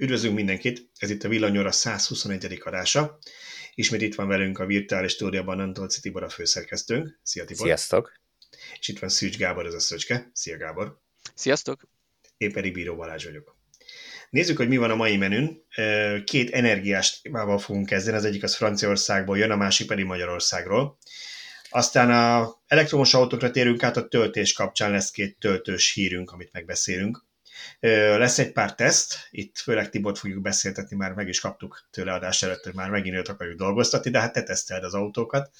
Üdvözlünk mindenkit, ez itt a Villanyóra 121. adása. Ismét itt van velünk a virtuális stúdióban Antolci Tibor a főszerkesztőnk. Szia Tibor! Sziasztok! És itt van Szűcs Gábor, az a Szöcske. Szia Gábor! Sziasztok! Én pedig Bíró Balázs vagyok. Nézzük, hogy mi van a mai menün. Két energiás témával fogunk kezdeni, az egyik az Franciaországból jön, a másik pedig Magyarországról. Aztán a elektromos autókra térünk át, a töltés kapcsán lesz két töltős hírünk, amit megbeszélünk. Lesz egy pár teszt, itt főleg Tibort fogjuk beszéltetni, már meg is kaptuk tőle adás előtt, hogy már megint őt akarjuk dolgoztatni, de hát te teszteld az autókat,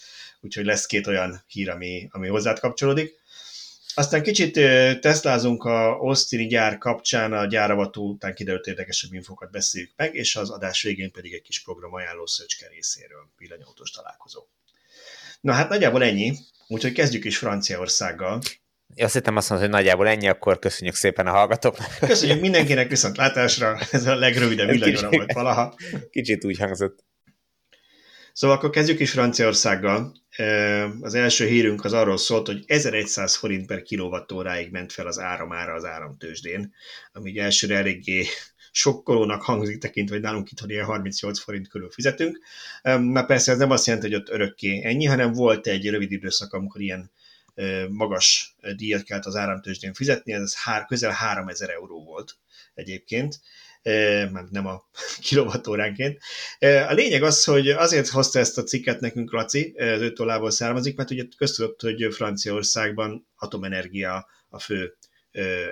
úgyhogy lesz két olyan hír, ami, ami hozzád kapcsolódik. Aztán kicsit tesztlázunk a Austini gyár kapcsán, a gyáravató után kiderült érdekesebb infokat beszéljük meg, és az adás végén pedig egy kis program ajánló szöcske részéről, villanyautós találkozó. Na hát nagyjából ennyi, úgyhogy kezdjük is Franciaországgal. Azt hittem azt mondod, hogy nagyjából ennyi, akkor köszönjük szépen a hallgatóknak. Köszönjük mindenkinek viszont látásra, ez a legrövidebb villanyóra volt valaha. Kicsit úgy hangzott. Szóval akkor kezdjük is Franciaországgal. Az első hírünk az arról szólt, hogy 1100 forint per kilovattóráig ment fel az áramára az áramtősdén, ami elsőre eléggé sokkolónak hangzik tekintve, hogy nálunk itt ilyen 38 forint körül fizetünk. Na persze ez nem azt jelenti, hogy ott örökké ennyi, hanem volt egy rövid időszak, amikor ilyen magas díjat kellett az áramtősdén fizetni, ez hár, közel 3000 euró volt egyébként, mert nem a kilovatóránként. A lényeg az, hogy azért hozta ezt a cikket nekünk Laci, az ő tollából származik, mert ugye köztudott, hogy Franciaországban atomenergia a fő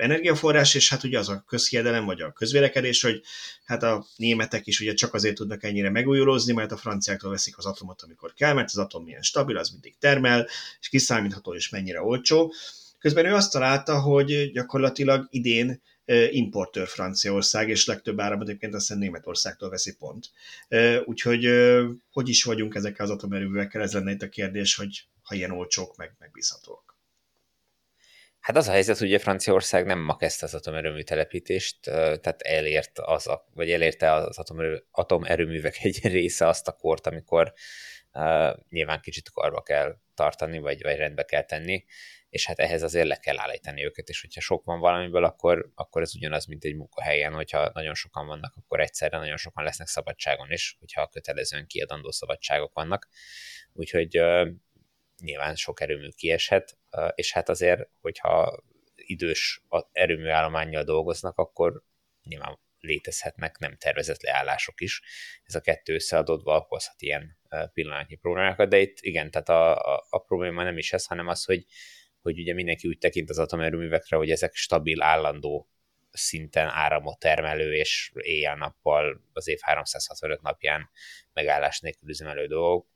energiaforrás, és hát ugye az a közhiedelem, vagy a közvélekedés, hogy hát a németek is ugye csak azért tudnak ennyire megújulózni, mert a franciáktól veszik az atomot, amikor kell, mert az atom milyen stabil, az mindig termel, és kiszámítható, és mennyire olcsó. Közben ő azt találta, hogy gyakorlatilag idén importőr Franciaország, és legtöbb áramot egyébként azt hiszem Németországtól veszi pont. Úgyhogy hogy is vagyunk ezekkel az atomerőművekkel, ez lenne itt a kérdés, hogy ha ilyen olcsók, meg megbízhatók. Hát az a helyzet, hogy Franciaország nem ma kezdte az atomerőmű telepítést, tehát elért az a, vagy elérte az atomerő, atomerőművek egy része azt a kort, amikor uh, nyilván kicsit karba kell tartani, vagy, vagy rendbe kell tenni, és hát ehhez azért le kell állítani őket, és hogyha sok van valamiből, akkor, akkor ez ugyanaz, mint egy munkahelyen, hogyha nagyon sokan vannak, akkor egyszerre nagyon sokan lesznek szabadságon is, hogyha kötelezően kiadandó szabadságok vannak. Úgyhogy uh, nyilván sok erőmű kieshet, és hát azért, hogyha idős erőmű állományjal dolgoznak, akkor nyilván létezhetnek nem tervezett leállások is. Ez a kettő összeadódva okozhat ilyen pillanatnyi problémákat, de itt igen, tehát a, a, a probléma nem is ez, hanem az, hogy, hogy ugye mindenki úgy tekint az atomerőművekre, hogy ezek stabil, állandó szinten áramot termelő, és éjjel-nappal az év 365 napján megállás nélkül üzemelő dolgok,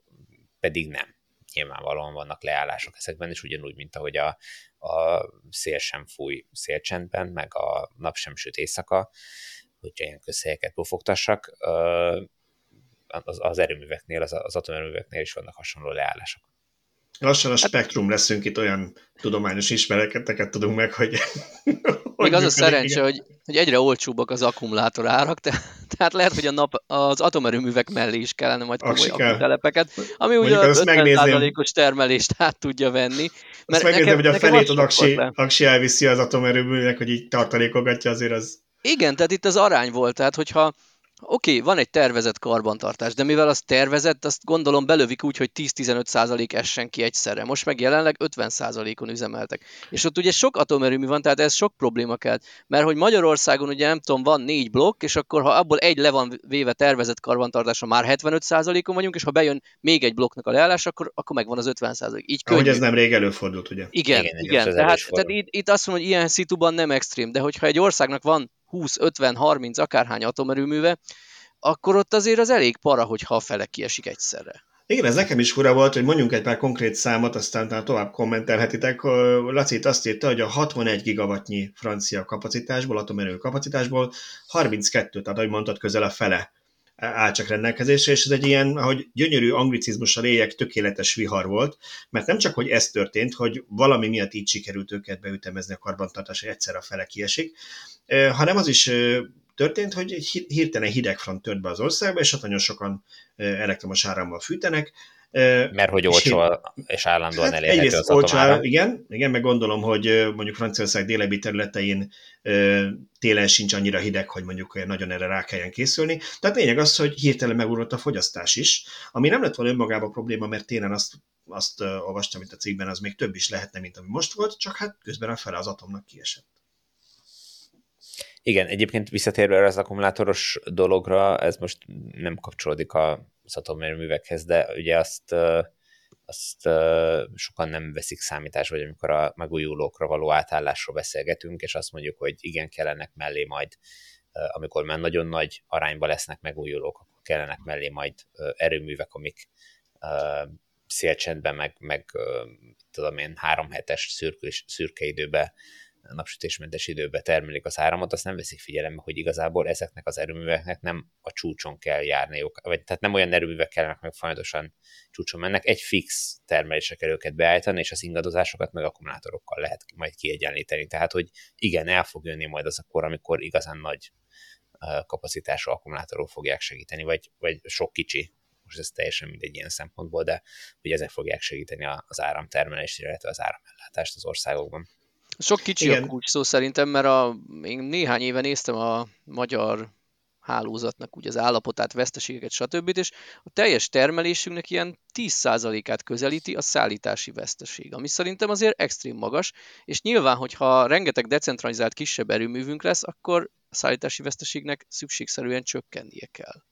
pedig nem nyilvánvalóan vannak leállások ezekben, és ugyanúgy, mint ahogy a, a szél sem fúj szélcsendben, meg a nap sem süt éjszaka, hogyha ilyen közhelyeket pofogtassak, az, az erőműveknél, az, az atomerőműveknél is vannak hasonló leállások. Lassan a hát- spektrum leszünk itt, olyan tudományos ismereteket tudunk meg, hogy... Még az a szerencse, hogy, hogy egyre olcsóbbak az akkumulátor árak, te, tehát lehet, hogy a nap az atomerőművek mellé is kellene majd komoly telepeket, ami ugye a 50%-os termelést át tudja venni. Mert azt megnézem, hogy a felét az aksi, aksi elviszi az atomerőműnek, hogy így tartalékogatja, azért az... Igen, tehát itt az arány volt, tehát hogyha Oké, okay, van egy tervezett karbantartás, de mivel az tervezett, azt gondolom belövik úgy, hogy 10-15% essen ki egyszerre. Most meg jelenleg 50%-on üzemeltek. És ott ugye sok atomerőmű van, tehát ez sok probléma kell. Mert hogy Magyarországon ugye nem tudom, van négy blokk, és akkor ha abból egy le van véve tervezett karbantartása, már 75%-on vagyunk, és ha bejön még egy blokknak a leállás, akkor, akkor megvan az 50%. Így Ahogy ez nem rég előfordult, ugye? Igen, igen. igen. Tehát, tehát itt, itt azt mondom, hogy ilyen szituban nem extrém, de hogyha egy országnak van 20, 50, 30, akárhány atomerőműve, akkor ott azért az elég para, hogyha a fele kiesik egyszerre. Igen, ez nekem is fura volt, hogy mondjunk egy pár konkrét számot, aztán tovább kommentelhetitek. Laci itt azt írta, hogy a 61 gigawattnyi francia kapacitásból, atomerő kapacitásból 32, tehát ahogy mondtad, közel a fele áll csak rendelkezésre, és ez egy ilyen, ahogy gyönyörű anglicizmussal éljek, tökéletes vihar volt, mert nem csak, hogy ez történt, hogy valami miatt így sikerült őket beütemezni a karbantartás, hogy egyszer a fele kiesik, hanem az is történt, hogy egy hirtelen hidegfront tört be az országba, és ott nagyon sokan elektromos árammal fűtenek, Mert hogy olcsó és állandóan hát elérhető az olcsó, atomára. Igen, igen, meg gondolom, hogy mondjuk Franciaország délebbi területein télen sincs annyira hideg, hogy mondjuk nagyon erre rá kelljen készülni. Tehát lényeg az, hogy hirtelen megugrott a fogyasztás is, ami nem lett volna önmagában probléma, mert télen azt azt olvastam itt a cikkben, az még több is lehetne, mint ami most volt, csak hát közben a fele az atomnak kiesett. Igen, egyébként visszatérve az akkumulátoros dologra, ez most nem kapcsolódik az atomerőművekhez, de ugye azt, azt sokan nem veszik számításba, hogy amikor a megújulókra való átállásról beszélgetünk, és azt mondjuk, hogy igen, kellenek mellé majd, amikor már nagyon nagy arányban lesznek megújulók, akkor kellenek mellé majd erőművek, amik szélcsendben, meg, meg tudom én, három hetes szürke, szürke időben napsütésmentes időben termelik az áramot, azt nem veszik figyelembe, hogy igazából ezeknek az erőműveknek nem a csúcson kell járniuk, vagy tehát nem olyan erőművek kellene, meg folyamatosan csúcson mennek, egy fix termelésre kell őket beállítani, és az ingadozásokat meg akkumulátorokkal lehet majd kiegyenlíteni. Tehát, hogy igen, el fog jönni majd az a kor, amikor igazán nagy kapacitású akkumulátorok fogják segíteni, vagy, vagy sok kicsi most ez teljesen mindegy ilyen szempontból, de hogy ezek fogják segíteni az áramtermelést, illetve az áramellátást az országokban. Sok kicsi Igen. a kulcs szó szerintem, mert a, én néhány éve néztem a magyar hálózatnak úgy az állapotát, veszteségeket, stb. És a teljes termelésünknek ilyen 10%-át közelíti a szállítási veszteség, ami szerintem azért extrém magas, és nyilván, hogyha rengeteg decentralizált kisebb erőművünk lesz, akkor a szállítási veszteségnek szükségszerűen csökkennie kell.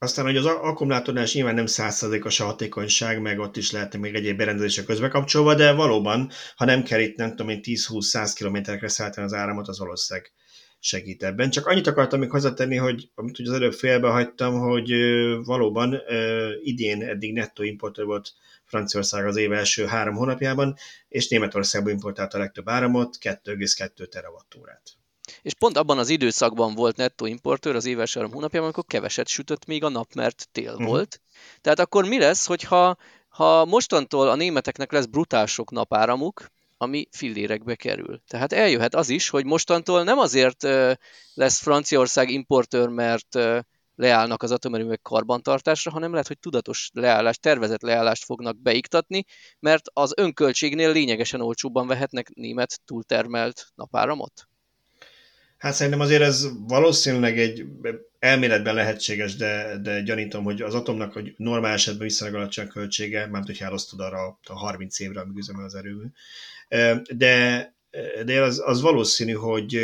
Aztán, hogy az akkumulátornál is nyilván nem százszerzékos a hatékonyság, meg ott is lehetne még egyéb berendezések közbekapcsolva, de valóban, ha nem kell itt, nem tudom én, 10-20-100 kilométerekre szállítani az áramot, az valószínűleg segít ebben. Csak annyit akartam még hozzátenni, hogy amit ugye az előbb félbe hagytam, hogy valóban idén eddig nettó importőr volt Franciaország az év első három hónapjában, és Németországból importált a legtöbb áramot, 2,2 terawattórát és pont abban az időszakban volt nettó importőr az éves három hónapjában, amikor keveset sütött még a nap, mert tél uh-huh. volt. Tehát akkor mi lesz, hogyha ha mostantól a németeknek lesz brutál sok napáramuk, ami fillérekbe kerül. Tehát eljöhet az is, hogy mostantól nem azért lesz Franciaország importőr, mert leállnak az atomerőművek karbantartásra, hanem lehet, hogy tudatos leállást, tervezett leállást fognak beiktatni, mert az önköltségnél lényegesen olcsóbban vehetnek német túltermelt napáramot. Hát szerintem azért ez valószínűleg egy elméletben lehetséges, de, de gyanítom, hogy az atomnak hogy normál esetben viszonylag alacsony a költsége, mert hogyha elosztod arra a 30 évre, amíg üzemel az erőmű. De, de az, az valószínű, hogy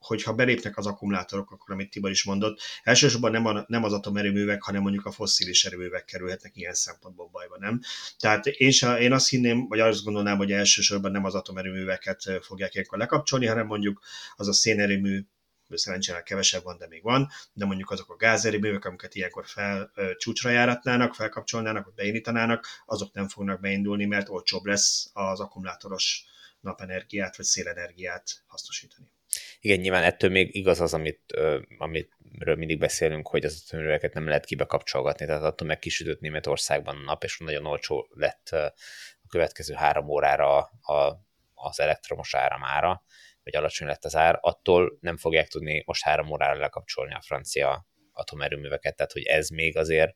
hogyha belépnek az akkumulátorok, akkor amit Tibor is mondott, elsősorban nem, a, nem az atomerőművek, hanem mondjuk a fosszilis erőművek kerülhetnek ilyen szempontból bajba, nem? Tehát én, se, én azt hinném, vagy azt gondolnám, hogy elsősorban nem az atomerőműveket fogják ilyenkor lekapcsolni, hanem mondjuk az a szénerőmű, szerencsére kevesebb van, de még van, de mondjuk azok a gázerőművek, amiket ilyenkor fel csúcsra járatnának, felkapcsolnának, vagy beindítanának, azok nem fognak beindulni, mert olcsóbb lesz az akkumulátoros napenergiát vagy szélenergiát hasznosítani. Igen, nyilván ettől még igaz az, amit, amitről mindig beszélünk, hogy az atomerőműveket nem lehet kibekapcsolgatni, tehát attól meg kisütött Németországban a nap, és nagyon olcsó lett a következő három órára a, az elektromos áramára, vagy alacsony lett az ár, attól nem fogják tudni most három órára lekapcsolni a francia atomerőműveket, tehát hogy ez még azért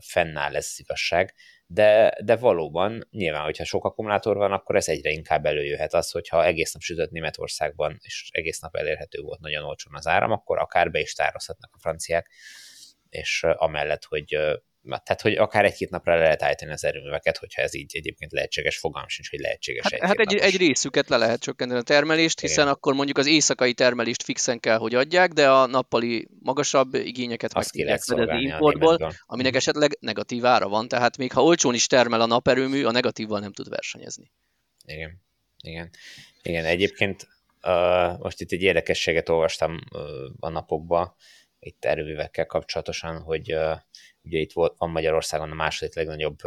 fennáll ez az igazság de, de valóban nyilván, hogyha sok akkumulátor van, akkor ez egyre inkább előjöhet az, hogyha egész nap sütött Németországban, és egész nap elérhető volt nagyon olcsón az áram, akkor akár be is tározhatnak a franciák, és amellett, hogy tehát, hogy akár egy-két napra le lehet állítani az erőműveket, hogyha ez így egyébként lehetséges, fogalm sincs, hogy lehetséges hát, egy Hát egy, egy részüket le lehet csökkenteni a termelést, hiszen Igen. akkor mondjuk az éjszakai termelést fixen kell, hogy adják, de a nappali magasabb igényeket Azt meg tudják importból, aminek esetleg negatív ára van, tehát még ha olcsón is termel a naperőmű, a negatívval nem tud versenyezni. Igen. Igen. Igen, egyébként uh, most itt egy érdekességet olvastam uh, a napokban, itt erőművekkel kapcsolatosan, hogy uh, Ugye itt volt, van Magyarországon a második legnagyobb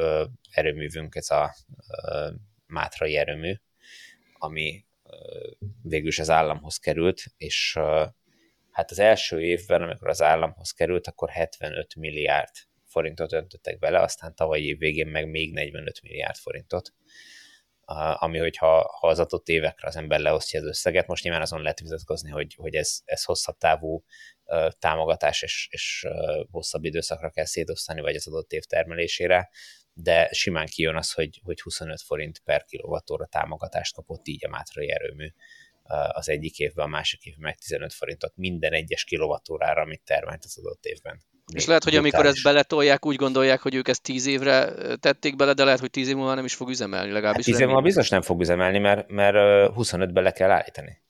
erőművünk, ez a Mátrai erőmű, ami végül is az államhoz került, és hát az első évben, amikor az államhoz került, akkor 75 milliárd forintot öntöttek bele, aztán tavalyi év végén meg még 45 milliárd forintot, ami, hogyha ha az adott évekre az ember leosztja az összeget, most nyilván azon lehet vitatkozni, hogy, hogy ez, ez hosszabb távú támogatás és, és hosszabb időszakra kell szétosztani, vagy az adott év termelésére, de simán kijön az, hogy, hogy 25 forint per kilovattóra támogatást kapott így a Mátrai erőmű az egyik évben, a másik évben meg 15 forintot minden egyes kilovattórára, amit termelt az adott évben. És lehet, hogy amikor ezt beletolják, úgy gondolják, hogy ők ezt 10 évre tették bele, de lehet, hogy 10 év múlva nem is fog üzemelni, legalábbis. Hát 10 év múlva biztos nem fog üzemelni, mert, mert 25 be le kell állítani.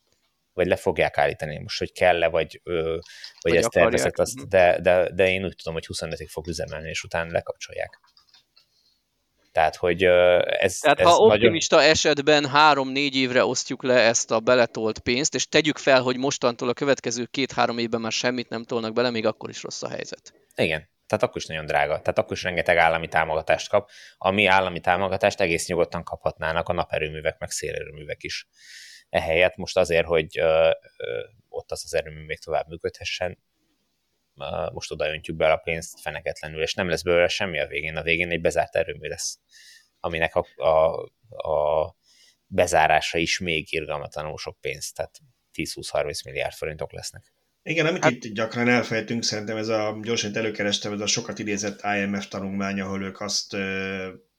Vagy le fogják állítani most, hogy kell-e, vagy, vagy, vagy ezt tervezett, azt, mhm. de, de, de én úgy tudom, hogy 25-ig fog üzemelni, és utána lekapcsolják. Tehát, hogy ez Tehát ez ha optimista nagyon... esetben három-négy évre osztjuk le ezt a beletolt pénzt, és tegyük fel, hogy mostantól a következő két-három évben már semmit nem tolnak bele, még akkor is rossz a helyzet. Igen, tehát akkor is nagyon drága. Tehát akkor is rengeteg állami támogatást kap, ami állami támogatást egész nyugodtan kaphatnának a naperőművek, meg szélerőművek is. Ehelyett most azért, hogy ott az az erőmű még tovább működhessen, most odaöntjük be a pénzt feneketlenül, és nem lesz belőle semmi a végén. A végén egy bezárt erőmű lesz, aminek a, a, a bezárása is még irgalmatlanul sok pénzt, tehát 10-20-30 milliárd forintok lesznek. Igen, amit hát... itt gyakran elfejtünk, szerintem ez a, gyorsan előkerestem, ez a sokat idézett IMF tanulmány, ahol ők azt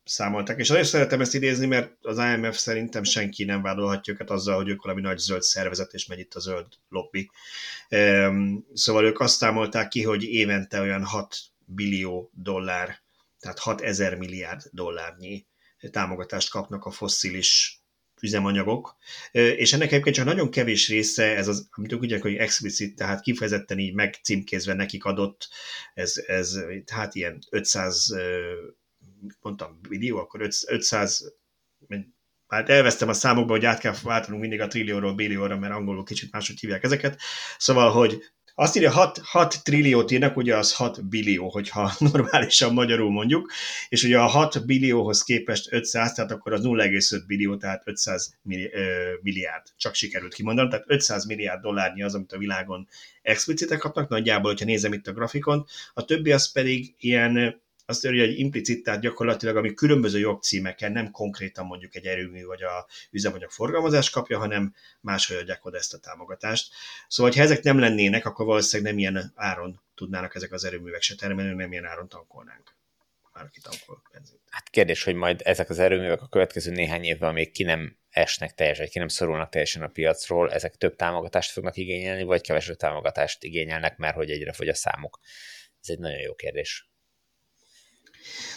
számolták. És azért szeretem ezt idézni, mert az IMF szerintem senki nem vádolhatja őket azzal, hogy ők valami nagy zöld szervezet, és megy itt a zöld lobby. Szóval ők azt számolták ki, hogy évente olyan 6 billió dollár, tehát 6 ezer milliárd dollárnyi támogatást kapnak a fosszilis üzemanyagok, és ennek egyébként csak nagyon kevés része, ez az, amit úgy hogy explicit, tehát kifejezetten így megcímkézve nekik adott, ez, ez hát ilyen 500 mondtam millió, akkor 500, hát elvesztem a számokba, hogy át kell váltanunk mindig a trillióról billióra, mert angolul kicsit máshogy hívják ezeket. Szóval, hogy azt írja, 6, 6 trilliót írnak, ugye az 6 billió, hogyha normálisan magyarul mondjuk, és ugye a 6 billióhoz képest 500, tehát akkor az 0,5 billió, tehát 500 milliárd, csak sikerült kimondanom, tehát 500 milliárd dollárnyi az, amit a világon explicite kapnak, nagyjából, hogyha nézem itt a grafikon, a többi az pedig ilyen azt írja, hogy implicit, tehát gyakorlatilag, ami különböző jogcímeken nem konkrétan mondjuk egy erőmű vagy a üzemanyag forgalmazás kapja, hanem máshol adják oda ezt a támogatást. Szóval, ha ezek nem lennének, akkor valószínűleg nem ilyen áron tudnának ezek az erőművek se termelni, nem ilyen áron tankolnánk. Bárki tankol benzint. Hát kérdés, hogy majd ezek az erőművek a következő néhány évben még ki nem esnek teljesen, ki nem szorulnak teljesen a piacról, ezek több támogatást fognak igényelni, vagy kevesebb támogatást igényelnek, mert hogy egyre fogy a számuk. Ez egy nagyon jó kérdés.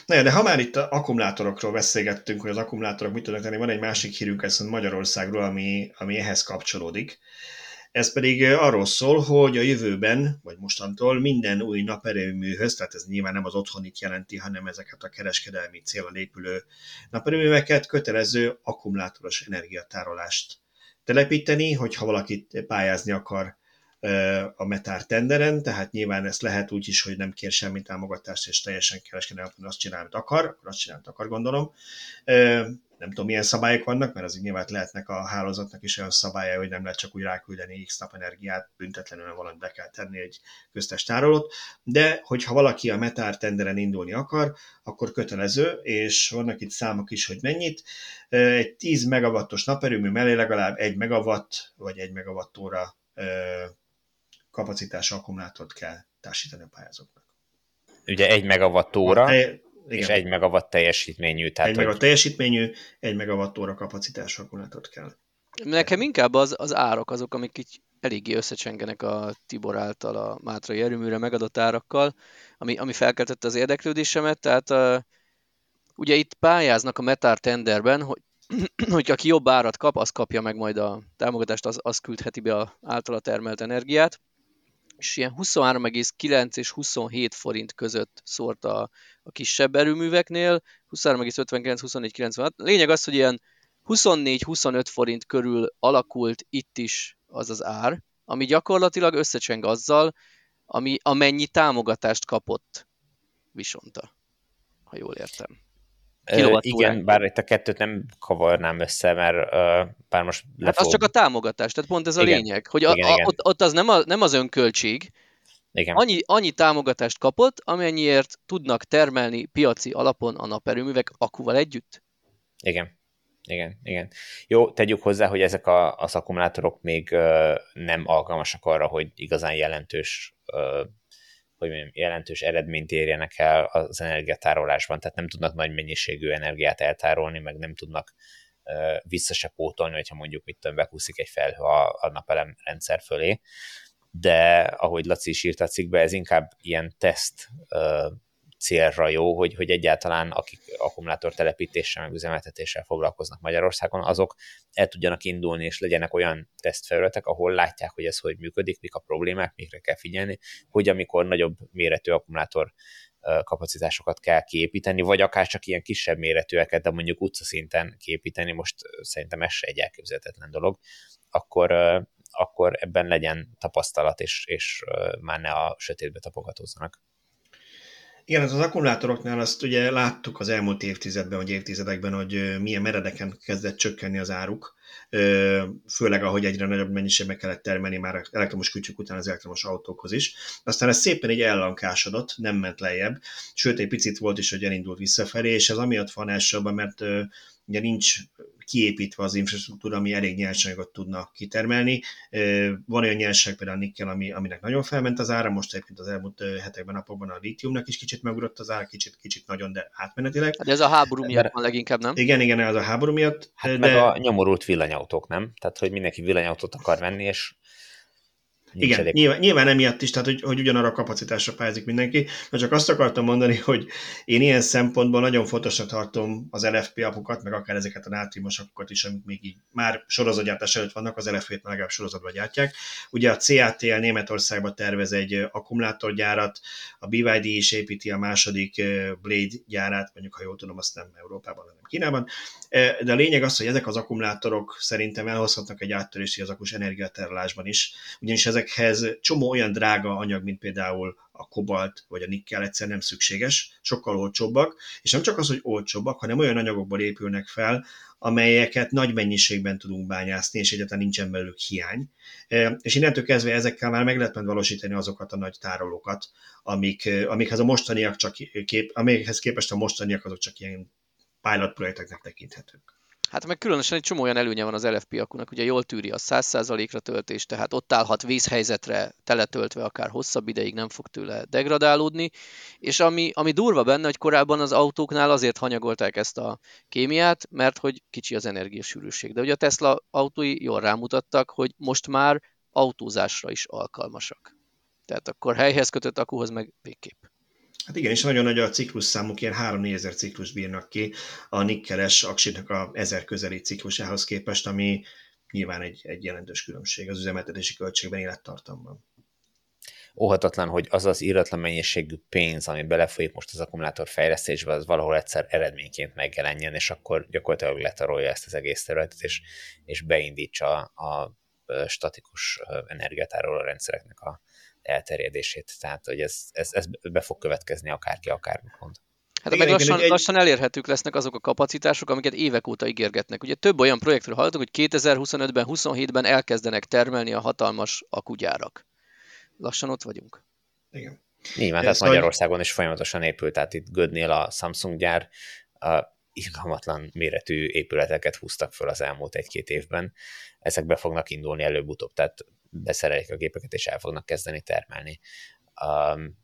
Na, de ha már itt akkumulátorokról beszélgettünk, hogy az akkumulátorok mit tudnak tenni, van egy másik hírünk ezt Magyarországról, ami, ami ehhez kapcsolódik. Ez pedig arról szól, hogy a jövőben, vagy mostantól minden új naperőműhöz, tehát ez nyilván nem az otthonit jelenti, hanem ezeket a kereskedelmi célra épülő naperőműveket kötelező akkumulátoros energiatárolást telepíteni, hogyha valakit pályázni akar a Metár tenderen, tehát nyilván ezt lehet úgy is, hogy nem kér semmi támogatást, és teljesen kereskedelmi azt csinál, amit akar, akkor azt csinál, amit akar, gondolom. Nem tudom, milyen szabályok vannak, mert azért nyilván lehetnek a hálózatnak is olyan szabályai, hogy nem lehet csak úgy ráküldeni X napenergiát, büntetlenül valamit be kell tenni egy köztes tárolót, de hogyha valaki a Metár tenderen indulni akar, akkor kötelező, és vannak itt számok is, hogy mennyit. Egy 10 megawattos naperőmű mellé legalább 1 megawatt vagy 1 megawattóra kapacitású akkumulátort kell társítani a pályázóknak. Ugye egy megawattóra, telj, és egy megawatt teljesítményű. Tehát egy megawatt teljesítményű, egy megawattóra kapacitású akkumulátort kell. Nekem inkább az, az árak azok, amik így eléggé összecsengenek a Tibor által a Mátrai erőműre megadott árakkal, ami, ami felkeltette az érdeklődésemet, tehát a, ugye itt pályáznak a Metár tenderben, hogy, hogy aki jobb árat kap, az kapja meg majd a támogatást, az, az küldheti be a általa termelt energiát és ilyen 23,9 és 27 forint között szórt a, a kisebb erőműveknél, 23,59-24,96. Lényeg az, hogy ilyen 24-25 forint körül alakult itt is az az ár, ami gyakorlatilag összecseng azzal, ami, amennyi támogatást kapott Visonta, ha jól értem. Igen, bár itt a kettőt nem kavarnám össze, mert bár most Hát az csak a támogatás, tehát pont ez a igen. lényeg, hogy a, igen, a, igen. Ott, ott az nem, a, nem az önköltség, igen. Annyi, annyi támogatást kapott, amennyiért tudnak termelni piaci alapon a naperőművek akuval együtt. Igen. Igen, igen. Jó, tegyük hozzá, hogy ezek a, az akkumulátorok még uh, nem alkalmasak arra, hogy igazán jelentős uh, hogy mondjam, jelentős eredményt érjenek el az energiatárolásban, tehát nem tudnak nagy mennyiségű energiát eltárolni, meg nem tudnak vissza se pótolni, hogyha mondjuk mit tudom, bekúszik egy felhő a, a napelem rendszer fölé. De ahogy Laci is írt a cikkbe, ez inkább ilyen teszt célra jó, hogy, hogy egyáltalán akik akkumulátor telepítéssel, meg üzemeltetéssel foglalkoznak Magyarországon, azok el tudjanak indulni, és legyenek olyan tesztfelületek, ahol látják, hogy ez hogy működik, mik a problémák, mikre kell figyelni, hogy amikor nagyobb méretű akkumulátor kapacitásokat kell kiépíteni, vagy akár csak ilyen kisebb méretűeket, de mondjuk utcaszinten kiépíteni, most szerintem ez se egy elképzelhetetlen dolog, akkor, akkor ebben legyen tapasztalat, és, és már ne a sötétbe tapogatózzanak. Igen, az akkumulátoroknál azt ugye láttuk az elmúlt évtizedben, vagy évtizedekben, hogy milyen meredeken kezdett csökkenni az áruk, főleg ahogy egyre nagyobb mennyiségben kellett termelni már elektromos kütyük után az elektromos autókhoz is. Aztán ez szépen így ellankásodott, nem ment lejjebb, sőt egy picit volt is, hogy elindult visszafelé, és ez amiatt van elsősorban, mert ugye nincs kiépítve az infrastruktúra, ami elég nyersanyagot tudna kitermelni. Van olyan nyersanyag például a nikkel, ami, aminek nagyon felment az ára, most egyébként az elmúlt hetekben, napokban a litiumnak is kicsit megugrott az ára, kicsit, kicsit nagyon, de átmenetileg. Hát ez a háború miatt van leginkább, nem? Igen, igen, ez a háború miatt. Hát de... meg a nyomorult villanyautók, nem? Tehát, hogy mindenki villanyautót akar venni, és igen, nyilván, nyilván emiatt is, tehát hogy, hogy ugyanarra a kapacitásra pályázik mindenki, de csak azt akartam mondani, hogy én ilyen szempontból nagyon fontosnak tartom az LFP apukat, meg akár ezeket a nátriumos apukat is, amik még így már sorozatgyártás előtt vannak, az LFP-t már legalább sorozatban gyártják. Ugye a CATL Németországban tervez egy akkumulátorgyárat, a BYD is építi a második Blade gyárát, mondjuk ha jól tudom, azt nem Európában, hanem Kínában. De a lényeg az, hogy ezek az akkumulátorok szerintem elhozhatnak egy áttörést az akus energiatárolásban is, ugyanis ezek ezekhez csomó olyan drága anyag, mint például a kobalt vagy a nikkel egyszer nem szükséges, sokkal olcsóbbak, és nem csak az, hogy olcsóbbak, hanem olyan anyagokból épülnek fel, amelyeket nagy mennyiségben tudunk bányászni, és egyáltalán nincsen belőlük hiány. E, és innentől kezdve ezekkel már meg lehet valósítani azokat a nagy tárolókat, amik, amikhez a mostaniak csak kép, amikhez képest a mostaniak azok csak ilyen pilot projekteknek tekinthetők. Hát meg különösen egy csomó olyan előnye van az LFP akunak, ugye jól tűri a 100%-ra töltés, tehát ott állhat vízhelyzetre teletöltve akár hosszabb ideig nem fog tőle degradálódni, és ami, ami durva benne, hogy korábban az autóknál azért hanyagolták ezt a kémiát, mert hogy kicsi az energiasűrűség. De ugye a Tesla autói jól rámutattak, hogy most már autózásra is alkalmasak. Tehát akkor helyhez kötött akuhoz meg végképp. Hát igen, és nagyon nagy a ciklus számuk, ilyen 3-4 ezer ciklus bírnak ki a nikkeles aksinak a ezer közeli ciklusához képest, ami nyilván egy, egy jelentős különbség az üzemeltetési költségben, élettartamban. Óhatatlan, hogy az az íratlan mennyiségű pénz, ami belefolyik most az akkumulátor fejlesztésbe, az valahol egyszer eredményként megjelenjen, és akkor gyakorlatilag letarolja ezt az egész területet, és, és beindítsa a statikus energiatároló rendszereknek a, elterjedését. Tehát, hogy ez, ez, ez be fog következni akárki, akármit mond. Hát meg lassan, egy... lassan elérhetők lesznek azok a kapacitások, amiket évek óta ígérgetnek. Ugye több olyan projektről hallottuk, hogy 2025-ben, 27-ben elkezdenek termelni a hatalmas akugyárak. Lassan ott vagyunk. Igen. Nyilván, tehát Magyarországon is folyamatosan épült, tehát itt Gödnél a Samsung gyár a irgalmatlan méretű épületeket húztak föl az elmúlt egy-két évben. Ezek be fognak indulni előbb-utóbb, tehát beszerelik a gépeket, és el fognak kezdeni termelni. Um,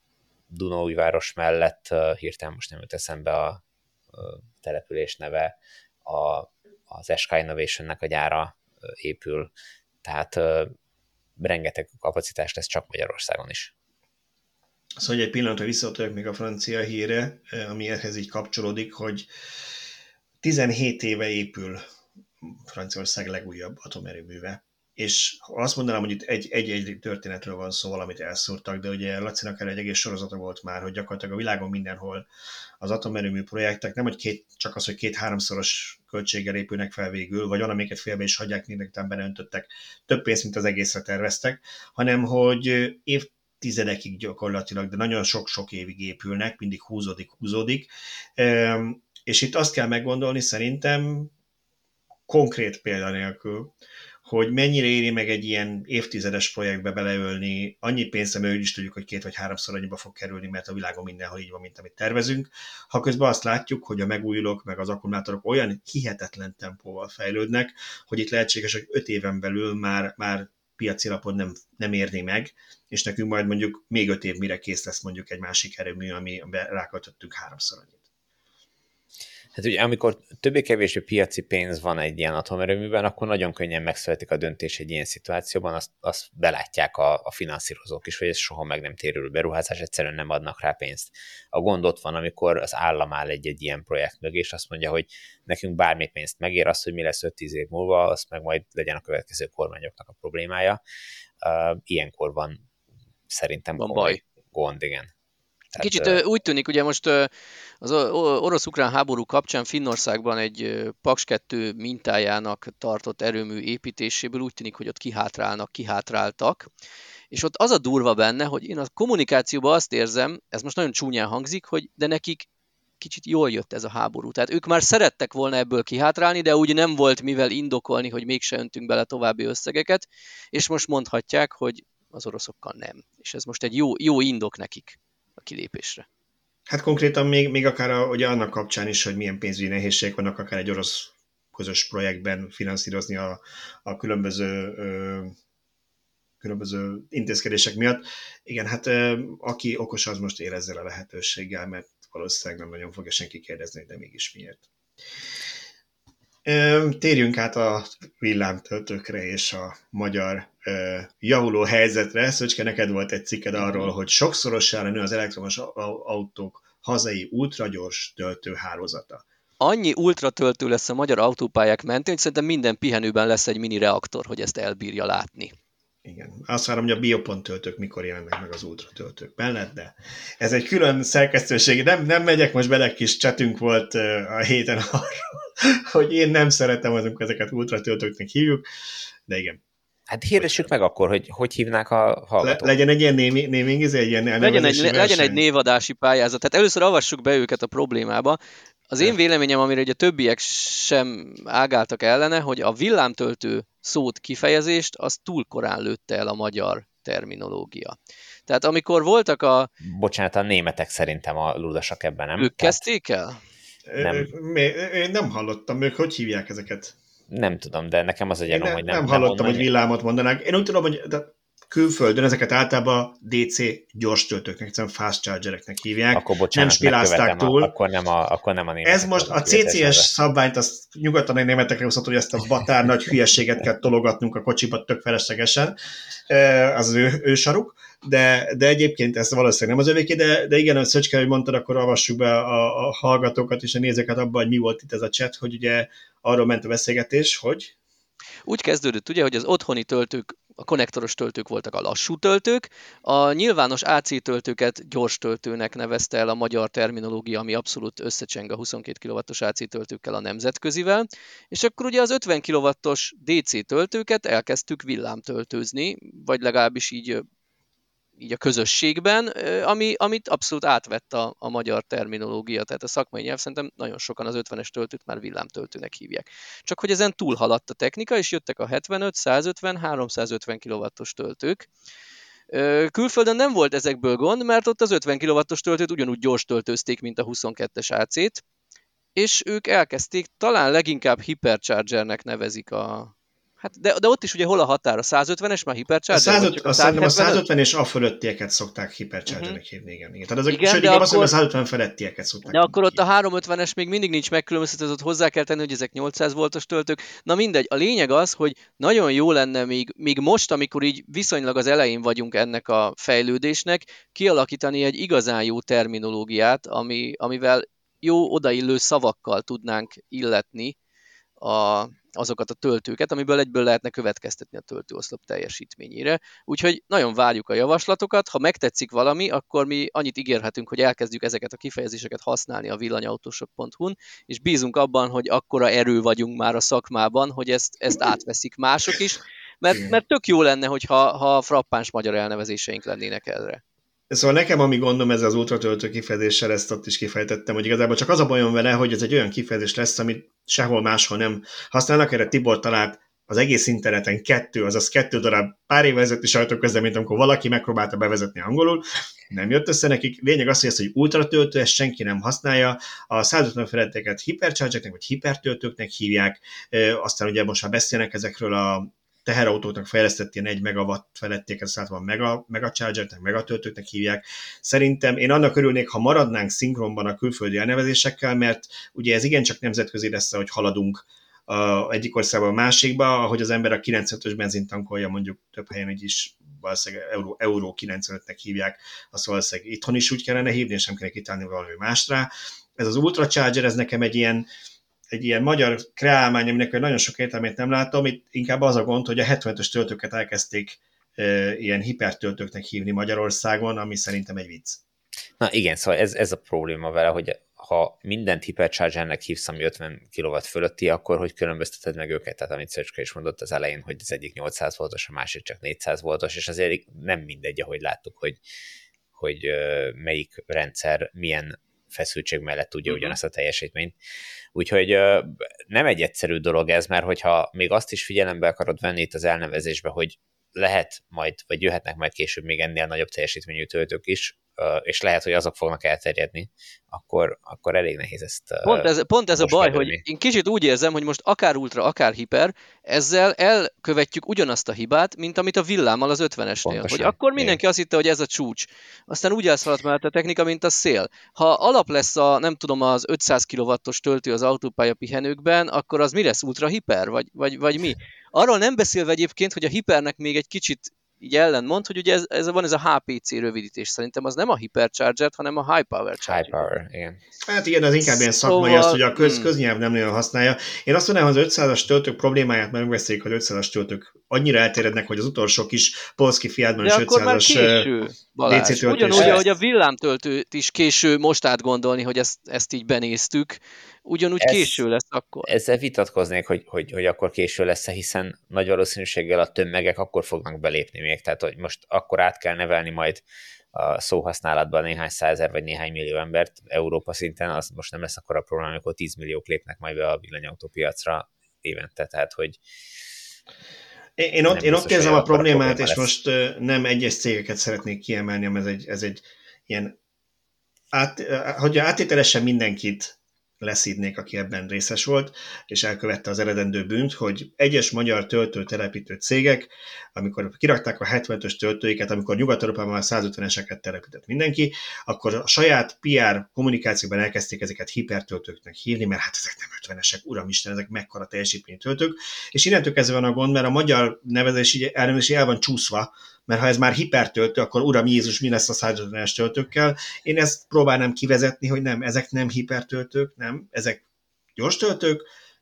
Dunóújváros mellett hirtelen most nem jut eszembe a település neve, a, az SK Innovation-nek a gyára épül, tehát rengeteg kapacitás lesz csak Magyarországon is. Szóval hogy egy pillanatra visszatérek még a francia híre, ami ehhez így kapcsolódik, hogy 17 éve épül Franciaország legújabb atomerőműve és azt mondanám, hogy itt egy-egy történetről van szó, valamit elszúrtak, de ugye Lacinak erre egy egész sorozata volt már, hogy gyakorlatilag a világon mindenhol az atomerőmű projektek nem, hogy két, csak az, hogy két-háromszoros költséggel épülnek fel végül, vagy van, amiket félbe is hagyják, mindenki beleöntöttek több pénzt, mint az egészre terveztek, hanem hogy évtizedekig gyakorlatilag, de nagyon sok-sok évig épülnek, mindig húzódik, húzódik. És itt azt kell meggondolni szerintem, konkrét példa nélkül, hogy mennyire éri meg egy ilyen évtizedes projektbe beleölni annyi pénzt, ami úgy is tudjuk, hogy két vagy háromszor annyiba fog kerülni, mert a világon mindenhol így van, mint amit tervezünk. Ha közben azt látjuk, hogy a megújulók meg az akkumulátorok olyan hihetetlen tempóval fejlődnek, hogy itt lehetséges, hogy öt éven belül már, már piaci lapon nem, nem érni meg, és nekünk majd mondjuk még öt év mire kész lesz mondjuk egy másik erőmű, ami ráköltöttünk háromszor annyit. Hát ugye amikor többé-kevésbé piaci pénz van egy ilyen atomerőműben, akkor nagyon könnyen megszületik a döntés egy ilyen szituációban, azt, azt belátják a, a finanszírozók is, hogy ez soha meg nem térülő beruházás, egyszerűen nem adnak rá pénzt. A gond ott van, amikor az állam áll egy-egy ilyen projekt mögé, és azt mondja, hogy nekünk bármi pénzt megér, az, hogy mi lesz 5-10 év múlva, az meg majd legyen a következő kormányoknak a problémája. Uh, ilyenkor van szerintem van baj. gond, igen. Tehát, Kicsit úgy tűnik, ugye most az orosz-ukrán háború kapcsán Finnországban egy Paks 2 mintájának tartott erőmű építéséből úgy tűnik, hogy ott kihátrálnak, kihátráltak, és ott az a durva benne, hogy én a kommunikációban azt érzem, ez most nagyon csúnyán hangzik, hogy de nekik kicsit jól jött ez a háború. Tehát ők már szerettek volna ebből kihátrálni, de úgy nem volt mivel indokolni, hogy mégse öntünk bele további összegeket, és most mondhatják, hogy az oroszokkal nem. És ez most egy jó, jó indok nekik a kilépésre. Hát konkrétan még, még akár a, ugye annak kapcsán is, hogy milyen pénzügyi nehézségek vannak, akár egy orosz közös projektben finanszírozni a, a különböző ö, különböző intézkedések miatt. Igen, hát ö, aki okos, az most él ezzel a lehetőséggel, mert valószínűleg nem nagyon fogja senki kérdezni, de mégis miért. Térjünk át a villámtöltőkre és a magyar javuló helyzetre. Szöcske, neked volt egy cikked arról, hogy sokszorosára nő az elektromos autók hazai ultragyors töltőhálózata. Annyi ultratöltő lesz a magyar autópályák mentén, hogy szerintem minden pihenőben lesz egy mini reaktor, hogy ezt elbírja látni. Igen. Azt várom, hogy a biopont töltők mikor jelennek meg az ultratöltők mellett, de ez egy külön szerkesztőség. Nem, nem megyek most bele, kis csetünk volt a héten arról, hogy én nem szeretem azok ezeket ultratöltőknek hívjuk, de igen. Hát hirdessük meg akkor, hogy hogy hívnák a hallgatók. Le, legyen egy ilyen naming, ez egy ilyen legyen egy, legyen egy névadási pályázat. Tehát először avassuk be őket a problémába. Az én véleményem, amire ugye a többiek sem ágáltak ellene, hogy a villámtöltő szót kifejezést, az túl korán lőtte el a magyar terminológia. Tehát amikor voltak a... Bocsánat, a németek szerintem a ludasak ebben, nem? Ők Tehát... kezdték el? Nem. Én nem hallottam, ők hogy hívják ezeket? Nem tudom, de nekem az a gyanúm, hogy nem. Nem hallottam, nem hogy villámot mondanák. Én úgy tudom, hogy külföldön ezeket általában DC gyors töltőknek, egyszerűen fast chargereknek hívják. Akkor bocsánat, nem spilázták túl. A, akkor nem a, akkor nem a Ez most a CCS szabványt, azt nyugodtan egy németekre hozhat, hogy ezt a batár nagy hülyeséget kell tologatnunk a kocsiba tök feleslegesen. Az az ő, ő saruk. De, de egyébként ez valószínűleg nem az övéké, de, de igen, a Szöcske, hogy mondtad, akkor avassuk be a, a hallgatókat és a nézőket abban, hogy mi volt itt ez a chat, hogy ugye arról ment a beszélgetés, hogy úgy kezdődött ugye, hogy az otthoni töltők a konnektoros töltők voltak a lassú töltők, a nyilvános AC töltőket gyors töltőnek nevezte el a magyar terminológia, ami abszolút összecseng a 22 kW-os AC töltőkkel a nemzetközivel, és akkor ugye az 50 kW-os DC töltőket elkezdtük villámtöltőzni, vagy legalábbis így így a közösségben, ami, amit abszolút átvett a, a magyar terminológia, tehát a szakmai nyelv szerintem nagyon sokan az 50-es töltőt már villámtöltőnek hívják. Csak hogy ezen túlhaladt a technika, és jöttek a 75, 150, 350 kW-os töltők. Külföldön nem volt ezekből gond, mert ott az 50 kW-os töltőt ugyanúgy gyors töltőzték, mint a 22-es AC-t, és ők elkezdték, talán leginkább hiperchargernek nevezik a, Hát de, de ott is ugye hol a határ? A 150-es már hipercharger? A, 150, a, 150 a 150 és a fölöttieket szokták hiperchargernek uh-huh. hívni, igen. igen. Tehát azok, igen, sőt, de akkor, azt a 150 felettieket szokták De akkor ott a 350-es még mindig nincs megkülönböztetve, ott hozzá kell tenni, hogy ezek 800 voltos töltők. Na mindegy, a lényeg az, hogy nagyon jó lenne még, még most, amikor így viszonylag az elején vagyunk ennek a fejlődésnek, kialakítani egy igazán jó terminológiát, ami, amivel jó odaillő szavakkal tudnánk illetni a, azokat a töltőket, amiből egyből lehetne következtetni a töltőoszlop teljesítményére. Úgyhogy nagyon várjuk a javaslatokat, ha megtetszik valami, akkor mi annyit ígérhetünk, hogy elkezdjük ezeket a kifejezéseket használni a villanyautósok.hu-n, és bízunk abban, hogy akkora erő vagyunk már a szakmában, hogy ezt, ezt átveszik mások is, mert, mert tök jó lenne, hogyha ha frappáns magyar elnevezéseink lennének erre. Szóval nekem, ami gondom ez az ultratöltő kifejezéssel, ezt ott is kifejtettem, hogy igazából csak az a bajom vele, hogy ez egy olyan kifejezés lesz, amit sehol máshol nem használnak. Erre Tibor talált az egész interneten kettő, azaz kettő darab pár évvel ezelőtti sajtóközleményt, amikor valaki megpróbálta bevezetni angolul, nem jött össze nekik. Lényeg az, hogy ezt, hogy ultratöltő, ezt senki nem használja. A 150 feletteket hipercharge vagy hipertöltőknek hívják, aztán ugye most már beszélnek ezekről a teherautóknak fejlesztett ilyen 1 megawatt felették, ez van mega, mega chargernek, mega töltőknek hívják. Szerintem én annak örülnék, ha maradnánk szinkronban a külföldi elnevezésekkel, mert ugye ez igencsak nemzetközi lesz, hogy haladunk a egyik országban a másikba, ahogy az ember a 95-ös benzint mondjuk több helyen így is valószínűleg Euró, Euró 95-nek hívják, azt valószínűleg itthon is úgy kellene hívni, és nem kellene kitálni valami másra. Ez az Ultracharger, ez nekem egy ilyen, egy ilyen magyar kreálmány, aminek nagyon sok értelmét nem látom, itt inkább az a gond, hogy a 75-ös töltőket elkezdték e, ilyen hipertöltőknek hívni Magyarországon, ami szerintem egy vicc. Na igen, szóval ez, ez a probléma vele, hogy ha mindent hiperchargernek hívsz, ami 50 kW fölötti, akkor hogy különbözteted meg őket? Tehát amit Szöcske is mondott az elején, hogy az egyik 800 voltos, a másik csak 400 voltos, és azért nem mindegy, ahogy láttuk, hogy, hogy melyik rendszer milyen feszültség mellett tudja uh-huh. ugyanazt a teljesítményt. Úgyhogy nem egy egyszerű dolog ez, mert hogyha még azt is figyelembe akarod venni itt az elnevezésbe, hogy lehet majd, vagy jöhetnek majd később még ennél nagyobb teljesítményű töltők is, és lehet, hogy azok fognak elterjedni, akkor, akkor elég nehéz ezt Pont ez, pont ez a baj, kerülni. hogy én kicsit úgy érzem, hogy most akár ultra, akár hiper, ezzel elkövetjük ugyanazt a hibát, mint amit a villámmal az 50-esnél. Hogy akkor mindenki Igen. azt hitte, hogy ez a csúcs. Aztán úgy elszaladt mellett a technika, mint a szél. Ha alap lesz a, nem tudom, az 500 kW-os töltő az autópálya pihenőkben, akkor az mi lesz? Ultra hiper? Vagy, vagy, vagy mi? Arról nem beszélve egyébként, hogy a hipernek még egy kicsit így ellentmond, hogy ugye ez, ez van ez a HPC rövidítés. Szerintem az nem a Hypercharger, hanem a High Power Charger. High Power, igen. Hát igen, az inkább ilyen szakmai, szóval, azt, hogy a köz, hmm. köznyelv nem nagyon használja. Én azt mondanám, hogy az 500-as töltők problémáját mert megbeszéljük, hogy 500-as töltők annyira elterjednek, hogy az utolsó kis Polski Fiatban is 500-as DC. Ugyanúgy, ahogy a villámtöltőt is késő most átgondolni, hogy ezt, ezt így benéztük, ugyanúgy ez, késő lesz akkor. Ezzel vitatkoznék, hogy, hogy, hogy akkor késő lesz hiszen nagy valószínűséggel a tömegek akkor fognak belépni még, tehát hogy most akkor át kell nevelni majd a szóhasználatban néhány százer vagy néhány millió embert Európa szinten, az most nem lesz akkor a probléma, amikor 10 milliók lépnek majd be a villanyautópiacra évente, tehát hogy én, ott, én ott érzem a problémát, és lesz. most nem egyes cégeket szeretnék kiemelni, hanem ez egy, ez egy ilyen át, hogy átételesen mindenkit leszídnék, aki ebben részes volt, és elkövette az eredendő bűnt, hogy egyes magyar töltőtelepítő cégek, amikor kirakták a 75-ös töltőiket, amikor Nyugat-Európában a 150-eseket telepített mindenki, akkor a saját PR kommunikációban elkezdték ezeket hipertöltőknek hívni, mert hát ezek nem 50-esek, uramisten, ezek mekkora teljesítményű töltők, és innentől kezdve van a gond, mert a magyar nevezési elnevezési el van csúszva, mert ha ez már hipertöltő, akkor uram Jézus, mi lesz a 150-es töltőkkel? Én ezt próbálnám kivezetni, hogy nem, ezek nem hipertöltők, nem, ezek gyors töltők,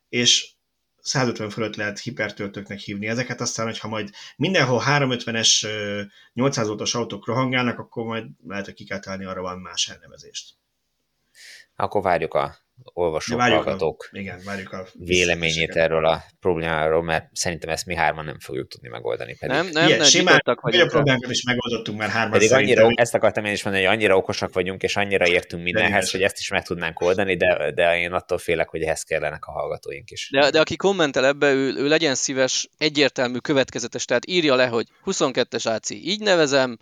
és 150 fölött lehet hipertöltőknek hívni ezeket, aztán, hogyha majd mindenhol 350-es 800 voltos autók rohangálnak, akkor majd lehet, hogy ki kell találni arra van más elnevezést. Akkor várjuk a olvasók, várjuk hallgatók a, igen, várjuk a véleményét erről a problémáról, mert szerintem ezt mi hárman nem fogjuk tudni megoldani. Pedig. Nem, nem, nem, simán, vagy a problémákat is megoldottunk már hárman Pedig annyira, ezt akartam én is mondani, hogy annyira okosak vagyunk, és annyira értünk mindenhez, hogy ezt is meg tudnánk oldani, de, de én attól félek, hogy ehhez kellenek a hallgatóink is. De, de aki kommentel ebbe, ő, ő legyen szíves, egyértelmű, következetes, tehát írja le, hogy 22-es AC így nevezem,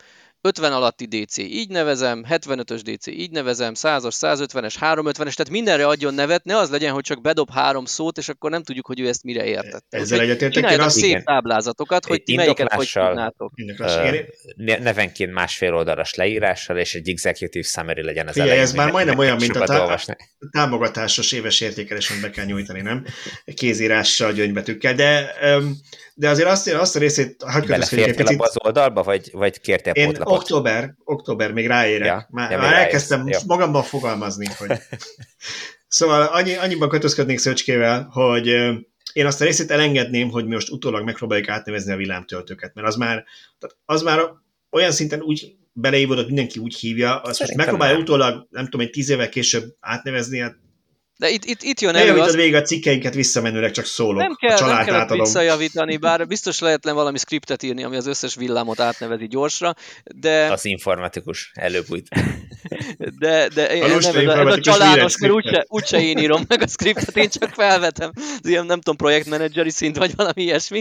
50 alatti DC így nevezem, 75-ös DC így nevezem, 100-as, 150-es, 350-es, tehát mindenre adjon nevet, ne az legyen, hogy csak bedob három szót, és akkor nem tudjuk, hogy ő ezt mire értette. Ezzel egyetértek. Én azt szép igen. táblázatokat, hogy ti melyiket hogy tudnátok. Nevenként másfél oldalas leírással, és egy executive summary legyen az elején. Ez már majdnem olyan, mint a tá- támogatásos éves értékelésen be kell nyújtani, nem? Kézírással, gyöngybetűkkel, de um, de azért azt, azt a részét egy picit... az oldalba, vagy, vagy kértél Én potlapot? október, október, még ráérek. Ja, már, ja, már elkezdtem ja. magamban fogalmazni, hogy... szóval annyi, annyiban kötözködnék Szöcskével, hogy én azt a részét elengedném, hogy mi most utólag megpróbáljuk átnevezni a villámtöltőket, mert az már, az már olyan szinten úgy beleívódott, mindenki úgy hívja, azt most megpróbálja utólag, nem tudom, egy tíz évvel később átnevezni, hát de itt, itt, itt jön elő az... végig a cikkeinket visszamenőleg csak szólok. Nem kell, a család nem kell átadom. visszajavítani, bár biztos lehetne valami skriptet írni, ami az összes villámot átnevezi gyorsra, de... Az informatikus előbújt. De, de én a nem, ez a, ez a családos, mert úgyse, úgyse én írom meg a skriptet, én csak felvetem. Az ilyen, nem tudom, projektmenedzseri szint, vagy valami ilyesmi.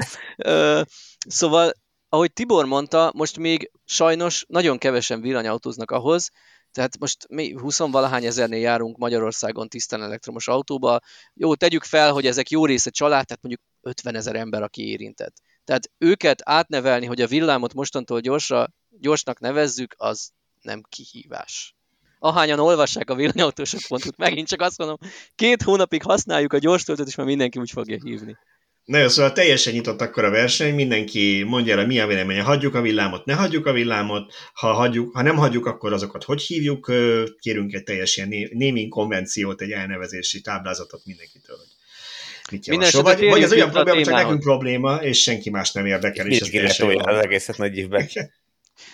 Szóval, ahogy Tibor mondta, most még sajnos nagyon kevesen villanyautóznak ahhoz, tehát most mi 20-valahány ezernél járunk Magyarországon tisztán elektromos autóba. Jó, tegyük fel, hogy ezek jó része család, tehát mondjuk 50 ezer ember, aki érintett. Tehát őket átnevelni, hogy a villámot mostantól gyorsra, gyorsnak nevezzük, az nem kihívás. Ahányan olvassák a villanyautósok pontot, megint csak azt mondom, két hónapig használjuk a gyors töltőt, és már mindenki úgy fogja hívni. Na jó, szóval teljesen nyitott akkor a verseny, mindenki mondja el, mi a véleménye, hagyjuk a villámot, ne hagyjuk a villámot, ha, hagyjuk, ha nem hagyjuk, akkor azokat hogy hívjuk, kérünk egy teljes ilyen naming konvenciót, egy elnevezési táblázatot mindenkitől, hogy mit javasol. Vagy, vagy az olyan probléma, csak nekünk probléma, és senki más nem érdekel. És ez az egészet nagy évben.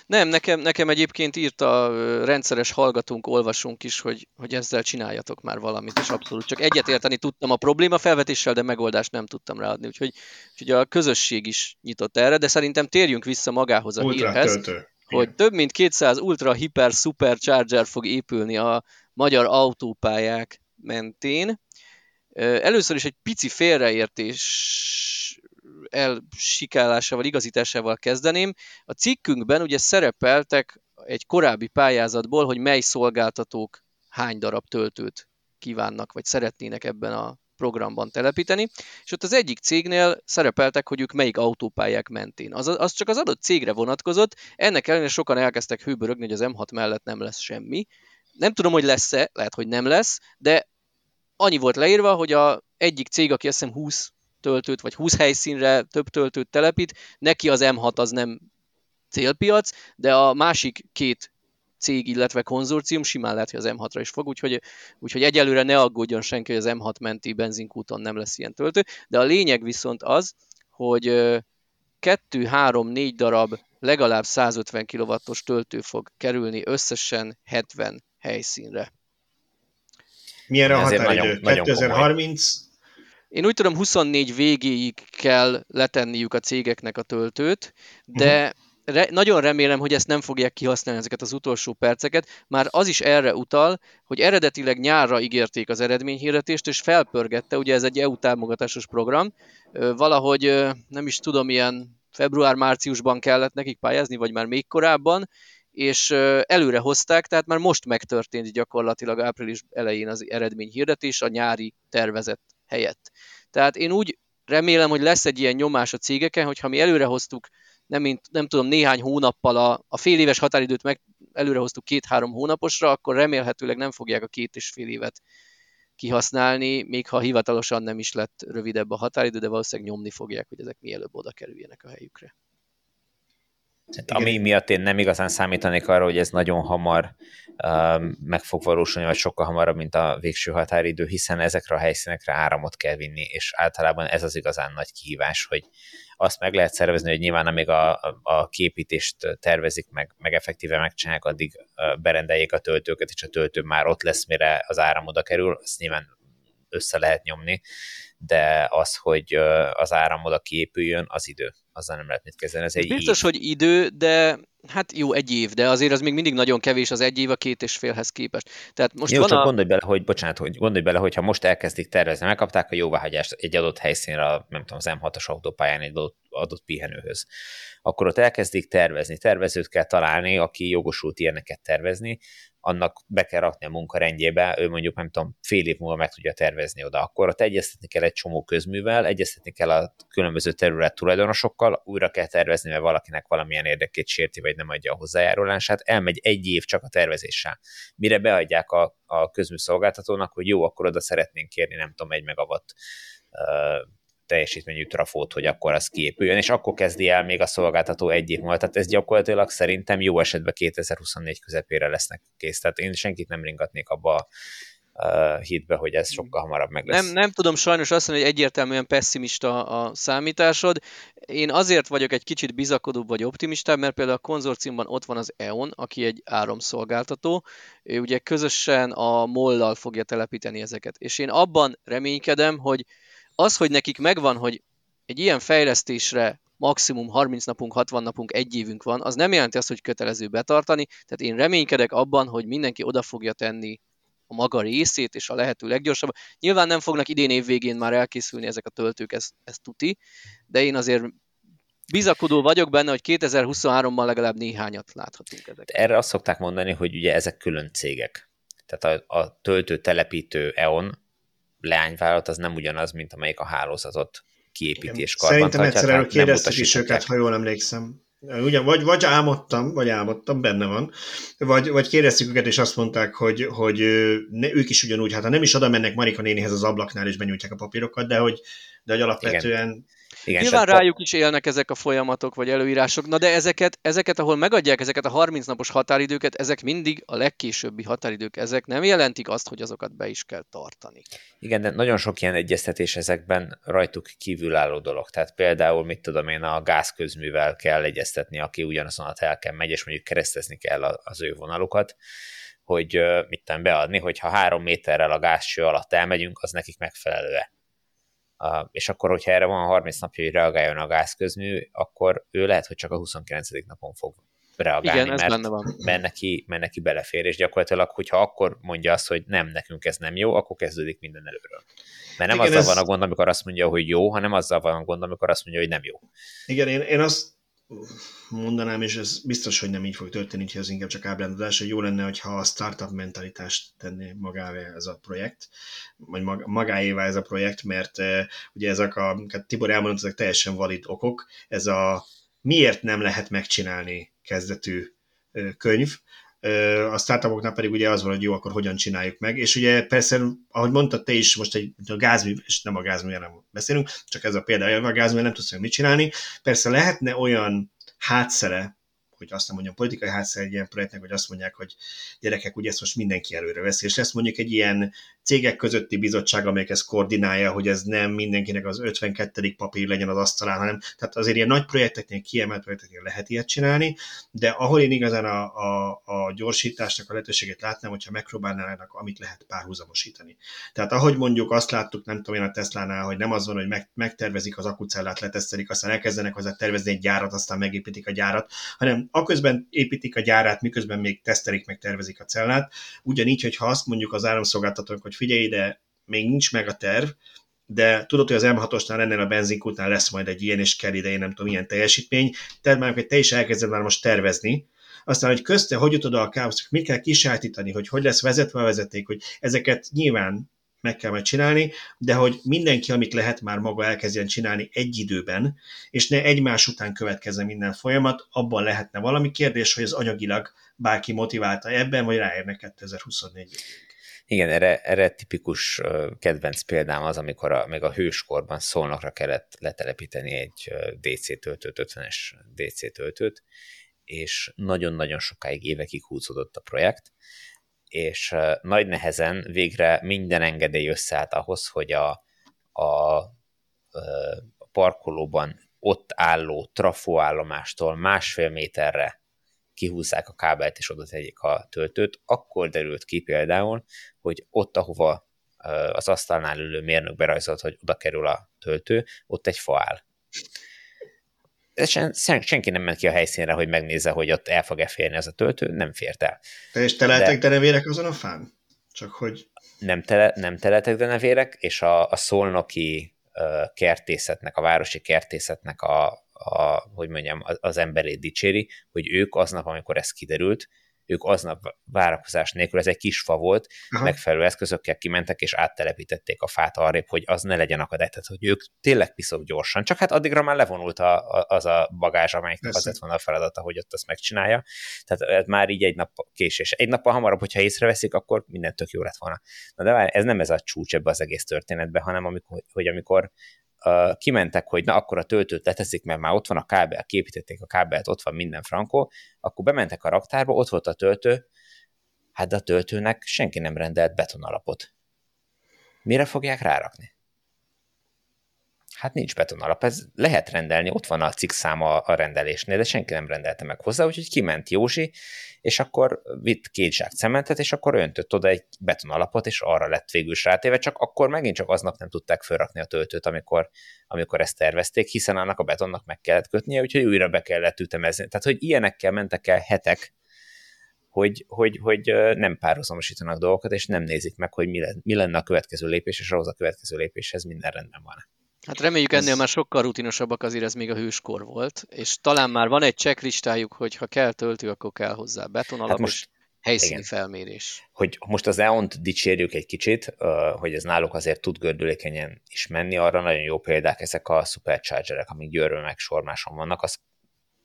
Nem, nekem, nekem egyébként írt a rendszeres hallgatónk, olvasunk is, hogy, hogy ezzel csináljatok már valamit, és abszolút csak egyetérteni tudtam a probléma felvetéssel, de megoldást nem tudtam ráadni. Úgyhogy, úgyhogy a közösség is nyitott erre, de szerintem térjünk vissza magához a Ultra hírhez, töltő. hogy Igen. több mint 200 Ultra Hyper Supercharger fog épülni a magyar autópályák mentén. Először is egy pici félreértés elsikálásával, igazításával kezdeném. A cikkünkben ugye szerepeltek egy korábbi pályázatból, hogy mely szolgáltatók hány darab töltőt kívánnak, vagy szeretnének ebben a programban telepíteni, és ott az egyik cégnél szerepeltek, hogy ők melyik autópályák mentén. Az, az csak az adott cégre vonatkozott, ennek ellenére sokan elkezdtek hőbörögni, hogy az M6 mellett nem lesz semmi. Nem tudom, hogy lesz-e, lehet, hogy nem lesz, de annyi volt leírva, hogy a egyik cég, aki azt hiszem 20 töltőt, vagy 20 helyszínre több töltőt telepít, neki az M6 az nem célpiac, de a másik két cég, illetve konzorcium simán lehet, hogy az M6-ra is fog, úgyhogy, úgyhogy egyelőre ne aggódjon senki, hogy az M6 menti benzinkúton nem lesz ilyen töltő, de a lényeg viszont az, hogy 2, 3, 4 darab legalább 150 kW-os töltő fog kerülni összesen 70 helyszínre. Milyen a határidő? 2030 én úgy tudom, 24 végéig kell letenniük a cégeknek a töltőt, de uh-huh. re- nagyon remélem, hogy ezt nem fogják kihasználni ezeket az utolsó perceket. Már az is erre utal, hogy eredetileg nyárra ígérték az eredményhirdetést, és felpörgette, ugye ez egy EU támogatásos program, valahogy nem is tudom, ilyen február-márciusban kellett nekik pályázni, vagy már még korábban, és előre hozták, tehát már most megtörtént gyakorlatilag április elején az eredményhirdetés a nyári tervezett helyett. Tehát én úgy remélem, hogy lesz egy ilyen nyomás a cégeken, hogyha mi előre hoztuk, nem, mint, nem tudom, néhány hónappal a, a fél éves határidőt meg előre hoztuk két-három hónaposra, akkor remélhetőleg nem fogják a két és fél évet kihasználni, még ha hivatalosan nem is lett rövidebb a határidő, de valószínűleg nyomni fogják, hogy ezek mielőbb oda kerüljenek a helyükre. Hát, ami miatt én nem igazán számítanék arra, hogy ez nagyon hamar uh, meg fog valósulni, vagy sokkal hamarabb, mint a végső határidő, hiszen ezekre a helyszínekre áramot kell vinni, és általában ez az igazán nagy kihívás, hogy azt meg lehet szervezni, hogy nyilván amíg a, a képítést tervezik, meg, meg effektíve megcsinálják, addig berendeljék a töltőket, és a töltő már ott lesz, mire az áram oda kerül, azt nyilván össze lehet nyomni, de az, hogy az áram oda kiépüljön, az idő. Azzal nem lehet mit kezdeni. Ez egy Biztos, év. hogy idő, de hát jó, egy év, de azért az még mindig nagyon kevés az egy év a két és félhez képest. Tehát most jó, van csak a... gondolj bele, hogy, bocsánat, hogy gondolj bele, hogy ha most elkezdik tervezni, megkapták a jóváhagyást egy adott helyszínre, nem tudom, az M6-os autópályán egy adott, adott pihenőhöz, akkor ott elkezdik tervezni. Tervezőt kell találni, aki jogosult ilyeneket tervezni, annak be kell rakni a munkarendjébe, ő mondjuk nem tudom, fél év múlva meg tudja tervezni oda. Akkor ott egyeztetni kell egy csomó közművel, egyeztetni kell a különböző terület tulajdonosokkal, újra kell tervezni, mert valakinek valamilyen érdekét sérti, vagy nem adja a hozzájárulását. Elmegy egy év csak a tervezéssel. Mire beadják a, a közműszolgáltatónak, hogy jó, akkor oda szeretnénk kérni, nem tudom, egy megawatt teljesítményű trafót, hogy akkor az kiépüljön, és akkor kezdi el még a szolgáltató egy év múlva. Tehát ez gyakorlatilag szerintem jó esetben 2024 közepére lesznek kész. Tehát én senkit nem ringatnék abba a hitbe, hogy ez sokkal hamarabb meg lesz. Nem, nem tudom sajnos azt mondani, hogy egyértelműen pessimista a számításod. Én azért vagyok egy kicsit bizakodóbb vagy optimistább, mert például a konzorciumban ott van az EON, aki egy áramszolgáltató. Ő ugye közösen a mollal fogja telepíteni ezeket. És én abban reménykedem, hogy az, hogy nekik megvan, hogy egy ilyen fejlesztésre maximum 30 napunk, 60 napunk, egy évünk van, az nem jelenti azt, hogy kötelező betartani, tehát én reménykedek abban, hogy mindenki oda fogja tenni a maga részét, és a lehető leggyorsabban. Nyilván nem fognak idén év végén már elkészülni ezek a töltők, ez, ez tuti, de én azért bizakodó vagyok benne, hogy 2023-ban legalább néhányat láthatunk ezek. Erre azt szokták mondani, hogy ugye ezek külön cégek. Tehát a, a töltő telepítő EON leányvállalat az nem ugyanaz, mint amelyik a hálózatot kiépítés Szerintem egyszer erről kérdeztük is őket, ha jól emlékszem. Ugye, vagy, vagy álmodtam, vagy álmodtam, benne van, vagy, vagy kérdeztük őket, és azt mondták, hogy, hogy ne, ők is ugyanúgy, hát nem is oda mennek Marika nénihez az ablaknál, és benyújtják a papírokat, de hogy, de hogy alapvetően Igen. Igen, Nyilván rájuk is élnek ezek a folyamatok vagy előírások, na de ezeket, ezeket, ahol megadják ezeket a 30 napos határidőket, ezek mindig a legkésőbbi határidők, ezek nem jelentik azt, hogy azokat be is kell tartani. Igen, de nagyon sok ilyen egyeztetés ezekben rajtuk kívülálló dolog. Tehát például, mit tudom én, a gázközművel kell egyeztetni, aki ugyanazon a telken megy, és mondjuk keresztezni kell az ő vonalukat, hogy mit tudom beadni, hogy ha három méterrel a gázső alatt elmegyünk, az nekik megfelelő-e Uh, és akkor, hogyha erre van 30 napja, hogy reagáljon a gázközmű, akkor ő lehet, hogy csak a 29. napon fog reagálni, Igen, mert, benne van. Mert, neki, mert neki belefér, és gyakorlatilag, hogyha akkor mondja azt, hogy nem, nekünk ez nem jó, akkor kezdődik minden előről. Mert nem Igen, azzal ez... van a gond, amikor azt mondja, hogy jó, hanem azzal van a gond, amikor azt mondja, hogy nem jó. Igen, én, én azt mondanám, és ez biztos, hogy nem így fog történni, hogy ez inkább csak ábrándozás, hogy jó lenne, hogyha a startup mentalitást tenné magávé ez a projekt, vagy magáévá ez a projekt, mert uh, ugye ezek a, hát Tibor elmondott, ezek teljesen valid okok, ez a miért nem lehet megcsinálni kezdetű uh, könyv, a startupoknál pedig ugye az van, hogy jó, akkor hogyan csináljuk meg, és ugye persze, ahogy mondtad te is, most egy a gázmű, és nem a gázmű, nem beszélünk, csak ez a példája, a gázmű nem tudsz mit csinálni, persze lehetne olyan hátszere hogy azt nem mondjam politikai hátszere egy ilyen projektnek, hogy azt mondják, hogy gyerekek, ugye ezt most mindenki előre veszi, és lesz mondjuk egy ilyen cégek közötti bizottság, amelyik ezt koordinálja, hogy ez nem mindenkinek az 52. papír legyen az asztalán, hanem tehát azért ilyen nagy projekteknél, kiemelt projekteknél lehet ilyet csinálni, de ahol én igazán a, a, a gyorsításnak a lehetőségét látnám, hogyha megpróbálnának, amit lehet párhuzamosítani. Tehát ahogy mondjuk azt láttuk, nem tudom én a Tesla-nál, hogy nem az van, hogy meg, megtervezik az akucellát, letesztelik, aztán elkezdenek hozzá tervezni egy gyárat, aztán megépítik a gyárat, hanem aközben építik a gyárát, miközben még tesztelik, meg tervezik a cellát. Ugyanígy, hogyha azt mondjuk az áramszolgáltatók, hogy figyelj ide, még nincs meg a terv, de tudod, hogy az M6-osnál ennél a benzinkútnál lesz majd egy ilyen, és kell ide, én nem tudom, ilyen teljesítmény, tehát már, hogy te is elkezded már most tervezni, aztán, hogy közte, hogy jutod a káosz, mit kell kisátítani, hogy hogy lesz vezetve a vezeték, hogy ezeket nyilván meg kell majd csinálni, de hogy mindenki, amit lehet, már maga elkezdjen csinálni egy időben, és ne egymás után következzen minden folyamat, abban lehetne valami kérdés, hogy az anyagilag bárki motiválta ebben, vagy ráérnek 2024 igen, erre, erre tipikus kedvenc példám az, amikor a, még a hőskorban szolnokra kellett letelepíteni egy DC töltőt, 50-es DC töltőt, és nagyon-nagyon sokáig, évekig húzódott a projekt, és nagy nehezen végre minden engedély összeállt ahhoz, hogy a, a, a parkolóban ott álló trafóállomástól másfél méterre kihúzzák a kábelt és oda tegyék a töltőt, akkor derült ki például, hogy ott, ahova az asztalnál ülő mérnök berajzolt, hogy oda kerül a töltő, ott egy fa áll. Sen, senki nem ment ki a helyszínre, hogy megnézze, hogy ott el fog-e férni ez a töltő, nem fért el. Te és teleltek De... denevérek azon a fán? Csak hogy... Nem, tele, nem teleltek denevérek, és a, a szolnoki kertészetnek, a városi kertészetnek a, a, hogy mondjam, az emberét dicséri, hogy ők aznap, amikor ez kiderült, ők aznap várakozás nélkül, ez egy kis fa volt, Aha. megfelelő eszközökkel kimentek és áttelepítették a fát arrébb, hogy az ne legyen akadály, tehát hogy ők tényleg piszok gyorsan, csak hát addigra már levonult a, a, az a bagázs, amelyiknek az lett volna a feladata, hogy ott azt megcsinálja. Tehát már így egy nap késés. Egy nappal hamarabb, hogyha észreveszik, akkor minden tök jó lett volna. Na de ez nem ez a csúcs ebbe az egész történetben, hanem amikor, hogy amikor kimentek, hogy na akkor a töltőt leteszik, mert már ott van a kábel, képítették a kábelt, ott van minden frankó, akkor bementek a raktárba, ott volt a töltő, hát de a töltőnek senki nem rendelt betonalapot. Mire fogják rárakni? Hát nincs betonalap, ez lehet rendelni, ott van a cikk száma a rendelésnél, de senki nem rendelte meg hozzá, úgyhogy kiment Józsi, és akkor vitt két zsák cementet, és akkor öntött oda egy betonalapot, és arra lett végül is rátéve, csak akkor megint csak aznap nem tudták felrakni a töltőt, amikor, amikor ezt tervezték, hiszen annak a betonnak meg kellett kötnie, úgyhogy újra be kellett ütemezni. Tehát, hogy ilyenekkel mentek el hetek, hogy, hogy, hogy nem párhuzamosítanak dolgokat, és nem nézik meg, hogy mi, mi lenne a következő lépés, és ahhoz a következő lépéshez minden rendben van. Hát reméljük ennél ez... már sokkal rutinosabbak, azért ez még a hőskor volt, és talán már van egy checklistájuk, hogy ha kell töltő, akkor kell hozzá betonalap. Hát most, helyszíni Igen. felmérés. Hogy most az EON-t dicsérjük egy kicsit, hogy ez náluk azért tud gördülékenyen is menni, arra nagyon jó példák ezek a superchargerek, amik Győrről meg Sormáson vannak, azt,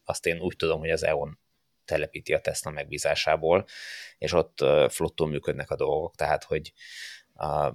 azt én úgy tudom, hogy az EON telepíti a Tesla megbízásából, és ott flottól működnek a dolgok, tehát hogy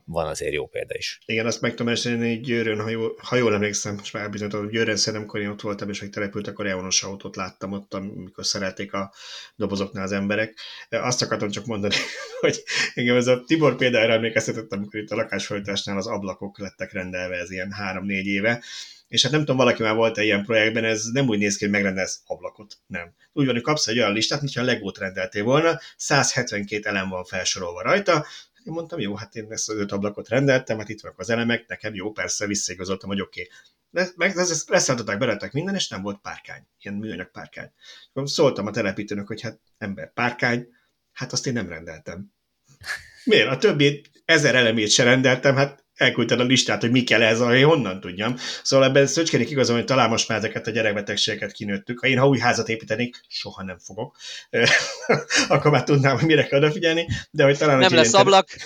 van azért jó példa is. Igen, azt meg tudom esetni Győrön, ha, jó, ha jól emlékszem, most már bizonyítom, hogy Győrön szerintem, én ott voltam, és hogy települt, akkor Eonos autót láttam ott, amikor szerették a dobozoknál az emberek. Azt akartam csak mondani, hogy engem ez a Tibor példára emlékeztetett, amikor itt a lakásfojtásnál az ablakok lettek rendelve, ez ilyen három-négy éve, és hát nem tudom, valaki már volt-e ilyen projektben, ez nem úgy néz ki, hogy megrendelsz ablakot, nem. Úgy van, hogy kapsz egy olyan listát, mintha a legót rendeltél volna, 172 elem van felsorolva rajta, én mondtam, jó, hát én ezt az öt ablakot rendeltem, hát itt vannak az elemek, nekem jó, persze, visszaigazoltam, hogy oké. Okay. Meg leszálltották, belettek minden, és nem volt párkány, ilyen műanyag párkány. Akkor szóltam a telepítőnök, hogy hát ember, párkány, hát azt én nem rendeltem. Miért? A többi ezer elemét se rendeltem, hát elküldted a listát, hogy mi kell ez, hogy honnan tudjam. Szóval ebben Szöcskének igazán, hogy talán most már ezeket a gyerekbetegségeket kinőttük. Ha én ha új házat építenék, soha nem fogok. Akkor már tudnám, hogy mire kell odafigyelni. De hogy talán, nem lesz ablak.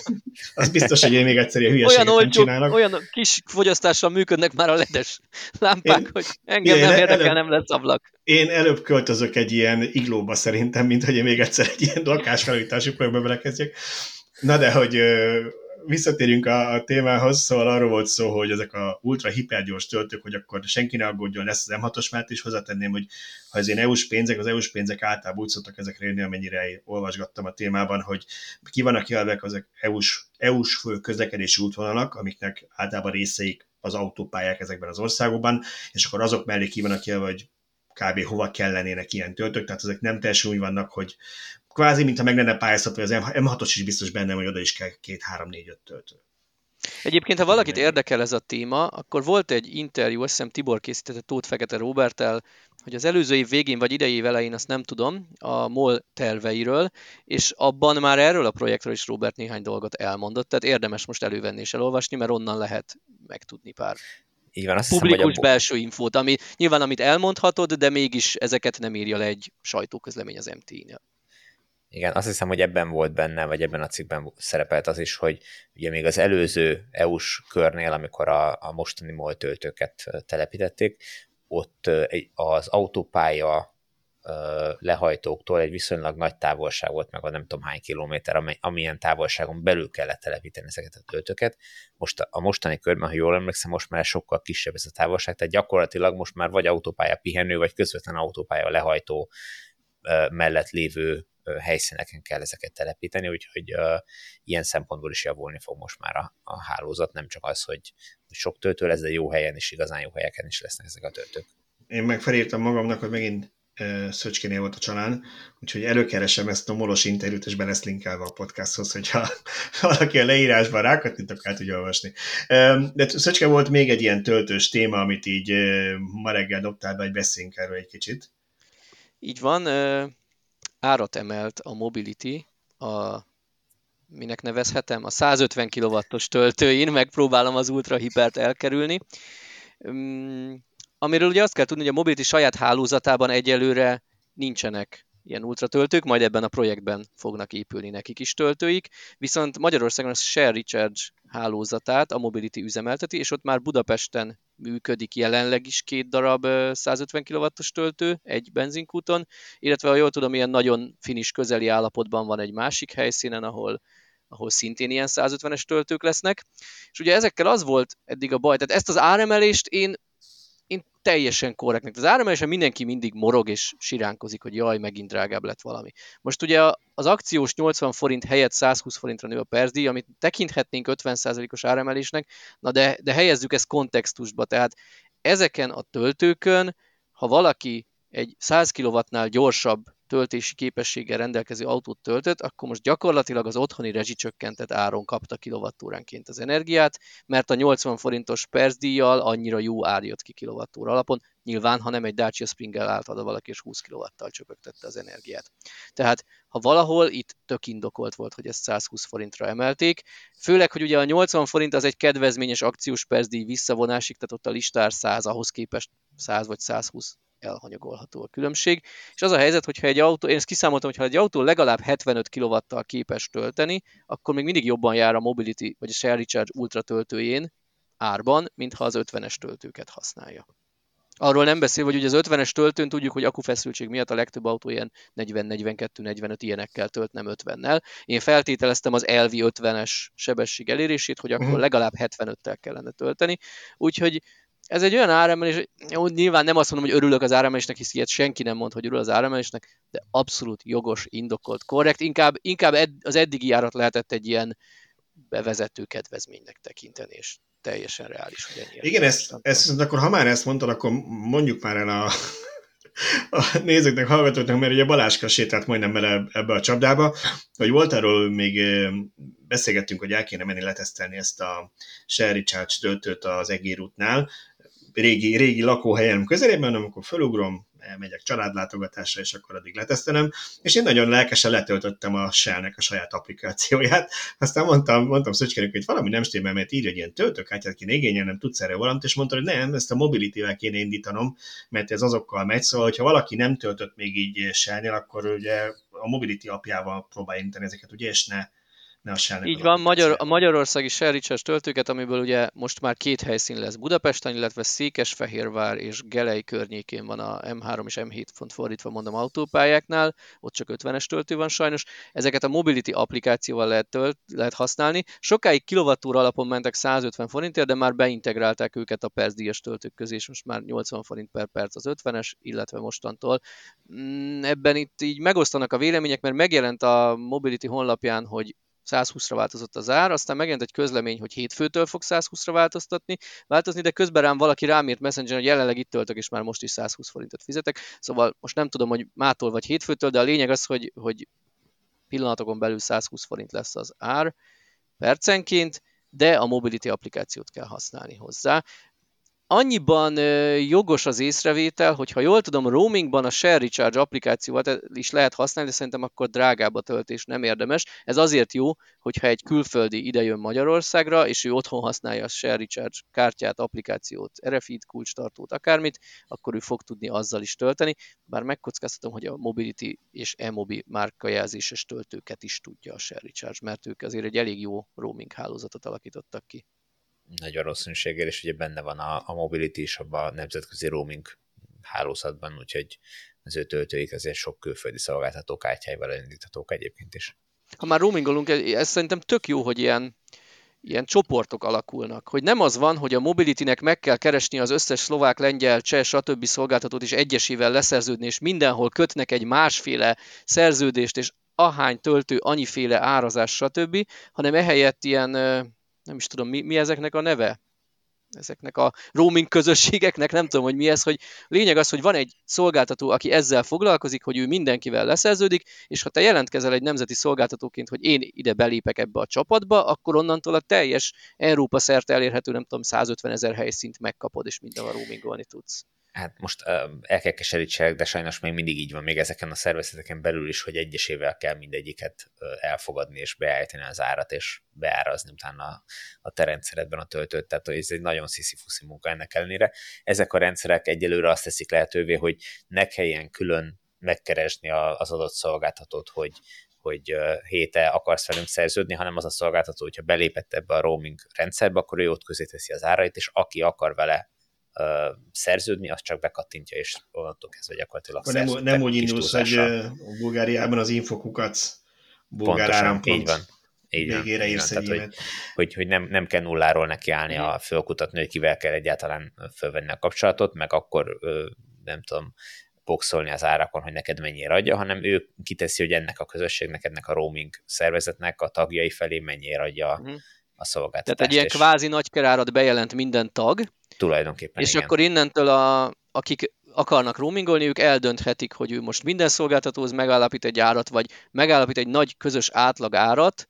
Az biztos, hogy én még egyszer ilyen hülyeséget olyan nem csinálnak. Olyan kis fogyasztással működnek már a ledes lámpák, én, hogy engem én nem érdekel, előbb, nem lesz ablak. Én előbb költözök egy ilyen iglóba szerintem, mint hogy én még egyszer egy ilyen lakásfelújítási projektbe belekezdjek. Na de, hogy visszatérjünk a, témához, szóval arról volt szó, hogy ezek a ultra hipergyors töltők, hogy akkor senki ne aggódjon, lesz az M6-os, mert is hozzátenném, hogy ha az én EU-s pénzek, az EU-s pénzek általában úgy szoktak ezekre jönni, amennyire olvasgattam a témában, hogy ki vannak jelvek az EU-s, EU-s közlekedési útvonalak, amiknek általában részeik az autópályák ezekben az országokban, és akkor azok mellé ki vannak jelve, hogy kb. hova kellenének ilyen töltők, tehát ezek nem teljesen úgy vannak, hogy kvázi, mintha meg lenne pályáztatva, az M6-os is biztos benne, hogy oda is kell két, három, négy, öt töltő. Egyébként, ha valakit érdekel ez a téma, akkor volt egy interjú, azt hiszem Tibor készítette Tóth Fekete Robertel, hogy az előző év végén vagy idei év elején, azt nem tudom, a MOL terveiről, és abban már erről a projektről is Robert néhány dolgot elmondott, tehát érdemes most elővenni és elolvasni, mert onnan lehet megtudni pár így van, azt publikus hiszem, hogy a... belső infót, ami nyilván amit elmondhatod, de mégis ezeket nem írja le egy sajtóközlemény az MTI-nél. Igen, azt hiszem, hogy ebben volt benne, vagy ebben a cikkben szerepelt az is, hogy ugye még az előző EU-s körnél, amikor a, a mostani MOL töltőket telepítették, ott az autópálya lehajtóktól egy viszonylag nagy távolság volt, meg a nem tudom hány kilométer, amilyen távolságon belül kellett telepíteni ezeket a töltőket. Most a mostani körben, ha jól emlékszem, most már sokkal kisebb ez a távolság, tehát gyakorlatilag most már vagy autópálya pihenő, vagy közvetlen autópálya lehajtó mellett lévő helyszíneken kell ezeket telepíteni, úgyhogy uh, ilyen szempontból is javulni fog most már a, a hálózat, nem csak az, hogy sok töltő lesz, de jó helyen is, igazán jó helyeken is lesznek ezek a töltők. Én meg felírtam magamnak, hogy megint Szöcskénél volt a csalán, úgyhogy előkeresem ezt a molos interjút, és be lesz linkelve a podcasthoz, hogyha valaki a leírásban rákattintok, el tudja olvasni. De Szöcske volt még egy ilyen töltős téma, amit így ma reggel dobtál be, hogy beszéljünk erről egy kicsit. Így van, árat emelt a Mobility, a minek nevezhetem, a 150 kW-os töltőin, megpróbálom az ultra hipert elkerülni. Amiről ugye azt kell tudni, hogy a Mobility saját hálózatában egyelőre nincsenek ilyen ultratöltők, majd ebben a projektben fognak épülni nekik is töltőik, viszont Magyarországon a Share Recharge hálózatát a Mobility üzemelteti, és ott már Budapesten működik jelenleg is két darab 150 kW-os töltő egy benzinkúton, illetve ha jól tudom, ilyen nagyon finis közeli állapotban van egy másik helyszínen, ahol ahol szintén ilyen 150-es töltők lesznek. És ugye ezekkel az volt eddig a baj, tehát ezt az áremelést én teljesen korrektnek. Az áremelésen mindenki mindig morog és siránkozik, hogy jaj, megint drágább lett valami. Most ugye az akciós 80 forint helyett 120 forintra nő a percdíj, amit tekinthetnénk 50%-os áremelésnek, na de, de helyezzük ezt kontextusba, tehát ezeken a töltőkön, ha valaki egy 100 kW-nál gyorsabb töltési képességgel rendelkező autót töltött, akkor most gyakorlatilag az otthoni rezsicsökkentett áron kapta kilovattóránként az energiát, mert a 80 forintos percdíjjal annyira jó ár jött ki kilovattóra alapon, nyilván, ha nem egy Dacia Springgel állt oda valaki, és 20 kW-tal csöpögtette az energiát. Tehát, ha valahol itt tök indokolt volt, hogy ezt 120 forintra emelték, főleg, hogy ugye a 80 forint az egy kedvezményes akciós percdíj visszavonásig, tehát ott a listár 100, ahhoz képest 100 vagy 120 elhanyagolható a különbség. És az a helyzet, hogyha egy autó, én ezt kiszámoltam, hogyha egy autó legalább 75 kW-tal képes tölteni, akkor még mindig jobban jár a Mobility vagy a Share Recharge Ultra töltőjén árban, mintha az 50-es töltőket használja. Arról nem beszél, hogy ugye az 50-es töltőn tudjuk, hogy akufeszültség miatt a legtöbb autó ilyen 40-42-45 ilyenekkel tölt, nem 50-nel. Én feltételeztem az LV 50-es sebesség elérését, hogy akkor mhm. legalább 75-tel kellene tölteni. Úgyhogy ez egy olyan áremelés, jó, nyilván nem azt mondom, hogy örülök az áremelésnek, hisz ilyet senki nem mond, hogy örül az áremelésnek, de abszolút jogos, indokolt, korrekt. Inkább, inkább ed, az eddigi járat lehetett egy ilyen bevezető kedvezménynek tekinteni, és teljesen reális, hogy. Igen, ezt, ezt, akkor ha már ezt mondtad, akkor mondjuk már el a, a nézőknek, hallgatóknak, mert ugye Baláska sétált majdnem bele ebbe a csapdába, hogy volt arról még beszélgettünk, hogy el kéne menni letesztelni ezt a Sherry Charge töltőt az Egérútnál, régi, régi lakóhelyem közelében, amikor fölugrom, elmegyek családlátogatásra, és akkor addig letesztelem, és én nagyon lelkesen letöltöttem a shell a saját applikációját. Aztán mondtam, mondtam Szöcskének, hogy valami nem stimmel, mert írja, hogy ilyen töltőkártyát kéne igényelni, nem tudsz erre valamit, és mondta, hogy nem, ezt a mobility-vel kéne indítanom, mert ez azokkal megy, szóval, hogyha valaki nem töltött még így shell akkor ugye a mobility apjával próbálja indítani ezeket, ugye, és ne ne a Így van, Magyar, a magyarországi Serricses töltőket, amiből ugye most már két helyszín lesz Budapesten, illetve Székesfehérvár és Gelei környékén van a M3 és M7 font fordítva mondom autópályáknál, ott csak 50-es töltő van sajnos. Ezeket a Mobility applikációval lehet, tölt, lehet használni. Sokáig kilovattúra alapon mentek 150 forintért, de már beintegrálták őket a percdíjas töltők közé, és most már 80 forint per perc az 50-es, illetve mostantól. Mm, ebben itt így megosztanak a vélemények, mert megjelent a Mobility honlapján, hogy 120-ra változott az ár, aztán megjelent egy közlemény, hogy hétfőtől fog 120-ra változtatni, változni, de közben rám valaki rám írt Messenger, hogy jelenleg itt töltök, és már most is 120 forintot fizetek. Szóval most nem tudom, hogy mától vagy hétfőtől, de a lényeg az, hogy, hogy pillanatokon belül 120 forint lesz az ár percenként, de a Mobility applikációt kell használni hozzá annyiban jogos az észrevétel, hogy ha jól tudom, roamingban a Share Recharge applikációt is lehet használni, de szerintem akkor drágább a töltés, nem érdemes. Ez azért jó, hogyha egy külföldi idejön Magyarországra, és ő otthon használja a Share Recharge kártyát, applikációt, RFID kulcstartót, akármit, akkor ő fog tudni azzal is tölteni, bár megkockáztatom, hogy a Mobility és e-mobi márkajelzéses töltőket is tudja a Share Recharge, mert ők azért egy elég jó roaming hálózatot alakítottak ki nagy valószínűséggel, és ugye benne van a, a mobility is abban a nemzetközi roaming hálózatban, úgyhogy az ő töltőik azért sok külföldi szolgáltató kártyáival elindíthatók egyébként is. Ha már roamingolunk, ez szerintem tök jó, hogy ilyen, ilyen csoportok alakulnak. Hogy nem az van, hogy a Mobility-nek meg kell keresni az összes szlovák, lengyel, cseh, stb. szolgáltatót is egyesével leszerződni, és mindenhol kötnek egy másféle szerződést, és ahány töltő, annyiféle árazás, stb., hanem ehelyett ilyen nem is tudom, mi, mi ezeknek a neve? Ezeknek a roaming közösségeknek, nem tudom, hogy mi ez, hogy lényeg az, hogy van egy szolgáltató, aki ezzel foglalkozik, hogy ő mindenkivel leszerződik, és ha te jelentkezel egy nemzeti szolgáltatóként, hogy én ide belépek ebbe a csapatba, akkor onnantól a teljes Európa szerte elérhető, nem tudom, 150 ezer helyszínt megkapod, és mindenhol roamingolni tudsz hát most el kell keserítsenek, de sajnos még mindig így van, még ezeken a szervezeteken belül is, hogy egyesével kell mindegyiket elfogadni és beállítani az árat, és beárazni utána a, a te rendszeredben a töltőt, tehát ez egy nagyon sziszi munka ennek ellenére. Ezek a rendszerek egyelőre azt teszik lehetővé, hogy ne kelljen külön megkeresni az adott szolgáltatót, hogy, hogy héte akarsz velünk szerződni, hanem az a szolgáltató, hogyha belépett ebbe a roaming rendszerbe, akkor ő ott közé teszi az árait, és aki akar vele szerződni, azt csak bekattintja, és onnantól kezdve gyakorlatilag Nem, nem úgy indulsz, hogy Bulgáriában az infokukat bulgár így van. Így van, végére írsz Tehát, hogy, hogy, hogy nem, nem kell nulláról nekiállni a fölkutatni, hogy kivel kell egyáltalán fölvenni a kapcsolatot, meg akkor nem tudom, boxolni az árakon, hogy neked mennyire adja, hanem ő kiteszi, hogy ennek a közösségnek, ennek a roaming szervezetnek a tagjai felé mennyire adja uh-huh. a szolgáltatást. Tehát egy ilyen kvázi nagykerárat bejelent minden tag, Tulajdonképpen És igen. akkor innentől, a, akik akarnak roamingolni, ők eldönthetik, hogy ő most minden szolgáltatóhoz megállapít egy árat, vagy megállapít egy nagy közös átlag árat,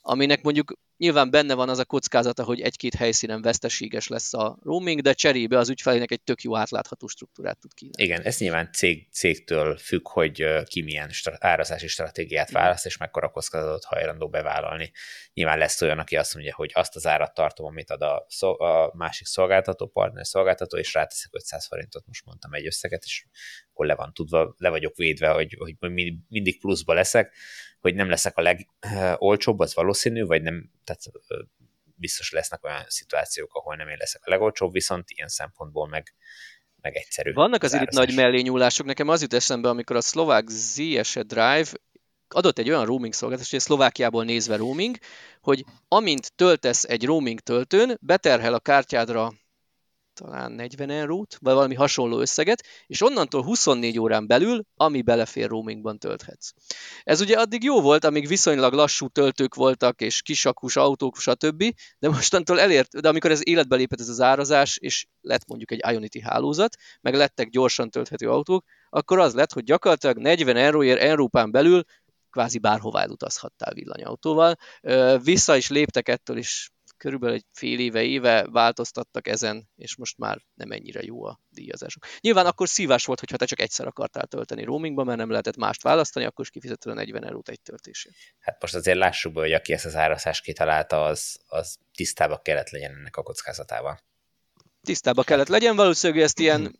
aminek mondjuk Nyilván benne van az a kockázata, hogy egy-két helyszínen veszteséges lesz a roaming, de cserébe az ügyfelének egy tök jó átlátható struktúrát tud kínálni. Igen, ez nyilván cég, cégtől függ, hogy ki milyen árazási stratégiát választ, és mekkora kockázatot hajlandó bevállalni. Nyilván lesz olyan, aki azt mondja, hogy azt az árat tartom, amit ad a, szol- a másik szolgáltató, partner szolgáltató, és ráteszek 500 forintot, most mondtam egy összeget, és akkor le van tudva, le vagyok védve, hogy, hogy mindig pluszba leszek hogy nem leszek a legolcsóbb, az valószínű, vagy nem, tehát biztos lesznek olyan szituációk, ahol nem én leszek a legolcsóbb, viszont ilyen szempontból meg, meg egyszerű. Vannak azért itt nagy mellényúlások. Nekem az jut eszembe, amikor a szlovák ZSE Drive adott egy olyan roaming szolgáltatást, hogy Szlovákiából nézve roaming, hogy amint töltesz egy roaming töltőn, beterhel a kártyádra talán 40 eurót, vagy valami hasonló összeget, és onnantól 24 órán belül, ami belefér roamingban tölthetsz. Ez ugye addig jó volt, amíg viszonylag lassú töltők voltak, és kisakus autók, stb., de mostantól elért, de amikor ez életbe lépett ez az árazás, és lett mondjuk egy Ionity hálózat, meg lettek gyorsan tölthető autók, akkor az lett, hogy gyakorlatilag 40 euróért Európán belül kvázi bárhová elutazhattál villanyautóval. Vissza is léptek ettől, és körülbelül egy fél éve, éve változtattak ezen, és most már nem ennyire jó a díjazások. Nyilván akkor szívás volt, hogyha te csak egyszer akartál tölteni roamingba, mert nem lehetett mást választani, akkor is kifizetted a 40 eurót egy töltésért. Hát most azért lássuk be, hogy aki ezt az áraszást kitalálta, az, az tisztába kellett legyen ennek a kockázatával. Tisztába kellett legyen, valószínűleg ezt ilyen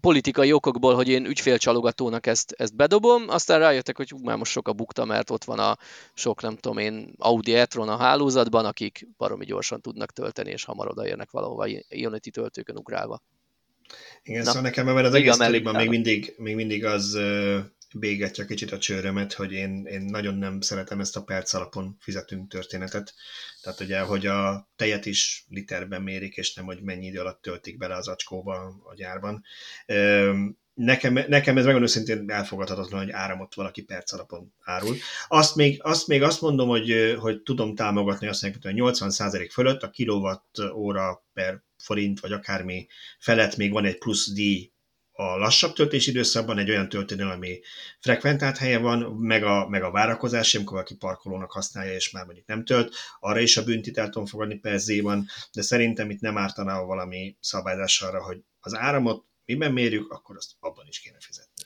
politikai okokból, hogy én ügyfélcsalogatónak ezt, ezt bedobom, aztán rájöttek, hogy már most sok a bukta, mert ott van a sok, nem tudom én, Audi e-tron a hálózatban, akik baromi gyorsan tudnak tölteni, és hamar odaérnek valahova Ionity töltőkön ugrálva. Igen, Na, szóval nekem ebben az egész még mindig, még mindig az bégetja kicsit a csőrömet, hogy én, én nagyon nem szeretem ezt a perc alapon fizetünk történetet. Tehát ugye, hogy a tejet is literben mérik, és nem, hogy mennyi idő alatt töltik bele az acskóba a gyárban. Nekem, nekem ez megmondom őszintén elfogadhatatlan, hogy áramot valaki perc alapon árul. Azt még azt, még azt mondom, hogy, hogy tudom támogatni azt mondjuk, hogy 80% fölött a kilowatt óra per forint, vagy akármi felett még van egy plusz díj a lassabb töltési időszakban egy olyan töltőnél, ami frekventált helye van, meg a, meg a várakozás, amikor valaki parkolónak használja, és már mondjuk nem tölt, arra is a büntit el tudom fogadni per van, de szerintem itt nem ártaná valami szabályzás arra, hogy az áramot miben mérjük, akkor azt abban is kéne fizetni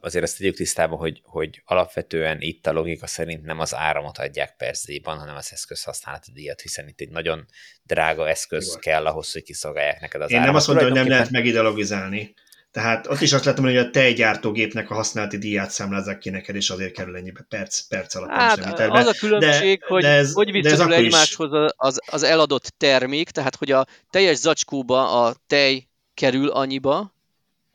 azért azt tegyük tisztában, hogy, hogy alapvetően itt a logika szerint nem az áramot adják per hanem az eszköz használati díjat, hiszen itt egy nagyon drága eszköz Igen. kell ahhoz, hogy kiszolgálják neked az Én áramot. nem azt mondom, hogy nem lehet megideologizálni. Tehát ott is azt látom, hogy a tejgyártógépnek a használati díját számlázzák ki neked, és azért kerül ennyibe perc, perc alatt. Hát, az a különbség, de, hogy de ez, hogy viszonyul egymáshoz az, az eladott termék, tehát hogy a teljes zacskóba a tej kerül annyiba,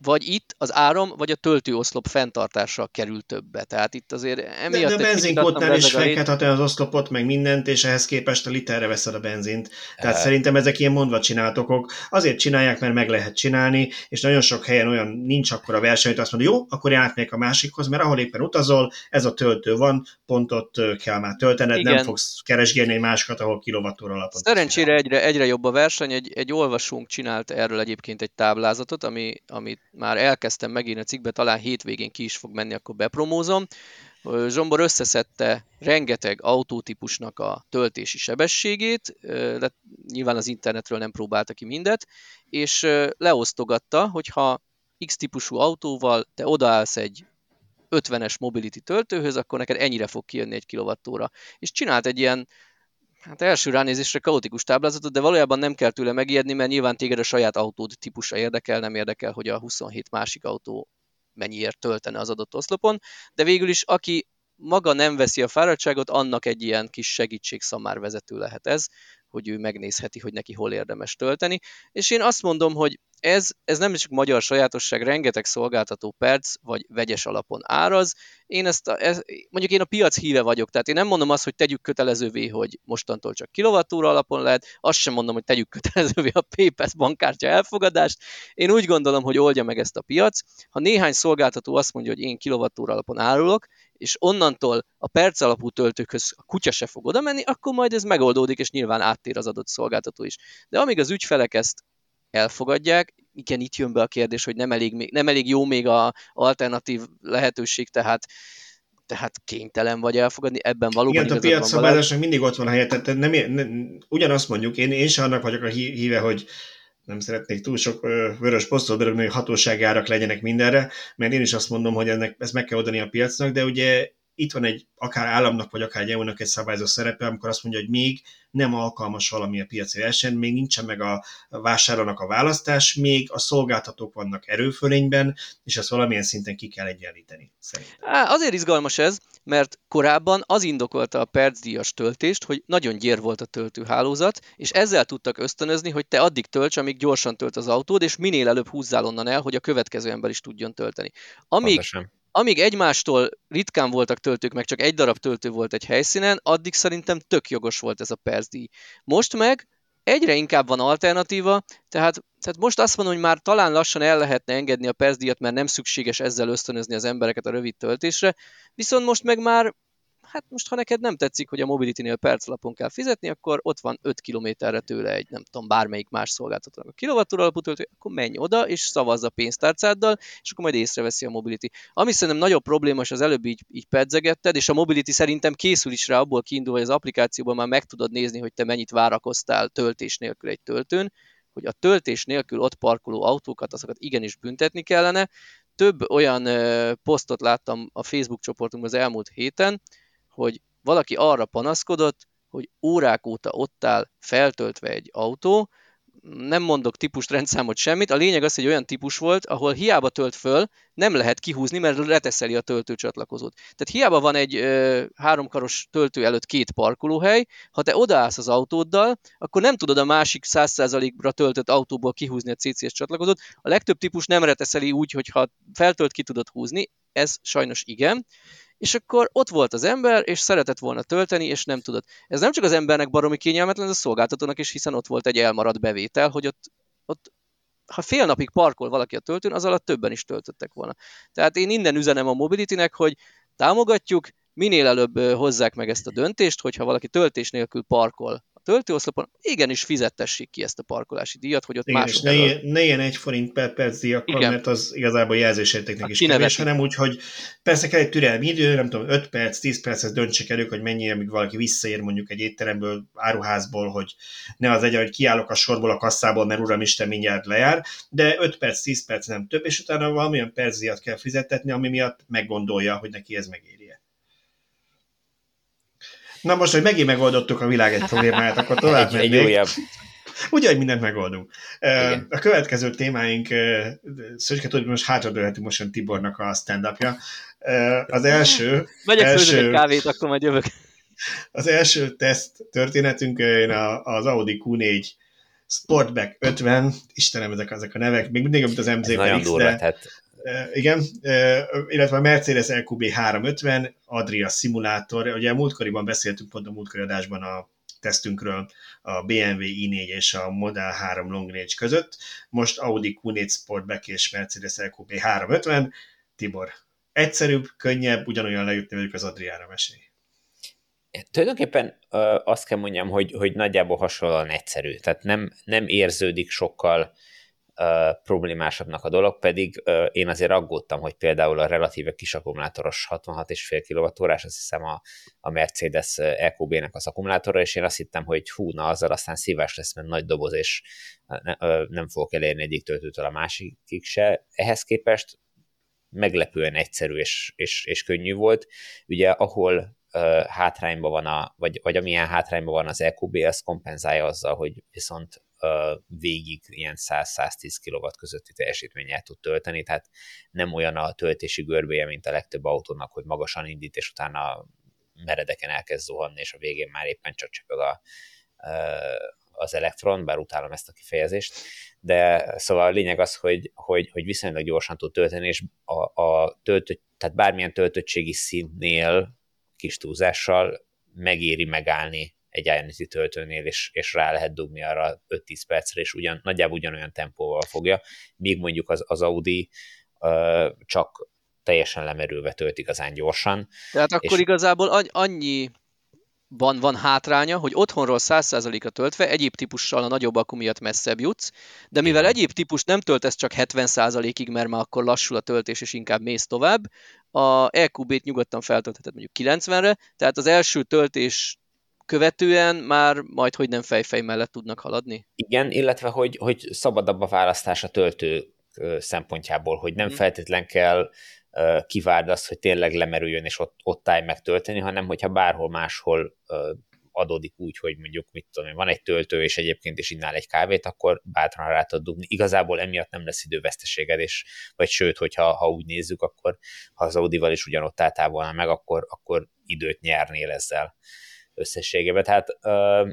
vagy itt az áram, vagy a töltőoszlop fenntartása kerül többe. Tehát itt azért emiatt... De, de a benzinkódnál is fekethatod az oszlopot, meg mindent, és ehhez képest a literre veszed a benzint. Tehát e... szerintem ezek ilyen mondva csináltokok. Azért csinálják, mert meg lehet csinálni, és nagyon sok helyen olyan nincs akkor a verseny, hogy azt mondja, jó, akkor átmegyek a másikhoz, mert ahol éppen utazol, ez a töltő van, pont ott kell már töltened, Igen. nem fogsz keresgélni egy másikat, ahol kilovattóra alapon. Szerencsére egyre, egyre jobb a verseny, egy, egy olvasónk csinált erről egyébként egy táblázatot, ami, amit már elkezdtem megírni a cikkbe, talán hétvégén ki is fog menni, akkor bepromózom. Zsombor összeszedte rengeteg autótípusnak a töltési sebességét, de nyilván az internetről nem próbálta ki mindet, és leosztogatta, hogyha X típusú autóval te odaállsz egy 50-es mobility töltőhöz, akkor neked ennyire fog kijönni egy kilovattóra. És csinált egy ilyen hát első ránézésre kaotikus táblázatot, de valójában nem kell tőle megijedni, mert nyilván téged a saját autód típusa érdekel, nem érdekel, hogy a 27 másik autó mennyiért töltene az adott oszlopon, de végül is aki maga nem veszi a fáradtságot, annak egy ilyen kis segítség vezető lehet ez, hogy ő megnézheti, hogy neki hol érdemes tölteni. És én azt mondom, hogy ez, ez nem csak magyar sajátosság, rengeteg szolgáltató perc vagy vegyes alapon áraz. Én ezt, a, ez, mondjuk én a piac híve vagyok, tehát én nem mondom azt, hogy tegyük kötelezővé, hogy mostantól csak kilovattóra alapon lehet, azt sem mondom, hogy tegyük kötelezővé a PayPass bankkártya elfogadást. Én úgy gondolom, hogy oldja meg ezt a piac. Ha néhány szolgáltató azt mondja, hogy én kilovattóra alapon árulok, és onnantól a perc alapú töltőkhöz a kutya se fog oda menni, akkor majd ez megoldódik, és nyilván áttér az adott szolgáltató is. De amíg az ügyfelek ezt elfogadják. Igen, itt jön be a kérdés, hogy nem elég, nem elég jó még a alternatív lehetőség, tehát tehát kénytelen vagy elfogadni, ebben valóban Igen, a piac szabályozásnak mindig ott van helye, tehát nem, nem, ugyanazt mondjuk, én, én sem annak vagyok a híve, hogy nem szeretnék túl sok vörös posztot berögni, hogy hatósági árak legyenek mindenre, mert én is azt mondom, hogy ennek, ezt meg kell oldani a piacnak, de ugye itt van egy akár államnak, vagy akár egy EU-nak egy szabályozó szerepe, amikor azt mondja, hogy még nem alkalmas valami a piaci verseny, még nincsen meg a vásárlónak a választás, még a szolgáltatók vannak erőfölényben, és ezt valamilyen szinten ki kell egyenlíteni. Á, azért izgalmas ez, mert korábban az indokolta a percdíjas töltést, hogy nagyon gyér volt a töltőhálózat, és ezzel tudtak ösztönözni, hogy te addig tölts, amíg gyorsan tölt az autód, és minél előbb húzzál onnan el, hogy a következő ember is tudjon tölteni. Amíg Pontosan amíg egymástól ritkán voltak töltők, meg csak egy darab töltő volt egy helyszínen, addig szerintem tök jogos volt ez a percdíj. Most meg egyre inkább van alternatíva, tehát, tehát most azt mondom, hogy már talán lassan el lehetne engedni a percdíjat, mert nem szükséges ezzel ösztönözni az embereket a rövid töltésre, viszont most meg már hát most ha neked nem tetszik, hogy a Mobility-nél perclapon kell fizetni, akkor ott van 5 kilométerre tőle egy, nem tudom, bármelyik más szolgáltatónak a kilovattóra alapú töltő, akkor menj oda, és szavazz a pénztárcáddal, és akkor majd észreveszi a Mobility. Ami szerintem nagyobb probléma, és az előbb így, így pedzegetted, és a Mobility szerintem készül is rá abból kiindul, hogy az applikációban már meg tudod nézni, hogy te mennyit várakoztál töltés nélkül egy töltőn, hogy a töltés nélkül ott parkoló autókat, azokat igenis büntetni kellene. Több olyan posztot láttam a Facebook csoportunkban az elmúlt héten, hogy valaki arra panaszkodott, hogy órák óta ott áll feltöltve egy autó, nem mondok típust, rendszámot, semmit. A lényeg az, hogy olyan típus volt, ahol hiába tölt föl, nem lehet kihúzni, mert leteszeli a töltőcsatlakozót. Tehát hiába van egy ö, háromkaros töltő előtt két parkolóhely, ha te odaállsz az autóddal, akkor nem tudod a másik 100%-ra töltött autóból kihúzni a CCS csatlakozót. A legtöbb típus nem reteszeli úgy, hogy ha feltölt, ki tudod húzni. Ez sajnos igen és akkor ott volt az ember, és szeretett volna tölteni, és nem tudott. Ez nem csak az embernek baromi kényelmetlen, ez a szolgáltatónak is, hiszen ott volt egy elmaradt bevétel, hogy ott, ott ha fél napig parkol valaki a töltőn, az alatt többen is töltöttek volna. Tehát én innen üzenem a Mobility-nek, hogy támogatjuk, minél előbb hozzák meg ezt a döntést, hogyha valaki töltés nélkül parkol töltőoszlopon, igenis fizettessék ki ezt a parkolási díjat, hogy ott Igen, mások... Ne, ilyen, ne ilyen egy forint per perc díjakkal, Igen. mert az igazából jelzésértéknek hát is kevés, hanem úgy, hogy persze kell egy türelmi idő, nem tudom, 5 perc, 10 perc, ez döntsék elő, hogy mennyi, amíg valaki visszaér mondjuk egy étteremből, áruházból, hogy ne az egy, hogy kiállok a sorból a kasszából, mert uram Isten mindjárt lejár, de 5 perc, 10 perc nem több, és utána valamilyen percdíjat kell fizetetni, ami miatt meggondolja, hogy neki ez megéri. Na most, hogy megint megoldottuk a világ egy problémáját, akkor tovább egy, egy újabb. Ugye, hogy mindent megoldunk. Igen. A következő témáink, Szöcske tudod, most hátradőlhetünk most Tibornak a stand-upja. Az első... Megyek első, kávét, akkor majd jövök. Az első teszt történetünk az Audi Q4 Sportback 50, Istenem, ezek, ezek a nevek, még mindig, amit az MZ Nagyon durva, de... tehát igen, illetve a Mercedes LQB 350, Adria szimulátor, ugye múltkoriban beszéltünk pont a múltkori adásban a tesztünkről a BMW i4 és a Model 3 Long Range között, most Audi Q4 Sportback és Mercedes LQB 350, Tibor, egyszerűbb, könnyebb, ugyanolyan lejutni vagyok az Adriára mesélj. Tulajdonképpen azt kell mondjam, hogy, hogy nagyjából hasonlóan egyszerű, tehát nem, nem érződik sokkal problémásabbnak a dolog, pedig én azért aggódtam, hogy például a relatíve kis akkumulátoros 66,5 kWh, azt hiszem a, a Mercedes EQB-nek az akkumulátora, és én azt hittem, hogy hú, na azzal aztán szívás lesz, mert nagy doboz, és ne, nem fogok elérni egyik töltőtől a másikig se. Ehhez képest meglepően egyszerű és, és, és könnyű volt. Ugye ahol hátrányban van, a, vagy, vagy amilyen hátrányban van az EQB, az kompenzálja azzal, hogy viszont végig ilyen 100-110 kW közötti teljesítménnyel tud tölteni, tehát nem olyan a töltési görbéje, mint a legtöbb autónak, hogy magasan indít, és utána meredeken elkezd zuhanni, és a végén már éppen csak csöpög a, az elektron, bár utálom ezt a kifejezést, de szóval a lényeg az, hogy, hogy, hogy viszonylag gyorsan tud tölteni, és a, a töltő, tehát bármilyen töltöttségi szintnél kis túlzással megéri megállni egy Ionity töltőnél, és, és rá lehet dugni arra 5-10 percre, és ugyan, nagyjából ugyanolyan tempóval fogja, míg mondjuk az, az Audi uh, csak teljesen lemerülve tölt igazán gyorsan. Tehát akkor és... igazából annyi van, van hátránya, hogy otthonról 100%-ra töltve egyéb típussal a nagyobb akku miatt messzebb jutsz, de mivel Igen. egyéb típus nem töltesz csak 70%-ig, mert már akkor lassul a töltés, és inkább mész tovább, a EQB-t nyugodtan feltöltheted mondjuk 90-re, tehát az első töltés követően már majd hogy nem fejfej mellett tudnak haladni? Igen, illetve hogy, hogy szabadabb a választás a töltő szempontjából, hogy nem hmm. feltétlen kell kivárd azt, hogy tényleg lemerüljön és ott, ott állj megtölteni, hanem hogyha bárhol máshol adódik úgy, hogy mondjuk, mit tudom én, van egy töltő, és egyébként is innál egy kávét, akkor bátran rá tudod dugni. Igazából emiatt nem lesz időveszteséged, és, vagy sőt, hogyha ha úgy nézzük, akkor ha az Audival is ugyanott álltál volna meg, akkor, akkor időt nyernél ezzel összességében. Tehát ö,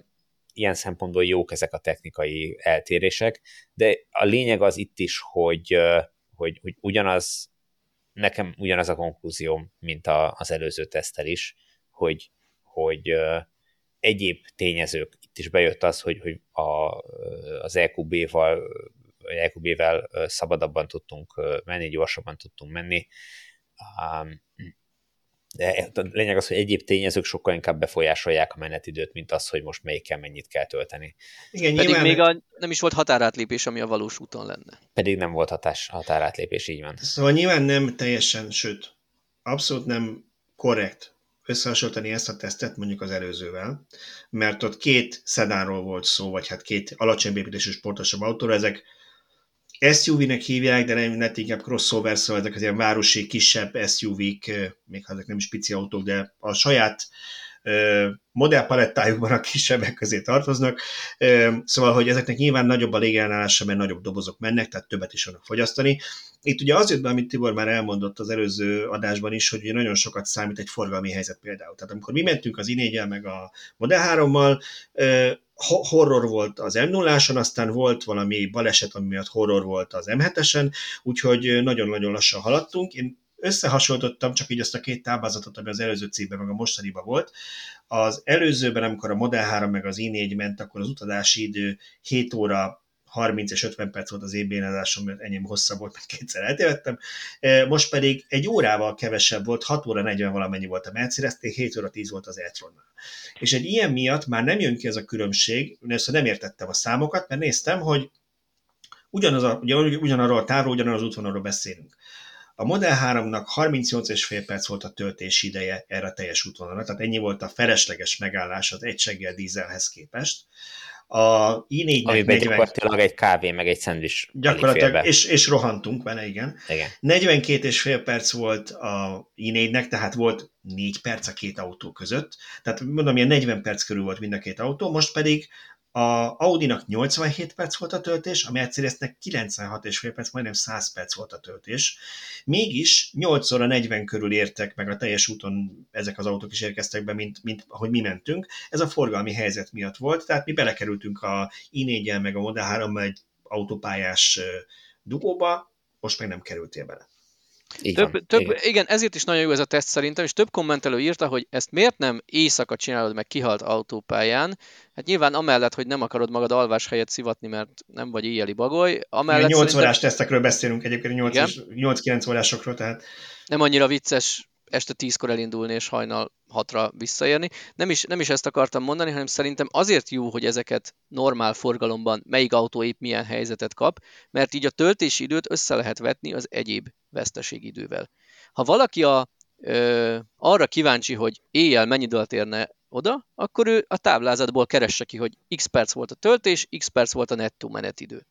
ilyen szempontból jók ezek a technikai eltérések, de a lényeg az itt is, hogy, hogy, hogy ugyanaz nekem ugyanaz a konklúzióm, mint a, az előző tesztel is, hogy, hogy egyéb tényezők, itt is bejött az, hogy, hogy a, az EQB-val EQB-vel szabadabban tudtunk menni, gyorsabban tudtunk menni. De a lényeg az, hogy egyéb tényezők sokkal inkább befolyásolják a menetidőt, mint az, hogy most melyikkel mennyit kell tölteni. Igen, Pedig nyilván... még a, nem is volt határátlépés, ami a valós úton lenne. Pedig nem volt hatás, határátlépés, így van. Szóval nyilván nem teljesen, sőt, abszolút nem korrekt összehasonlítani ezt a tesztet mondjuk az előzővel, mert ott két szedánról volt szó, vagy hát két alacsony építésű sportosabb autóra, ezek SUV-nek hívják, de nem, nem inkább crossover, szóval ezek az ilyen városi kisebb SUV-k, még ha ezek nem is pici autók, de a saját modellpalettájukban a kisebbek közé tartoznak, szóval, hogy ezeknek nyilván nagyobb a légellenállása, mert nagyobb dobozok mennek, tehát többet is vannak fogyasztani. Itt ugye az jött be, amit Tibor már elmondott az előző adásban is, hogy ugye nagyon sokat számít egy forgalmi helyzet például. Tehát amikor mi mentünk az i meg a Model 3-mal, horror volt az m 0 aztán volt valami baleset, ami miatt horror volt az M7-esen, úgyhogy nagyon-nagyon lassan haladtunk. Én összehasonlítottam csak így azt a két táblázatot, ami az előző cikkben, meg a mostaniban volt. Az előzőben, amikor a Model 3 meg az i4 ment, akkor az utazási idő 7 óra 30 és 50 perc volt az ébénázásom, mert enyém hosszabb volt, mert kétszer eltévedtem. E, most pedig egy órával kevesebb volt, 6 óra 40 valamennyi volt a mercedes 7 óra 10 volt az e És egy ilyen miatt már nem jön ki ez a különbség, először nem értettem a számokat, mert néztem, hogy ugyanaz a, ugye, ugyanarról a távról, ugyanarról az útvonalról beszélünk. A Model 3-nak 38,5 perc volt a töltési ideje erre a teljes útvonalra, tehát ennyi volt a felesleges megállás az egyseggel dízelhez képest. A i4-nek Amiben 40... gyakorlatilag egy kávé, meg egy szendvics Gyakorlatilag, és, és rohantunk vele, igen. igen. 42 és fél perc volt a i4-nek, tehát volt 4 perc a két autó között. Tehát mondom, ilyen 40 perc körül volt mind a két autó, most pedig a Audi-nak 87 perc volt a töltés, a Mercedesnek 96 és fél perc, majdnem 100 perc volt a töltés. Mégis 8 óra 40 körül értek, meg a teljes úton ezek az autók is érkeztek be, mint, mint ahogy mi mentünk. Ez a forgalmi helyzet miatt volt, tehát mi belekerültünk a i4-jel, meg a Model 3 egy autópályás dugóba, most meg nem kerültél bele. Így több, van, több, igen. igen, ezért is nagyon jó ez a teszt szerintem, és több kommentelő írta, hogy ezt miért nem éjszaka csinálod meg kihalt autópályán. Hát nyilván amellett, hogy nem akarod magad alvás helyet szivatni, mert nem vagy éjjeli bagoly. Amellett 8 szerintem... órás tesztekről beszélünk egyébként, 8-9 órásokról, tehát... Nem annyira vicces este tízkor elindulni és hajnal hatra visszaérni. Nem is, nem is ezt akartam mondani, hanem szerintem azért jó, hogy ezeket normál forgalomban melyik autó épp milyen helyzetet kap, mert így a töltési időt össze lehet vetni az egyéb veszteségidővel. Ha valaki a, ö, arra kíváncsi, hogy éjjel mennyi időt érne oda, akkor ő a táblázatból keresse ki, hogy x perc volt a töltés, x perc volt a nettó menetidő.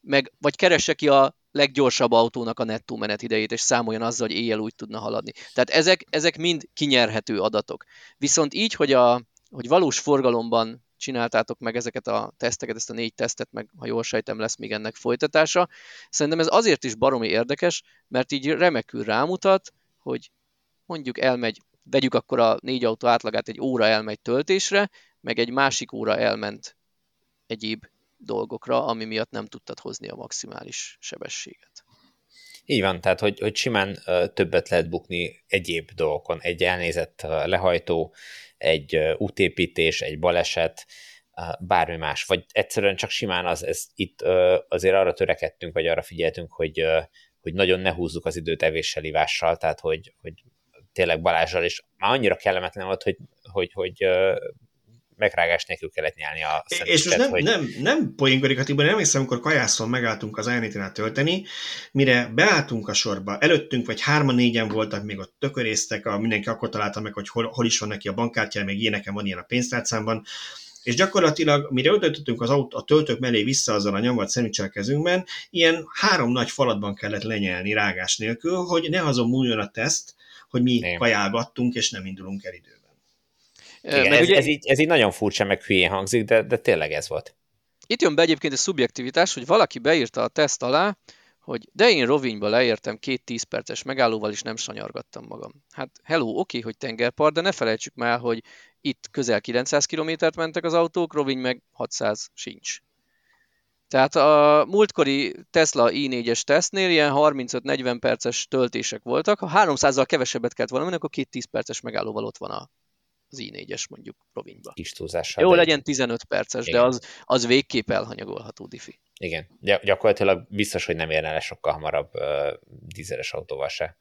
Meg, vagy keresse ki a leggyorsabb autónak a nettó menetidejét, és számoljon azzal, hogy éjjel úgy tudna haladni. Tehát ezek, ezek mind kinyerhető adatok. Viszont így, hogy, a, hogy valós forgalomban csináltátok meg ezeket a teszteket, ezt a négy tesztet, meg ha jól sejtem, lesz még ennek folytatása. Szerintem ez azért is baromi érdekes, mert így remekül rámutat, hogy mondjuk elmegy, vegyük akkor a négy autó átlagát, egy óra elmegy töltésre, meg egy másik óra elment egyéb dolgokra, ami miatt nem tudtad hozni a maximális sebességet. Így van, tehát hogy, hogy simán többet lehet bukni egyéb dolgokon, egy elnézett lehajtó, egy útépítés, egy baleset, bármi más, vagy egyszerűen csak simán az, ez itt azért arra törekedtünk, vagy arra figyeltünk, hogy, hogy nagyon ne húzzuk az időt evéssel, ivással, tehát hogy, hogy tényleg Balázsral is. Már annyira kellemetlen volt, hogy hogy, hogy megrágás nélkül kellett nyelni a És most nem, hogy... nem, nem poénkodik a Tibor, nem hiszem, amikor kajászon megálltunk az Ionity-nál tölteni, mire beálltunk a sorba, előttünk vagy hárman, négyen voltak, még ott tökörésztek, a, mindenki akkor találta meg, hogy hol, hol is van neki a bankkártyája, meg ilyeneken van ilyen a pénztárcámban, és gyakorlatilag, mire odaütöttünk az autó, a töltők mellé vissza azzal a nyomvat szemücsel kezünkben, ilyen három nagy falatban kellett lenyelni rágás nélkül, hogy ne azon múljon a teszt, hogy mi kajálgattunk, és nem indulunk el időben. Igen, ez, ugye... ez, így, ez így nagyon furcsa, meg hülyén hangzik, de, de tényleg ez volt. Itt jön be egyébként a szubjektivitás, hogy valaki beírta a teszt alá, hogy de én Rovinyba leértem két 10 perces megállóval, is nem sanyargattam magam. Hát hello, oké, okay, hogy tengerpart, de ne felejtsük már, hogy itt közel 900 kilométert mentek az autók, Roviny meg 600 sincs. Tehát a múltkori Tesla i4-es tesztnél ilyen 35-40 perces töltések voltak. Ha 300-zal kevesebbet kellett volna menni, akkor két 10 perces megállóval ott van a az i4-es mondjuk Rovinyba. Kis túlzással. Jó, legyen 15 perces, Igen. de az, az végképp elhanyagolható diffi. Igen, Gy- gyakorlatilag biztos, hogy nem érne le sokkal hamarabb uh, dízeles autóval se.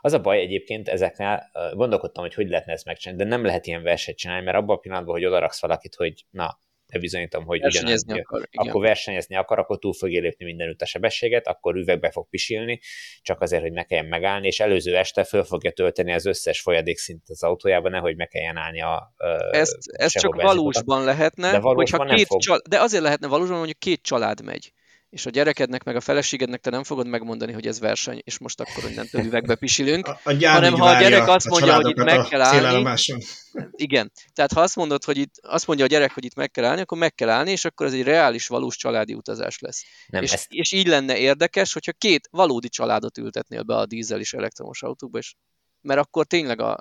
Az a baj egyébként ezeknél, uh, gondolkodtam, hogy hogy lehetne ezt megcsinálni, de nem lehet ilyen versenyt csinálni, mert abban a pillanatban, hogy odaraksz valakit, hogy na, bebizonyítom, hogy versenyezni ugyanaz, akar, igen. akkor versenyezni akar, akkor túl fogja lépni mindenütt a sebességet, akkor üvegbe fog pisilni, csak azért, hogy ne kelljen megállni, és előző este föl fogja tölteni az összes folyadékszint az autójában, nehogy meg kelljen állni a Ezt, ez csak valósban lehetne, de valósban hogyha két fog... csal... de azért lehetne valósban, hogy két család megy és a gyerekednek, meg a feleségednek te nem fogod megmondani, hogy ez verseny, és most akkor több üvegbe pisilünk, a, a hanem ha a gyerek azt mondja, hogy itt meg kell állni, igen, tehát ha azt mondod, hogy itt, azt mondja a gyerek, hogy itt meg kell állni, akkor meg kell állni, és akkor ez egy reális, valós családi utazás lesz. Nem, és, ezt... és így lenne érdekes, hogyha két valódi családot ültetnél be a dízel és elektromos autókba, és mert akkor tényleg a,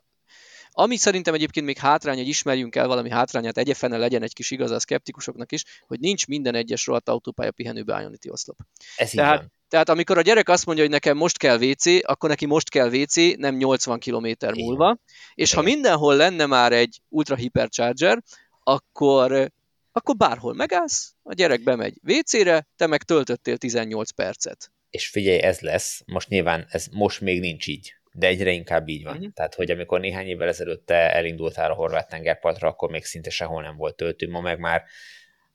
ami szerintem egyébként még hátrány, hogy ismerjünk el valami hátrányát, egyefene legyen egy kis igaza a szkeptikusoknak is, hogy nincs minden egyes rohadt autópálya pihenőbe Ionity oszlop. Ez tehát, van. tehát amikor a gyerek azt mondja, hogy nekem most kell WC, akkor neki most kell WC, nem 80 km múlva, és Igen. ha mindenhol lenne már egy ultra hypercharger, akkor akkor bárhol megállsz, a gyerek bemegy WC-re, te meg töltöttél 18 percet. És figyelj, ez lesz, most nyilván ez most még nincs így, de egyre inkább így van. Uh-huh. Tehát, hogy amikor néhány évvel ezelőtt te elindultál a horvát tengerpartra, akkor még szinte sehol nem volt töltő, ma meg már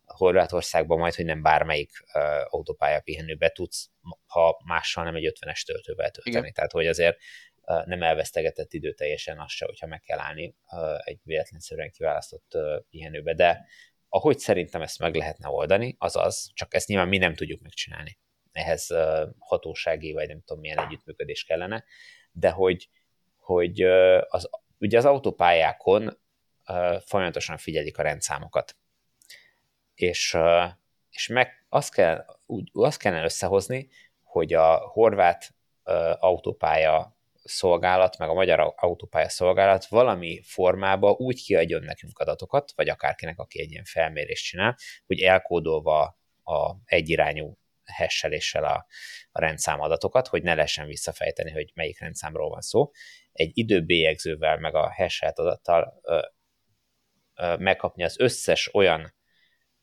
Horvátországban majd, hogy nem bármelyik uh, autópálya pihenőbe tudsz, ha mással nem egy 50-es töltővel tölteni. Igen. Tehát, hogy azért uh, nem elvesztegetett idő teljesen az se, hogyha meg kell állni uh, egy véletlenszerűen kiválasztott uh, pihenőbe. De ahogy szerintem ezt meg lehetne oldani, az az, csak ezt nyilván mi nem tudjuk megcsinálni. Ehhez uh, hatósági, vagy nem tudom milyen együttműködés kellene, de hogy, hogy az, ugye az autópályákon folyamatosan figyelik a rendszámokat. És, és meg azt, kell, úgy, azt kellene összehozni, hogy a horvát autópálya szolgálat, meg a magyar autópálya szolgálat valami formába úgy kiadjon nekünk adatokat, vagy akárkinek, aki egy ilyen felmérést csinál, hogy elkódolva a egyirányú hesseléssel a, a rendszámadatokat, hogy ne lehessen visszafejteni, hogy melyik rendszámról van szó. Egy időbélyegzővel, meg a hesselt adattal ö, ö, megkapni az összes olyan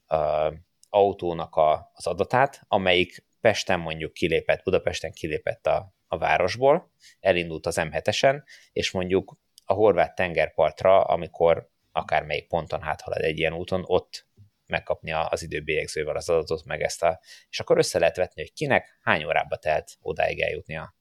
ö, autónak a, az adatát, amelyik Pesten mondjuk kilépett, Budapesten kilépett a, a városból, elindult az M7-esen, és mondjuk a horvát tengerpartra, amikor akármelyik ponton háthalad egy ilyen úton, ott megkapni az időbélyegzővel az adatot, meg ezt a, és akkor össze lehet vetni, hogy kinek hány órába telt odáig eljutni a,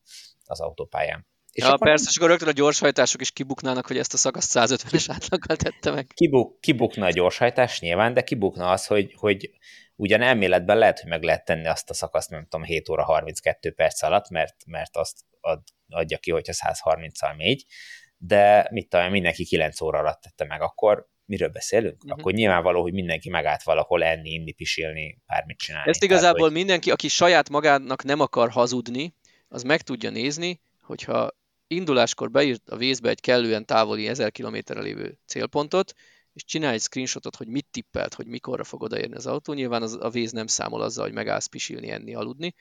az autópályán. És ja, persze, és akkor rögtön a gyorshajtások is kibuknának, hogy ezt a szakaszt 150-es átlaggal tette meg. Kibuk, kibukna a gyorshajtás nyilván, de kibukna az, hogy, hogy ugyan elméletben lehet, hogy meg lehet tenni azt a szakaszt, nem tudom, 7 óra 32 perc alatt, mert, mert azt ad, adja ki, hogyha 130-al mégy, de mit tudom, mindenki 9 óra alatt tette meg, akkor miről beszélünk? Uh-huh. Akkor nyilvánvaló, hogy mindenki megállt valahol enni, inni, pisilni, bármit csinálni. Ezt igazából Tehát, hogy... mindenki, aki saját magának nem akar hazudni, az meg tudja nézni, hogyha induláskor beírt a vészbe egy kellően távoli 1000 km lévő célpontot, és csinálj egy screenshotot, hogy mit tippelt, hogy mikorra fog odaérni az autó. Nyilván az, a vész nem számol azzal, hogy megállsz pisilni, enni, aludni,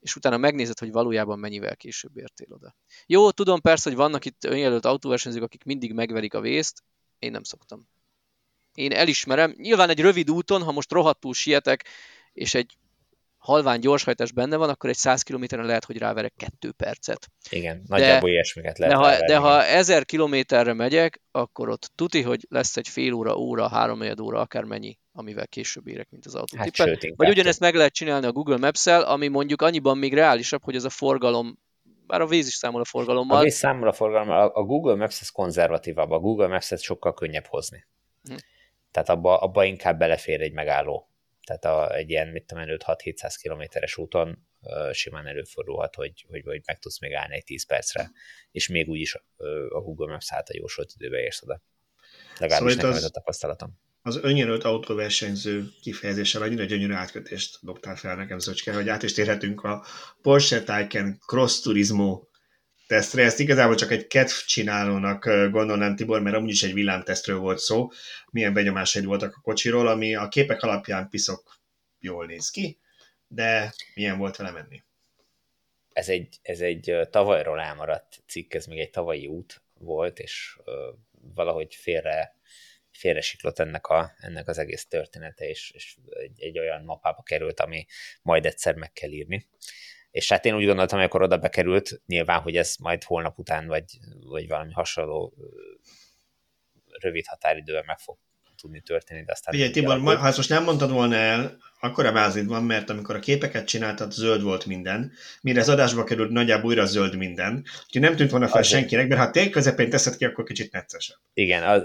és utána megnézed, hogy valójában mennyivel később értél oda. Jó, tudom persze, hogy vannak itt önjelölt autóversenyzők, akik mindig megverik a vészt, én nem szoktam. Én elismerem, nyilván egy rövid úton, ha most rohadtul sietek, és egy halvány gyorshajtás benne van, akkor egy 100 kilométeren lehet, hogy ráverek 2 percet. Igen, nagyjából de, ilyesmiket lehet De ha, de ha 1000 kilométerre megyek, akkor ott tuti, hogy lesz egy fél óra, óra, három óra, akármennyi, amivel később érek, mint az autó. Hát, sőt, Vagy ugyanezt meg lehet csinálni a Google Maps-el, ami mondjuk annyiban még reálisabb, hogy ez a forgalom bár a víz is számol a forgalommal. A víz számol a forgalommal, a Google Maps ez konzervatívabb, a Google Maps-et sokkal könnyebb hozni. Tehát abba, abba inkább belefér egy megálló. Tehát a, egy ilyen, mit tudom 5-6-700 kilométeres úton uh, simán előfordulhat, hogy, hogy, hogy meg tudsz még állni egy 10 percre, és még úgy is uh, a Google Maps által jósolt időbe érsz oda. Legalábbis szóval nekem az, ez a tapasztalatom. Az önjelölt autóversenyző kifejezéssel annyira gyönyörű átkötést dobtál fel nekem, Zöcske, hogy át is térhetünk a Porsche Taycan Cross Turismo tesztre. Ezt igazából csak egy kedv csinálónak gondolnám, Tibor, mert amúgy is egy villámtesztről volt szó. Milyen benyomásaid voltak a kocsiról, ami a képek alapján piszok jól néz ki, de milyen volt vele menni? Ez egy, ez egy tavalyról elmaradt cikk, ez még egy tavalyi út volt, és valahogy félre félre siklott ennek, a, ennek az egész története, és, és egy, egy olyan mapába került, ami majd egyszer meg kell írni. És hát én úgy gondoltam, amikor oda bekerült, nyilván, hogy ez majd holnap után, vagy, vagy valami hasonló rövid határidővel meg fog tudni történni, de aztán... Ugye, Tibor, ma, ha ezt most nem mondtad volna el, akkor a vázid van, mert amikor a képeket csináltad, zöld volt minden. Mire az adásba került, nagyjából újra zöld minden. Úgyhogy nem tűnt volna fel Azért. senkinek, mert ha tél közepén teszed ki, akkor kicsit neccesebb. Igen, az,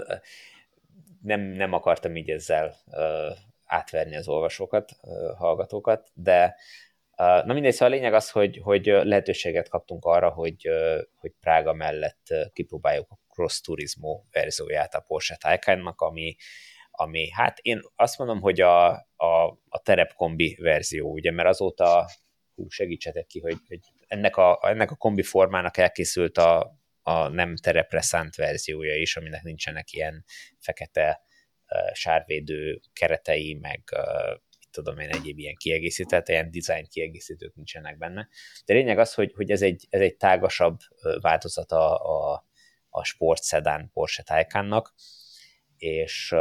nem, nem akartam így ezzel uh, átverni az olvasókat, uh, hallgatókat, de Na mindegy, szóval a lényeg az, hogy, hogy lehetőséget kaptunk arra, hogy, hogy Prága mellett kipróbáljuk a Cross Turismo verzióját a Porsche Taycannak, ami, ami hát én azt mondom, hogy a, a, a terepkombi verzió, ugye, mert azóta, hú, segítsetek ki, hogy, hogy ennek, a, ennek a kombi formának elkészült a, a nem terepre szánt verziója is, aminek nincsenek ilyen fekete sárvédő keretei, meg tudom én, egyéb ilyen kiegészített, ilyen design kiegészítők nincsenek benne. De lényeg az, hogy, hogy ez, egy, ez egy tágasabb változata a, a sportszedán Porsche Taycannak, és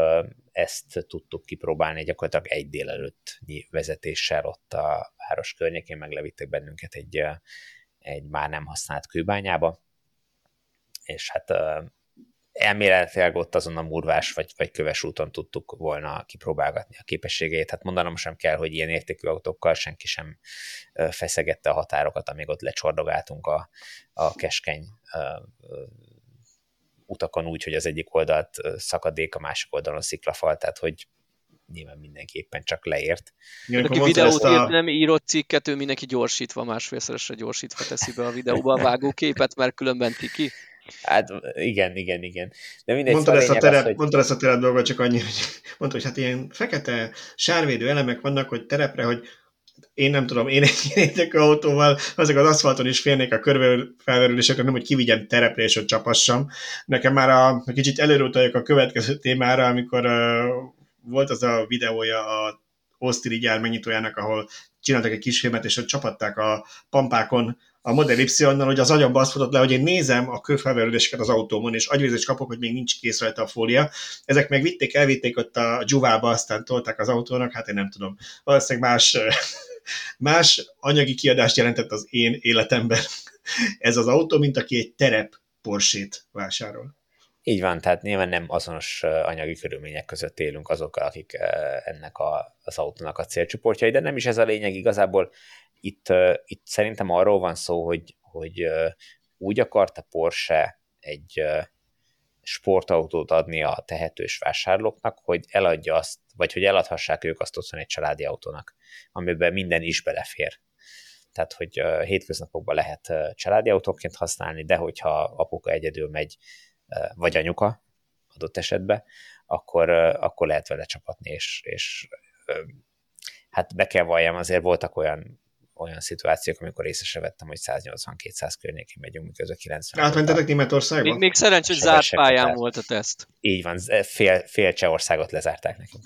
ezt tudtuk kipróbálni gyakorlatilag egy délelőttnyi vezetéssel ott a város környékén, meglevittek bennünket egy, egy már nem használt kőbányába, és hát elméletileg ott azon a murvás vagy, vagy köves úton tudtuk volna kipróbálgatni a képességeit. Hát mondanom sem kell, hogy ilyen értékű autókkal senki sem feszegette a határokat, amíg ott lecsordogáltunk a, a keskeny utakon úgy, hogy az egyik oldalt szakadék, a másik oldalon sziklafal, tehát hogy nyilván mindenképpen csak leért. Igen, aki videót a... írt, nem írott cikket, ő mindenki gyorsítva, másfélszeresre gyorsítva teszi be a videóba a vágóképet, mert különben tiki. Hát igen, igen, igen. De mindegy, mondtad, ezt a terep, az, hogy... mondtad ezt a terep dolgot, csak annyi, hogy mondta, hogy hát ilyen fekete sárvédő elemek vannak, hogy terepre, hogy én nem tudom, én egy ilyen autóval azok az aszfalton is félnék a körfelverülésekre, nem, hogy kivigyem terepre és ott csapassam. Nekem már a, kicsit előrutaljak a következő témára, amikor uh, volt az a videója a Osztiri gyár megnyitójának, ahol csináltak egy kis filmet, és ott csapatták a pampákon a Model Y-nal, hogy az agyamba azt futott le, hogy én nézem a kőfelverődéseket az autómon, és agyvérzést kapok, hogy még nincs kész rajta a fólia. Ezek meg vitték, elvitték ott a dzsuvába, aztán tolták az autónak, hát én nem tudom. Valószínűleg más, más anyagi kiadást jelentett az én életemben ez az autó, mint aki egy terep Porsét vásárol. Így van, tehát nyilván nem azonos anyagi körülmények között élünk azokkal, akik ennek a, az autónak a célcsoportjai, de nem is ez a lényeg, igazából itt, itt szerintem arról van szó, hogy, hogy úgy akart a Porsche egy sportautót adni a tehetős vásárlóknak, hogy eladja azt, vagy hogy eladhassák ők azt otthon egy családi autónak, amiben minden is belefér. Tehát, hogy hétköznapokban lehet családi autóként használni, de hogyha apuka egyedül megy, vagy anyuka adott esetben, akkor, akkor lehet vele csapatni, és, és hát be kell valljam, azért voltak olyan olyan szituációk, amikor észre vettem, hogy 180-200 környékén megyünk, miközben 90. Átmentetek Németországba? Még, még szerencsé, hogy zárt pályán volt a teszt. Így van, fél, fél Csehországot lezárták nekünk.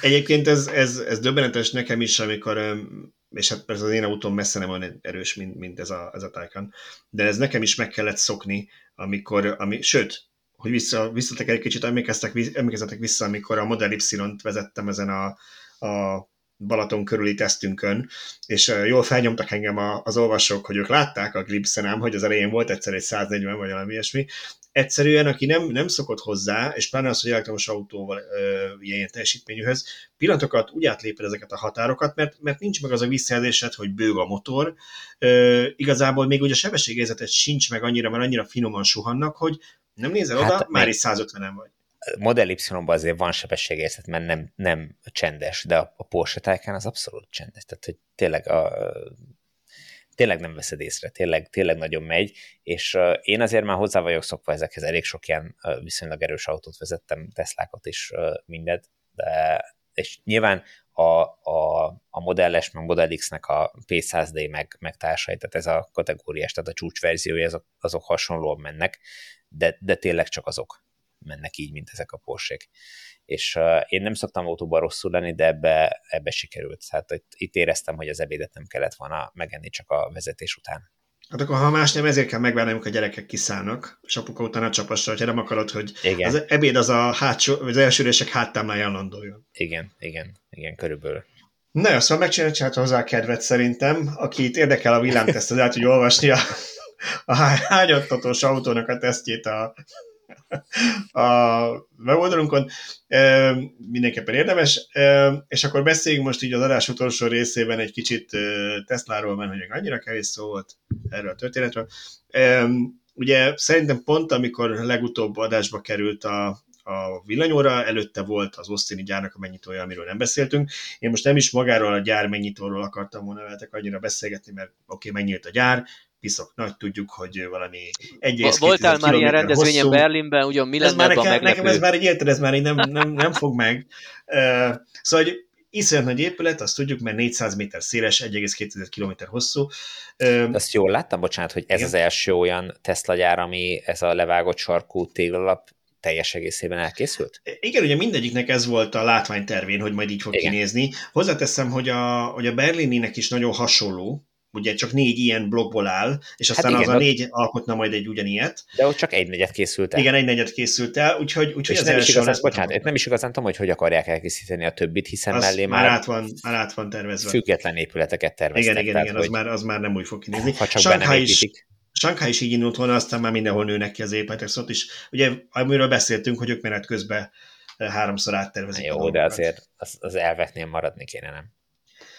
Egyébként ez, ez, ez döbbenetes nekem is, amikor, és hát persze az én autóm messze nem olyan erős, mint, mint ez a, ez a Taycan, de ez nekem is meg kellett szokni, amikor, ami, sőt, hogy vissza, visszatek egy kicsit, emlékeztek, emlékezzetek vissza, amikor a Model Y-t vezettem ezen a, a Balaton körüli tesztünkön, és jól felnyomtak engem az olvasók, hogy ők látták a Glipsen ám, hogy az elején volt egyszer egy 140 vagy valami ilyesmi. Egyszerűen, aki nem, nem szokott hozzá, és pláne az, hogy elektromos autóval ö, ilyen teljesítményűhöz, pillanatokat úgy átléped ezeket a határokat, mert, mert nincs meg az a visszajelzésed, hogy bőg a motor. Ö, igazából még ugye a sebességérzetet sincs meg annyira, mert annyira finoman suhannak, hogy nem nézel hát, oda, már is 150-en vagy. Model Y-ban azért van sebességérzet, mert nem, nem csendes, de a, a Porsche Taycan az abszolút csendes. Tehát, hogy tényleg a, tényleg nem veszed észre, tényleg, tényleg nagyon megy, és uh, én azért már hozzá vagyok szokva ezekhez, elég sok ilyen uh, viszonylag erős autót vezettem, Teslákat is uh, mindet, de és nyilván a, a, a Model S, meg Model X-nek a P100D, meg, meg társai, tehát ez a kategóriás, tehát a csúcsverziója, azok, azok hasonlóan mennek, de, de tényleg csak azok mennek így, mint ezek a porsék. És uh, én nem szoktam autóban rosszul lenni, de ebbe, ebbe sikerült. Hát itt, itt éreztem, hogy az ebédet nem kellett volna megenni csak a vezetés után. Hát akkor ha más nem, ezért kell megvárni, amikor a gyerekek kiszállnak, és apuka utána csapassa, hogyha nem akarod, hogy igen. az ebéd az a hátsó, az első ülések háttámláján landoljon. Igen, igen, igen, körülbelül. Na jó, szóval megcsinálta hozzá a kedvet szerintem, akit érdekel a villámteszt, az el tudja olvasni a, a hányattatós autónak a tesztjét a a weboldalunkon. Mindenképpen érdemes. És akkor beszéljünk most így az adás utolsó részében egy kicsit Tesláról, mert hogy annyira kevés szó volt erről a történetről. Ugye szerintem pont, amikor legutóbb adásba került a, a villanyóra, előtte volt az Osztini gyárnak a mennyitója, amiről nem beszéltünk. Én most nem is magáról a gyár mennyitóról akartam volna veletek annyira beszélgetni, mert oké, okay, megnyílt a gyár, piszok nagy, tudjuk, hogy valami egy Voltál már ilyen rendezvényen hosszú. Berlinben, ugyan mi lenne nekem, meglepő? nekem ez már egy érted, ez már így nem, nem, nem fog meg. Uh, szóval, hogy iszonyat nagy épület, azt tudjuk, mert 400 méter széles, 1,2 km hosszú. Uh, azt jól láttam, bocsánat, hogy ez igen? az első olyan Tesla gyár, ami ez a levágott sarkú téglalap teljes egészében elkészült? Igen, ugye mindegyiknek ez volt a látványtervén, hogy majd így fog Igen. kinézni. Hozzáteszem, hogy a, hogy a berlininek is nagyon hasonló, ugye csak négy ilyen blokkból áll, és aztán hát igen, az a négy alkotna majd egy ugyanilyet. De ott csak egy negyed készült el. Igen, egy negyed készült el, úgyhogy, úgyhogy és az nem is igazán, lesz bocsánat, nem is igazán tudom, hogy hogy akarják elkészíteni a többit, hiszen az mellé már, már, át van, már át van tervezve. Független épületeket terveztek. Igen, igen, tehát, igen, az, már, az már nem úgy fog kinézni. Ha csak Shanghai is, Shanghai is így indult volna, aztán már mindenhol nőnek ki az épületek, szóval is, ugye, amiről beszéltünk, hogy ők menet közben eh, háromszor áttervezik. Jó, de azért az, az elveknél maradni kéne, nem?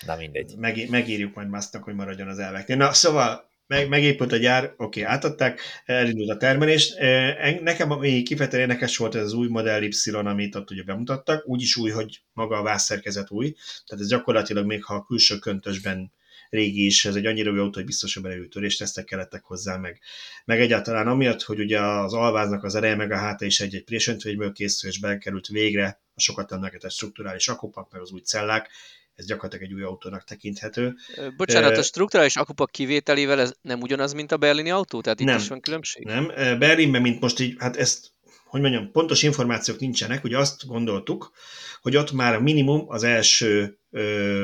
Na mindegy. Meg, megírjuk majd Musknak, hogy maradjon az elveknél. Na, szóval meg, megépült a gyár, oké, okay, átadták, elindult a termelés. Nekem ami kifejezetten érdekes volt ez az új Model Y, amit ott ugye bemutattak, úgyis új, hogy maga a vászszerkezet új, tehát ez gyakorlatilag még ha a külső köntösben régi is, ez egy annyira új autó, hogy biztos, hogy belül töréstesztek kellettek hozzá, meg, meg egyáltalán amiatt, hogy ugye az alváznak az ereje, meg a háta is egy, egy présöntvényből készül, és bekerült végre a sokat emlegetett strukturális akupak, meg az új cellák, ez gyakorlatilag egy új autónak tekinthető. Bocsánat, a strukturális akupak kivételével ez nem ugyanaz, mint a berlini autó? Tehát itt nem, is van különbség? Nem, Berlinben, mint most így, hát ezt, hogy mondjam, pontos információk nincsenek, ugye azt gondoltuk, hogy ott már minimum az első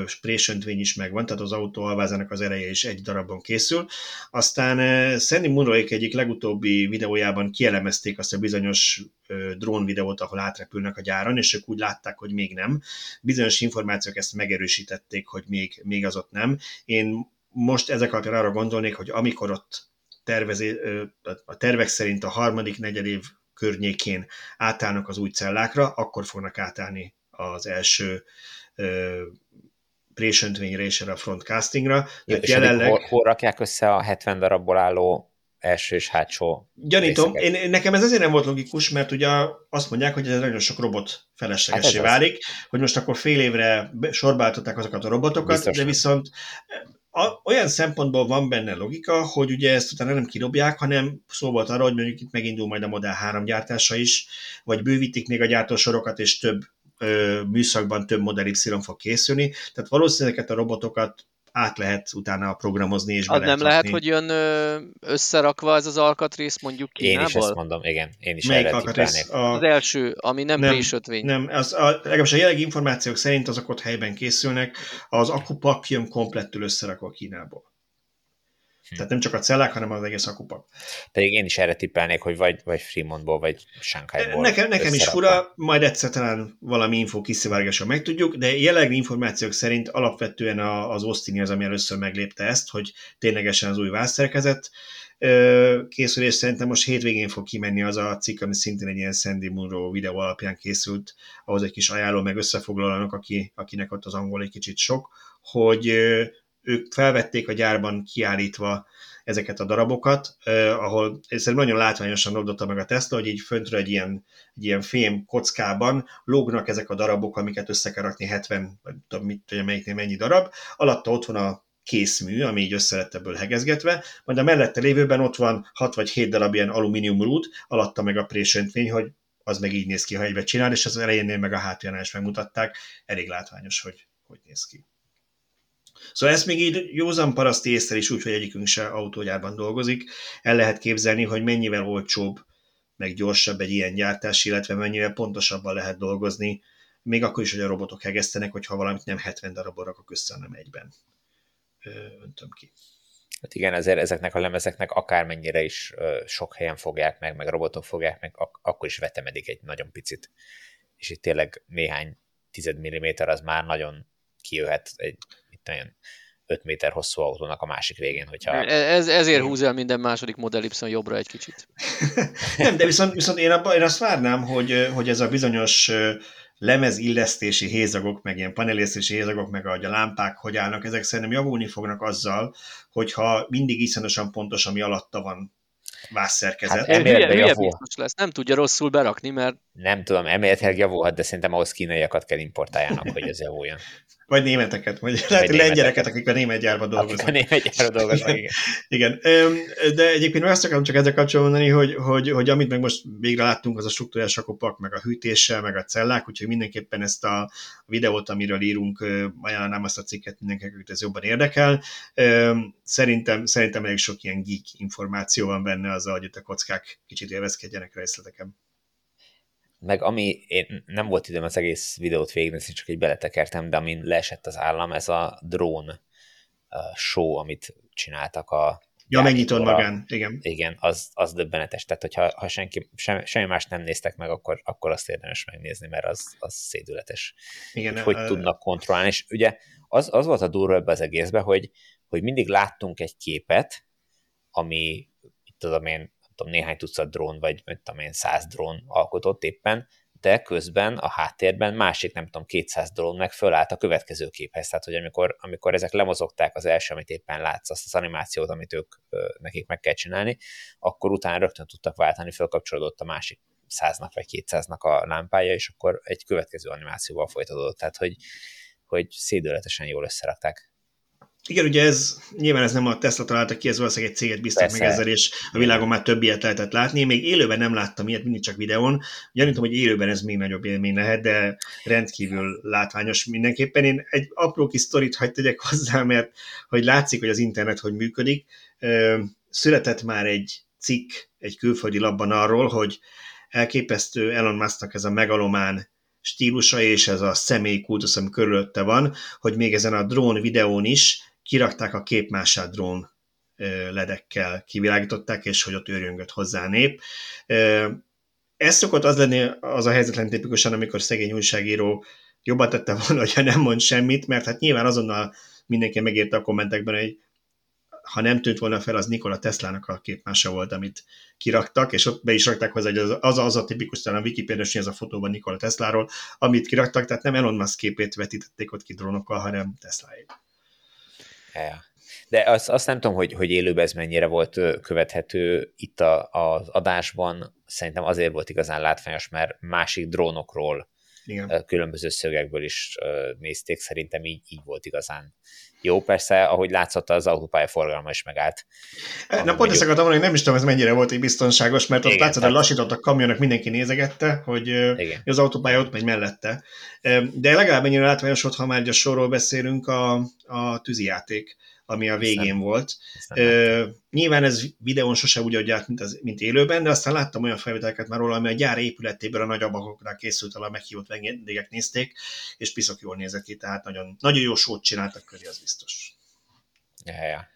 sprésöntvény is megvan, tehát az autó alvázának az ereje is egy darabban készül. Aztán uh, Sandy Munroék egyik legutóbbi videójában kielemezték azt a bizonyos drón videót, ahol átrepülnek a gyáron, és ők úgy látták, hogy még nem. Bizonyos információk ezt megerősítették, hogy még, még az ott nem. Én most ezek alapján arra gondolnék, hogy amikor ott tervezi, a tervek szerint a harmadik negyedév környékén átállnak az új cellákra, akkor fognak átállni az első présöntvényre és erre a frontcastingra. Jó, és jelenleg... hol, hol rakják össze a 70 darabból álló első és hátsó Gyanítom, én, nekem ez azért nem volt logikus, mert ugye azt mondják, hogy ez nagyon sok robot feleslegesé hát válik, az. hogy most akkor fél évre sorbáltották azokat a robotokat, Biztos de viszont a, olyan szempontból van benne logika, hogy ugye ezt utána nem kirobják, hanem szó volt arra, hogy mondjuk itt megindul majd a Model 3 gyártása is, vagy bővítik még a gyártósorokat, és több műszakban több Model Y fog készülni, tehát valószínűleg ezeket a robotokat át lehet utána programozni, és Az nem lehet, hogy jön összerakva ez az alkatrész mondjuk Kínából? Én is ezt mondom, igen. Én is Melyik alkatrész? A... Az első, ami nem, nem présötvény. Nem, az, a, legalábbis a jelenlegi információk szerint azok ott helyben készülnek, az akupak jön komplettül összerakva Kínából. Hm. Tehát nem csak a cellák, hanem az egész akupak. Pedig én is erre tippelnék, hogy vagy, vagy Fremontból, vagy Shanghaiból. Nekem, nekem is fura, majd egyszer talán valami info kiszivárgással megtudjuk, de jelenlegi információk szerint alapvetően az Austin az, ami először meglépte ezt, hogy ténylegesen az új vászszerkezet készülés szerintem most hétvégén fog kimenni az a cikk, ami szintén egy ilyen Sandy Munro videó alapján készült, ahhoz egy kis ajánló meg összefoglalónak, aki, akinek ott az angol egy kicsit sok, hogy ők felvették a gyárban kiállítva ezeket a darabokat, ahol szerintem nagyon látványosan oldotta meg a Tesla, hogy így föntről egy ilyen, egy ilyen fém kockában lógnak ezek a darabok, amiket össze kell rakni 70, vagy tudom, mit tudom, melyiknél mennyi darab, alatta ott van a készmű, ami így össze lett ebből hegezgetve, majd a mellette lévőben ott van 6 vagy 7 darab ilyen alumínium rút, alatta meg a présöntvény, hogy az meg így néz ki, ha egybe csinál, és az elejénél meg a hátuljánál is megmutatták, elég látványos, hogy hogy néz ki. Szóval ezt még így józan paraszti észre is úgy, hogy egyikünk se autógyárban dolgozik, el lehet képzelni, hogy mennyivel olcsóbb, meg gyorsabb egy ilyen gyártás, illetve mennyivel pontosabban lehet dolgozni, még akkor is, hogy a robotok hegesztenek, hogyha valamit nem 70 darabon rakok össze, hanem egyben öntöm ki. Hát igen, ezért ezeknek a lemezeknek akármennyire is sok helyen fogják meg, meg robotok fogják meg, ak- akkor is vetemedik egy nagyon picit. És itt tényleg néhány tized milliméter az már nagyon kijöhet egy ilyen 5 méter hosszú autónak a másik végén, hogyha... Ez, ezért húz el minden második Model Y jobbra egy kicsit. Nem, de viszont, viszont én, abba, én azt várnám, hogy, hogy ez a bizonyos lemezillesztési hézagok, meg ilyen panelésztési hézagok, meg a lámpák hogy állnak, ezek szerintem javulni fognak azzal, hogyha mindig iszonyatosan pontos, ami alatta van vászszerkezet. Hát hülye, hülye biztos lesz, nem tudja rosszul berakni, mert... Nem tudom, elméletileg javulhat, de szerintem ahhoz kínaiakat kell importáljanak, hogy ez javuljon. Vagy németeket, vagy lehet, hogy lengyeleket, akik a német gyárban dolgoznak. Akik a német gyárban dolgoznak, igen. igen. De egyébként azt akarom csak ezzel kapcsolatban mondani, hogy, hogy, hogy amit meg most végre láttunk, az a struktúrás akopak, meg a hűtéssel, meg a cellák, úgyhogy mindenképpen ezt a videót, amiről írunk, ajánlanám azt a cikket mindenkinek, ez jobban érdekel. Szerintem, szerintem elég sok ilyen geek információ van benne az, hogy itt a kockák kicsit élvezkedjenek részleteken meg ami, én nem volt időm az egész videót végignézni, csak egy beletekertem, de amin leesett az állam, ez a drón show, amit csináltak a Ja, megnyitod magán, igen. Igen, az, az döbbenetes. Tehát, hogyha ha senki, sem, semmi más nem néztek meg, akkor, akkor azt érdemes megnézni, mert az, az szédületes. Igen, hogy, hogy uh, tudnak kontrollálni. És ugye az, az volt a durva ebbe az egészben, hogy, hogy mindig láttunk egy képet, ami, itt tudom én, tudom, néhány tucat drón, vagy mit tudom én, száz drón alkotott éppen, de közben a háttérben másik, nem tudom, 200 drón meg fölállt a következő képhez. Tehát, hogy amikor, amikor ezek lemozogták az első, amit éppen látsz, azt az animációt, amit ők nekik meg kell csinálni, akkor utána rögtön tudtak váltani, fölkapcsolódott a másik száznak vagy kétszáznak a lámpája, és akkor egy következő animációval folytatódott. Tehát, hogy, hogy szédületesen jól összerakták. Igen, ugye ez, nyilván ez nem a Tesla találta ki, ez valószínűleg egy céget biztos meg ezzel, és a világon már több ilyet lehetett látni. Még élőben nem láttam ilyet, mindig csak videón. Gyanítom, hogy élőben ez még nagyobb élmény lehet, de rendkívül látványos mindenképpen. Én egy apró kis sztorit hagyd tegyek hozzá, mert hogy látszik, hogy az internet hogy működik. Született már egy cikk egy külföldi labban arról, hogy elképesztő Elon Musknak ez a megalomán stílusa és ez a személykultusz, ami körülötte van, hogy még ezen a drón videón is kirakták a képmását drón ledekkel, kivilágították, és hogy ott őrjöngött hozzá a nép. Ez szokott az lenni az a helyzetlen tipikusan, amikor szegény újságíró jobban tette volna, hogyha nem mond semmit, mert hát nyilván azonnal mindenki megírta a kommentekben, hogy ha nem tűnt volna fel, az Nikola Teslának a képmása volt, amit kiraktak, és ott be is rakták hozzá, hogy az, az, az a tipikus, talán a Wikipedia ez a fotóban Nikola Tesláról, amit kiraktak, tehát nem Elon Musk képét vetítették ott ki drónokkal, hanem Tesláét. Ja. De azt, azt nem tudom, hogy, hogy élőben ez mennyire volt követhető itt a, az adásban. Szerintem azért volt igazán látványos, mert másik drónokról igen. különböző szögekből is nézték, szerintem így, így volt igazán jó. Persze, ahogy látszott, az autópálya forgalma is megállt. Na pont ezt akartam mondani, hogy nem is tudom, ez mennyire volt így biztonságos, mert ott Igen, látszott, hogy lassított a kamionok, mindenki nézegette, hogy Igen. az autópálya ott megy mellette. De legalább ennyire látványos volt, ha már a sorról beszélünk, a, a tűzijáték ami a végén Hiszem. volt. Hiszem. nyilván ez videón sose úgy adják, mint, az, mint élőben, de aztán láttam olyan felvételeket már róla, ami a gyár épületéből a nagy ablakoknál készült, ahol a meghívott vendégek nézték, és piszok jól nézett ki, tehát nagyon, nagyon jó sót csináltak köré, az biztos. Ja, ja.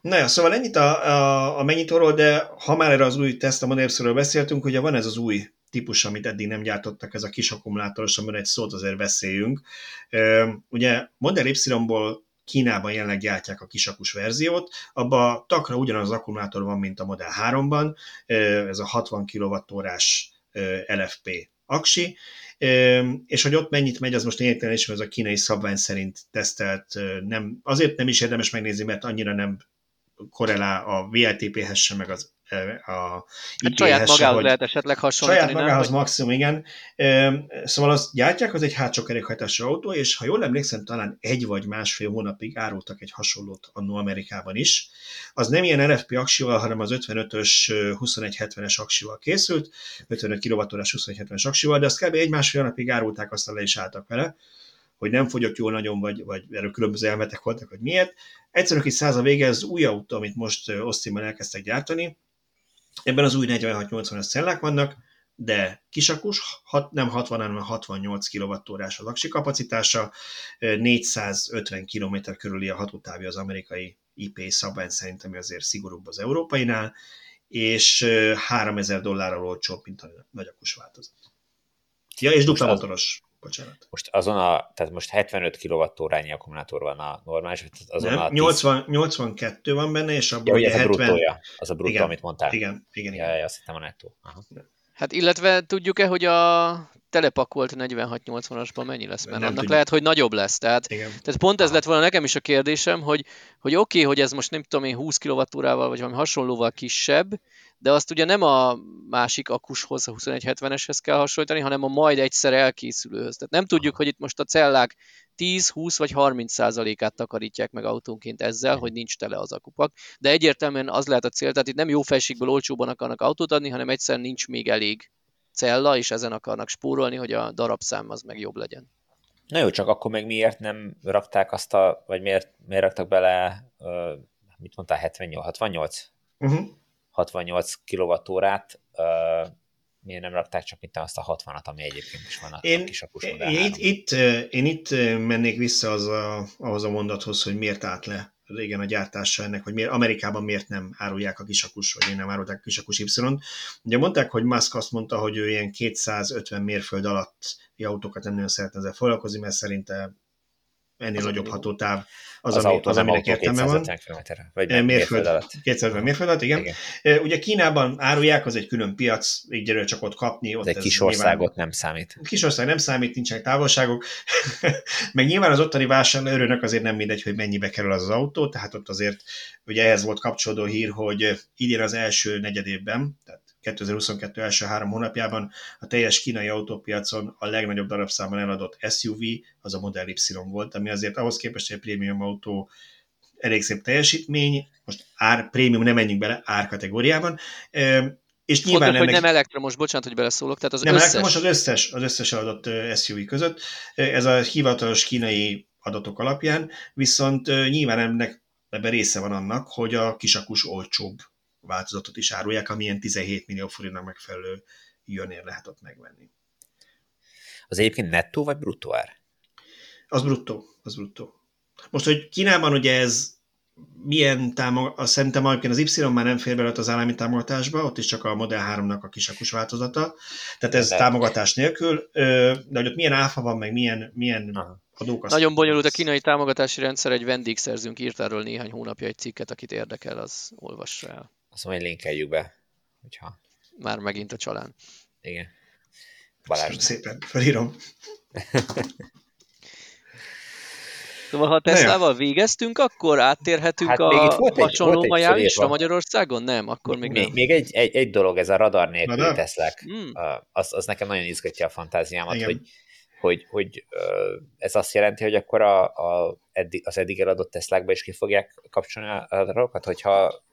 Na ja, szóval ennyit a, a, a mennyitóról, de ha már erre az új Tesla Model beszéltünk, ugye van ez az új típus, amit eddig nem gyártottak, ez a kis akkumulátoros, amiről egy szót azért beszéljünk. Ugye Model Y-ból Kínában jelenleg gyártják a kisakus verziót, abba takra ugyanaz az akkumulátor van, mint a Model 3-ban, ez a 60 kWh-órás LFP aksi, és hogy ott mennyit megy, az most lényegtelen is, mert ez a kínai szabvány szerint tesztelt, nem, azért nem is érdemes megnézni, mert annyira nem korrelál a VLTP-hez sem, meg az a hát saját magához lehet esetleg hasonlítani. Saját magához nem, maximum, igen. Szóval azt gyártják, az egy hátsó kerékhajtású autó, és ha jól emlékszem, talán egy vagy másfél hónapig árultak egy hasonlót annó Amerikában is. Az nem ilyen RFP aksival, hanem az 55-ös 2170-es aksival készült, 55 kWh 2170-es aksival, de azt kb. egy-másfél napig árulták, aztán le is álltak vele hogy nem fogyott jól nagyon, vagy, vagy erről különböző elmetek voltak, hogy miért. Egyszerűen kis száz a vége, ez új autó, amit most Austinban elkezdtek gyártani, Ebben az új 46-80-as cellák vannak, de kisakus, hat, nem 60, hanem 68 kWh-s az aksi kapacitása, 450 km körüli a hatótávja az amerikai IP szabvány szerint, ami azért szigorúbb az európainál, és 3000 dollárral olcsóbb, mint a nagyakus változat. Ja, és dupla motoros bocsánat. Most azon a, tehát most 75 kWh akkumulátor van a normális, azon Nem, a 10... 80, 82 van benne, és abban ja, ugye 70... a bruttója, az a bruttó, igen, amit mondtál. Igen, igen, igen. Ja, ja, azt hittem a nettó. Aha. Hát illetve tudjuk-e, hogy a telepakolt 46-80-asban mennyi lesz, mert nem annak tudjuk. lehet, hogy nagyobb lesz. Tehát, Igen. tehát pont ez lett volna nekem is a kérdésem, hogy, hogy oké, okay, hogy ez most nem tudom én 20 kWh-val vagy valami hasonlóval kisebb, de azt ugye nem a másik akushoz, a 2170-eshez kell hasonlítani, hanem a majd egyszer elkészülőhöz. Tehát nem tudjuk, hogy itt most a cellák 10, 20 vagy 30 százalékát takarítják meg autónként ezzel, hogy nincs tele az akupak. De egyértelműen az lehet a cél, tehát itt nem jó felségből olcsóban akarnak autót adni, hanem egyszer nincs még elég cella, és ezen akarnak spórolni, hogy a darabszám az meg jobb legyen. Na jó, csak akkor meg miért nem rakták azt a, vagy miért, miért raktak bele, uh, mit mondtál, 78, 68? Uh-huh. 68 kWh-órát, uh, miért nem rakták csak itt azt a 60-at, ami egyébként is van a, én, a kis én, itt, itt, én itt mennék vissza az a, ahhoz a mondathoz, hogy miért állt le régen a gyártása ennek, hogy miért, Amerikában miért nem árulják a kisakus, vagy én nem árulták a kisakus Y-t. Ugye mondták, hogy Musk azt mondta, hogy ő ilyen 250 mérföld alatti autókat nem nagyon szeretne ezzel foglalkozni, mert szerinte ennél az nagyobb hatótáv az, az, ami, az aminek értelme van. Vagy mérföld, mérföld alatt. 250 mérföld alatt, igen. igen. Ugye Kínában árulják, az egy külön piac, így csak ott kapni. Ott egy kis országot nem számít. Kis ország nem számít, nincsenek távolságok. Meg nyilván az ottani vásárlóerőnek azért nem mindegy, hogy mennyibe kerül az, az autó, tehát ott azért ugye ehhez volt kapcsolódó hír, hogy idén az első negyedévben, tehát 2022 első három hónapjában a teljes kínai autópiacon a legnagyobb darabszámban eladott SUV az a Model Y volt, ami azért ahhoz képest, hogy egy prémium autó elég szép teljesítmény, most ár, prémium nem menjünk bele árkategóriában, és nyilván Fontos, ennek... hogy nem elektromos, bocsánat, hogy beleszólok, tehát az nem összes... elektromos, az összes, az összes adott SUV között. Ez a hivatalos kínai adatok alapján, viszont nyilván ennek ebben része van annak, hogy a kisakus olcsóbb változatot is árulják, amilyen 17 millió forintnak megfelelő jönnér lehet ott megvenni. Az egyébként nettó vagy bruttó ár? Az bruttó, az bruttó. Most, hogy Kínában ugye ez milyen támogatás, szerintem az Y már nem fér bele az állami támogatásba, ott is csak a Model 3-nak a kisakus változata, tehát ez de, támogatás nélkül, de hogy ott milyen áfa van, meg milyen, milyen adók. Nagyon bonyolult a kínai támogatási rendszer, egy vendégszerzőnk írt erről néhány hónapja egy cikket, akit érdekel, az olvassa el. Azt mondom, hogy linkeljük be, hogyha... Már megint a csalán. Igen. Balázs. szépen, felírom. Szóval ha Teslával végeztünk, akkor áttérhetünk hát a hasonló majálésra Magyarországon? Nem, akkor még, még nem. Még egy, egy, egy dolog, ez a radar nélküli radar? Teslák. Hmm. Az, az nekem nagyon izgatja a fantáziámat, Igen. hogy hogy, hogy ez azt jelenti, hogy akkor a, a, eddig, az eddig eladott Teslákba is ki fogják kapcsolni a radarokat, hogyha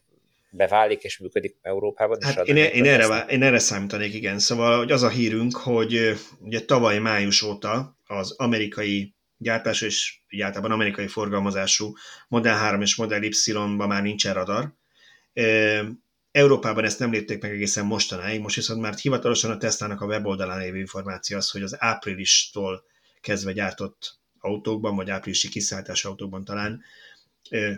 beválik és működik Európában. Hát én, én, erre, én erre számítanék, igen. Szóval hogy az a hírünk, hogy ugye tavaly május óta az amerikai gyártás és általában amerikai forgalmazású Model 3 és Model Y-ban már nincsen radar. Európában ezt nem lépték meg egészen mostanáig, most viszont már hivatalosan a Tesla-nak a weboldalán lévő információ az, hogy az áprilistól kezdve gyártott autókban, vagy áprilisi kiszállítás autókban talán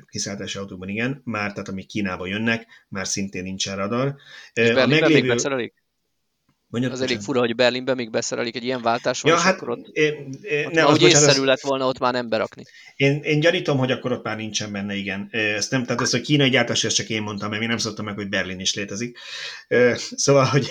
kiszállítási autóban igen, már tehát amik Kínába jönnek, már szintén nincsen radar. És a meglévő... még? Mondjad, az elég fura, hogy Berlinben még beszerelik egy ilyen váltás ja, hát, akkor ott, én, én, ott ne, már úgy észszerű lett volna ott már ember rakni. Én, én gyanítom, hogy akkor ott már nincsen benne, igen. Ezt nem, tehát ezt a kínai gyártás, ezt csak én mondtam, mert én nem szoktam meg, hogy Berlin is létezik. Szóval, hogy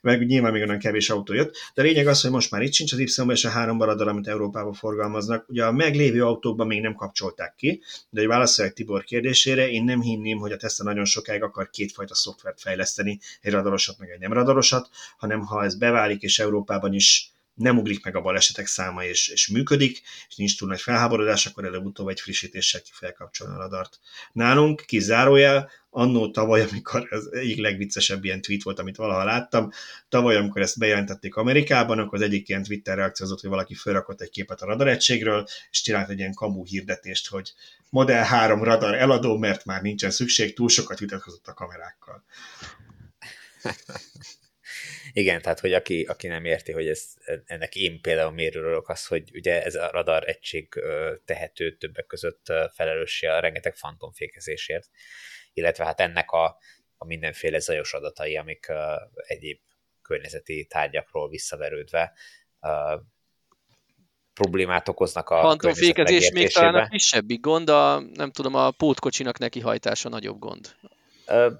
meg nyilván még olyan kevés autó jött. De a lényeg az, hogy most már itt sincs az y és a három baradar, amit Európában forgalmaznak. Ugye a meglévő autókban még nem kapcsolták ki, de hogy válaszoljak Tibor kérdésére, én nem hinném, hogy a Tesla nagyon sokáig akar kétfajta szoftvert fejleszteni, egy radarosat, meg egy nem radarosat, hanem ha ez beválik, és Európában is nem ugrik meg a balesetek száma, és, és működik, és nincs túl nagy felháborodás, akkor előbb-utóbb egy frissítéssel ki felkapcsolni a radart. Nálunk kizárójel, annó tavaly, amikor ez egyik legviccesebb ilyen tweet volt, amit valaha láttam, tavaly, amikor ezt bejelentették Amerikában, akkor az egyik ilyen Twitter reakciózott, hogy valaki felrakott egy képet a radaregységről, és csinált egy ilyen kamú hirdetést, hogy Model 3 radar eladó, mert már nincsen szükség, túl sokat vitatkozott a kamerákkal. Igen, tehát hogy aki, aki nem érti, hogy ez, ennek én például miért az, hogy ugye ez a radar egység tehető többek között felelőssé a rengeteg fantomfékezésért, illetve hát ennek a, a mindenféle zajos adatai, amik egyéb környezeti tárgyakról visszaverődve problémát okoznak a Fantomfékezés még talán a kisebbik gond, a, nem tudom, a pótkocsinak neki hajtása nagyobb gond.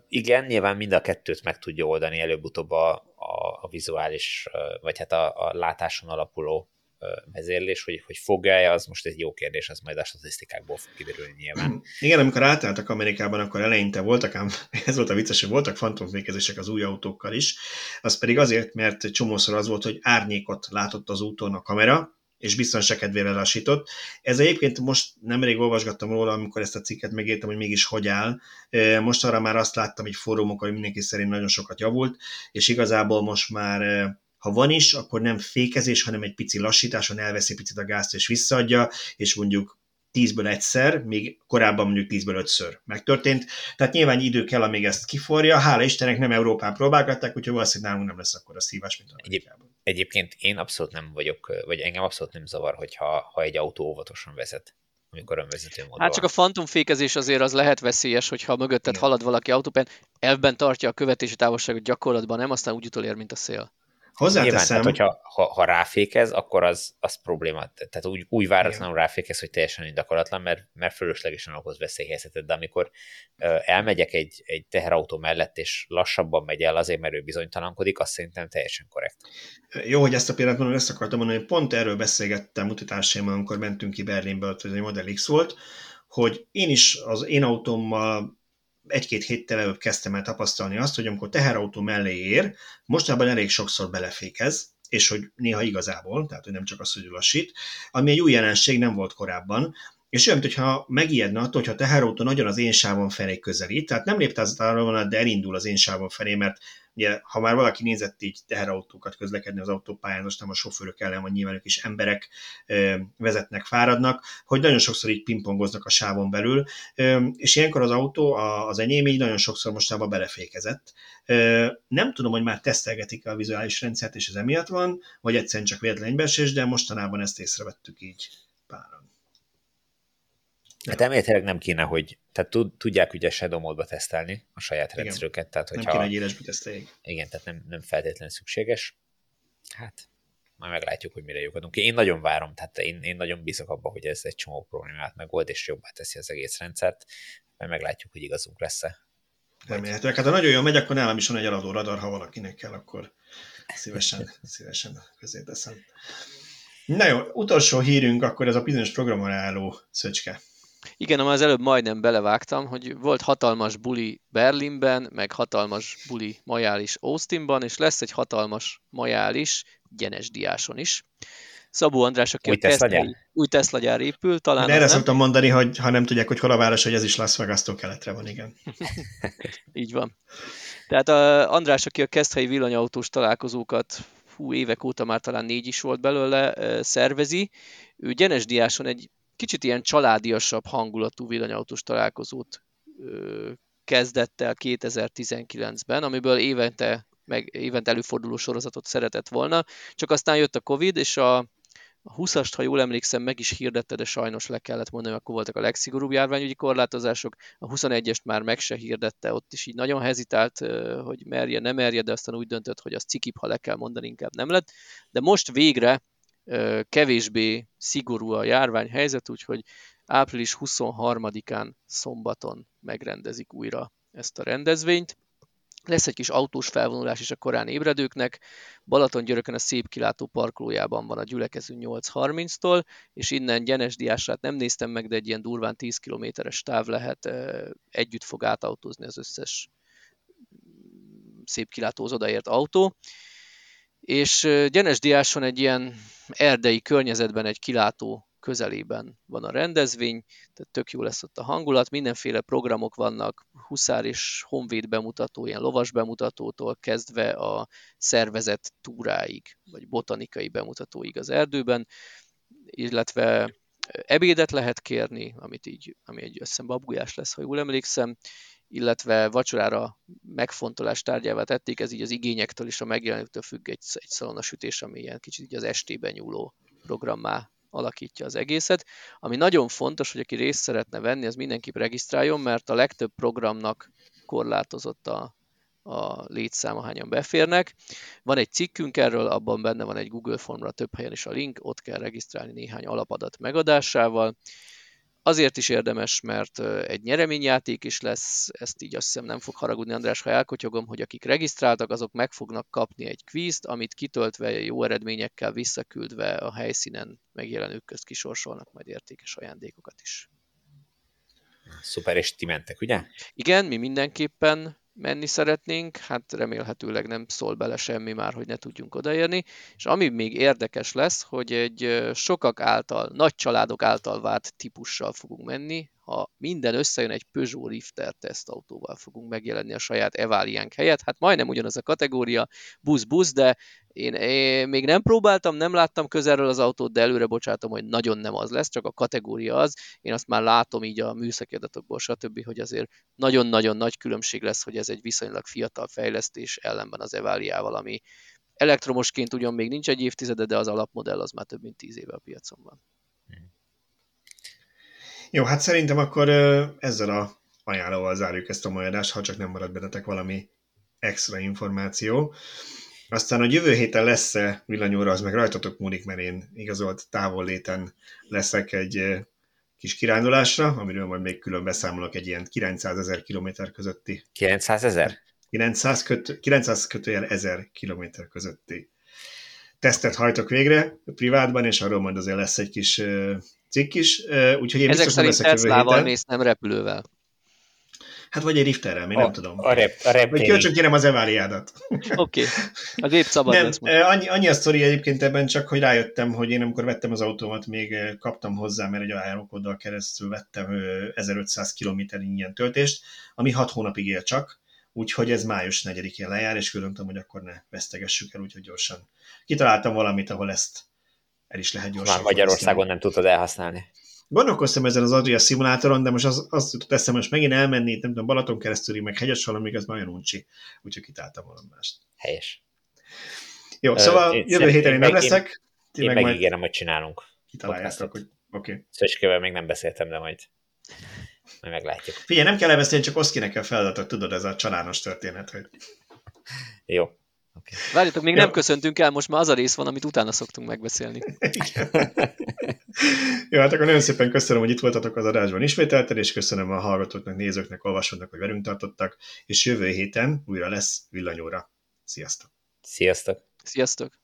Igen, nyilván mind a kettőt meg tudja oldani előbb-utóbb a, a, a vizuális, vagy hát a, a látáson alapuló vezérlés, hogy, hogy fogja-e, az most egy jó kérdés, az majd a statisztikákból fog kiderülni nyilván. Igen, amikor átálltak Amerikában, akkor eleinte voltak, ám ez volt a vicces, hogy voltak fantomfékezések az új autókkal is, az pedig azért, mert csomószor az volt, hogy árnyékot látott az úton a kamera, és biztonság kedvére lassított. Ez egyébként most nemrég olvasgattam róla, amikor ezt a cikket megértem, hogy mégis hogy áll. Most arra már azt láttam, hogy fórumokon, mindenki szerint nagyon sokat javult, és igazából most már ha van is, akkor nem fékezés, hanem egy pici lassításon elveszi picit a gázt és visszaadja, és mondjuk 10-ből egyszer, még korábban mondjuk 10-ből ötször megtörtént. Tehát nyilván idő kell, amíg ezt kiforja. Hála Istennek nem Európán próbálgatták, úgyhogy valószínűleg nálunk nem lesz akkor a szívás, mint Amerikában. Egyébként én abszolút nem vagyok, vagy engem abszolút nem zavar, hogyha ha egy autó óvatosan vezet amikor önvezető módon. Hát csak a fantomfékezés azért az lehet veszélyes, hogyha mögötted Igen. halad valaki autópán, elvben tartja a követési távolságot gyakorlatban, nem, aztán úgy utolér, mint a szél. Hozzáteszem. Nyilván, tehát, hogyha ha, ha ráfékez, akkor az, az probléma. Tehát úgy, úgy váratlanul ráfékez, hogy teljesen indokolatlan, mert, mert fölöslegesen okoz veszélyhelyzetet. De amikor ö, elmegyek egy, egy teherautó mellett, és lassabban megy el azért, mert ő bizonytalankodik, azt szerintem teljesen korrekt. Jó, hogy ezt a példát mondom, ezt akartam mondani, hogy pont erről beszélgettem mutatásaimat, amikor mentünk ki Berlinből, hogy egy Model X volt, hogy én is az én autómmal egy-két héttel előbb kezdtem el tapasztalni azt, hogy amikor teherautó mellé ér, mostában elég sokszor belefékez, és hogy néha igazából, tehát hogy nem csak az, hogy lassít, ami egy új jelenség nem volt korábban, és olyan, mintha megijedne attól, hogyha a teherautó nagyon az én sávon felé közelít, tehát nem az arra de elindul az én sávon felé, mert ugye, ha már valaki nézett így teherautókat közlekedni az autópályán, most nem a sofőrök ellen, vagy nyilván ők is emberek ö, vezetnek, fáradnak, hogy nagyon sokszor így pingpongoznak a sávon belül, ö, és ilyenkor az autó, a, az enyém így nagyon sokszor mostában belefékezett. Ö, nem tudom, hogy már tesztelgetik a vizuális rendszert, és ez emiatt van, vagy egyszerűen csak véletlen egybeesés, de mostanában ezt észrevettük így páran. Hát elméletileg nem kéne, hogy, tehát tudják ugye Shadow módba tesztelni a saját igen. rendszerüket. Tehát, hogyha, nem kéne, hogy élesbe teszteljék. Igen, tehát nem, nem feltétlenül szükséges. Hát, majd meglátjuk, hogy mire lyukadunk. Én nagyon várom, tehát én, én nagyon bízok abban, hogy ez egy csomó problémát megold, és jobbá teszi az egész rendszert, majd meglátjuk, hogy igazunk lesz-e. Remélhetőleg. Hát ha nagyon jól megy, akkor nálam is van egy eladó radar, ha valakinek kell, akkor szívesen, szívesen közé teszem. Na jó, utolsó hírünk akkor ez a bizonyos programon álló szöcske. Igen, az előbb majdnem belevágtam, hogy volt hatalmas buli Berlinben, meg hatalmas buli majális Austinban, és lesz egy hatalmas majális Gyenes Diáson is. Szabó András, aki új, a Tesla gyár. új Tesla gyár épül, talán... De erre szoktam mondani, hogy ha nem tudják, hogy hol a város, hogy ez is Las vegas keletre van, igen. Így van. Tehát a András, aki a Keszthelyi villanyautós találkozókat hú, évek óta már talán négy is volt belőle, szervezi. Ő Gyenes Diáson egy kicsit ilyen családiasabb hangulatú villanyautós találkozót ö, kezdett el 2019-ben, amiből évente, meg évente előforduló sorozatot szeretett volna, csak aztán jött a Covid, és a, A 20-ast, ha jól emlékszem, meg is hirdette, de sajnos le kellett mondani, akkor voltak a legszigorúbb járványügyi korlátozások. A 21-est már meg se hirdette, ott is így nagyon hezitált, hogy merje, nem merje, de aztán úgy döntött, hogy az cikip, ha le kell mondani, inkább nem lett. De most végre kevésbé szigorú a járványhelyzet, úgyhogy április 23-án szombaton megrendezik újra ezt a rendezvényt. Lesz egy kis autós felvonulás is a korán ébredőknek. Balaton györökön a szép kilátó parkolójában van a gyülekező 8.30-tól, és innen Gyenes Diásrát nem néztem meg, de egy ilyen durván 10 kilométeres táv lehet, együtt fog átautózni az összes szép kilátóz odaért autó. És Gyenes Diáson egy ilyen erdei környezetben egy kilátó közelében van a rendezvény, tehát tök jó lesz ott a hangulat, mindenféle programok vannak, huszár és honvéd bemutató, ilyen lovas bemutatótól kezdve a szervezet túráig, vagy botanikai bemutatóig az erdőben, illetve ebédet lehet kérni, amit így, ami egy összembabgulyás lesz, ha jól emlékszem, illetve vacsorára megfontolás tárgyává tették, ez így az igényektől és a megjelenőktől függ egy, egy szalonasütés, ami ilyen kicsit így az estében nyúló programmá alakítja az egészet. Ami nagyon fontos, hogy aki részt szeretne venni, az mindenképp regisztráljon, mert a legtöbb programnak korlátozott a, a létszám, hányan beférnek. Van egy cikkünk erről, abban benne van egy Google formra több helyen is a link, ott kell regisztrálni néhány alapadat megadásával. Azért is érdemes, mert egy nyereményjáték is lesz, ezt így azt hiszem nem fog haragudni András, ha elkotyogom, hogy akik regisztráltak, azok meg fognak kapni egy kvízt, amit kitöltve jó eredményekkel visszaküldve a helyszínen megjelenők közt kisorsolnak majd értékes ajándékokat is. Szuper, és ti mentek, ugye? Igen, mi mindenképpen menni szeretnénk, hát remélhetőleg nem szól bele semmi már, hogy ne tudjunk odaérni. És ami még érdekes lesz, hogy egy sokak által, nagy családok által várt típussal fogunk menni, ha minden összejön, egy Peugeot Rifter tesztautóval fogunk megjelenni a saját Evaliánk helyett. Hát majdnem ugyanaz a kategória, busz-busz, de én, én még nem próbáltam, nem láttam közelről az autót, de előre bocsátom, hogy nagyon nem az lesz, csak a kategória az. Én azt már látom így a műszaki adatokból, stb., hogy azért nagyon-nagyon nagy különbség lesz, hogy ez egy viszonylag fiatal fejlesztés ellenben az Evaliával, ami elektromosként ugyan még nincs egy évtizede, de az alapmodell az már több mint tíz éve a piacon van. Jó, hát szerintem akkor ezzel a ajánlóval zárjuk ezt a mai adást, ha csak nem marad bennetek valami extra információ. Aztán a jövő héten lesz-e villanyóra, az meg rajtatok múlik, mert én igazolt távol léten leszek egy kis kirándulásra, amiről majd még külön beszámolok egy ilyen 900 ezer kilométer közötti. 900 ezer? 900, kötő, 900 kötőjel 1000 kilométer közötti tesztet hajtok végre privátban, és arról majd azért lesz egy kis cikk is, úgyhogy én Ezek biztos nem leszek héten. mész, nem repülővel. Hát vagy egy rifterrel, még nem tudom. A, rep, a rep vagy kölcsön kérem az eváliádat. Oké, okay. a gép szabad nem, lesz annyi, annyi a sztori egyébként ebben csak, hogy rájöttem, hogy én amikor vettem az autómat, még kaptam hozzá, mert egy ajánlókoddal keresztül vettem 1500 km ingyen töltést, ami 6 hónapig él csak, úgyhogy ez május 4-én lejár, és különtöm, hogy akkor ne vesztegessük el, úgyhogy gyorsan kitaláltam valamit, ahol ezt el is lehet gyorsan. Már Magyarországon nem tudtad elhasználni. Gondolkoztam ezen az Adria szimulátoron, de most az, azt jutott eszembe, most megint elmenni, nem tudom, Balaton keresztül, meg hegyes valamíg, az nagyon uncsi. Úgyhogy kitáltam valami mást. Helyes. Jó, szóval én jövő héten én nem leszek. Én, én megígérem, hogy csinálunk. Kitaláljátok, hogy oké. Okay. Szöcskével még nem beszéltem, de majd, majd meglátjuk. Figyelj, nem kell elbeszélni, csak Oszkinek kell feladatot, tudod, ez a csalános történet, hogy... Jó. Okay. Várjatok, még ja. nem köszöntünk el, most már az a rész van, amit utána szoktunk megbeszélni. Jó, hát akkor nagyon szépen köszönöm, hogy itt voltatok az adásban ismételten, és köszönöm a hallgatóknak, nézőknek, olvasóknak, hogy velünk tartottak, és jövő héten újra lesz villanyóra. Sziasztok! Sziasztok! Sziasztok!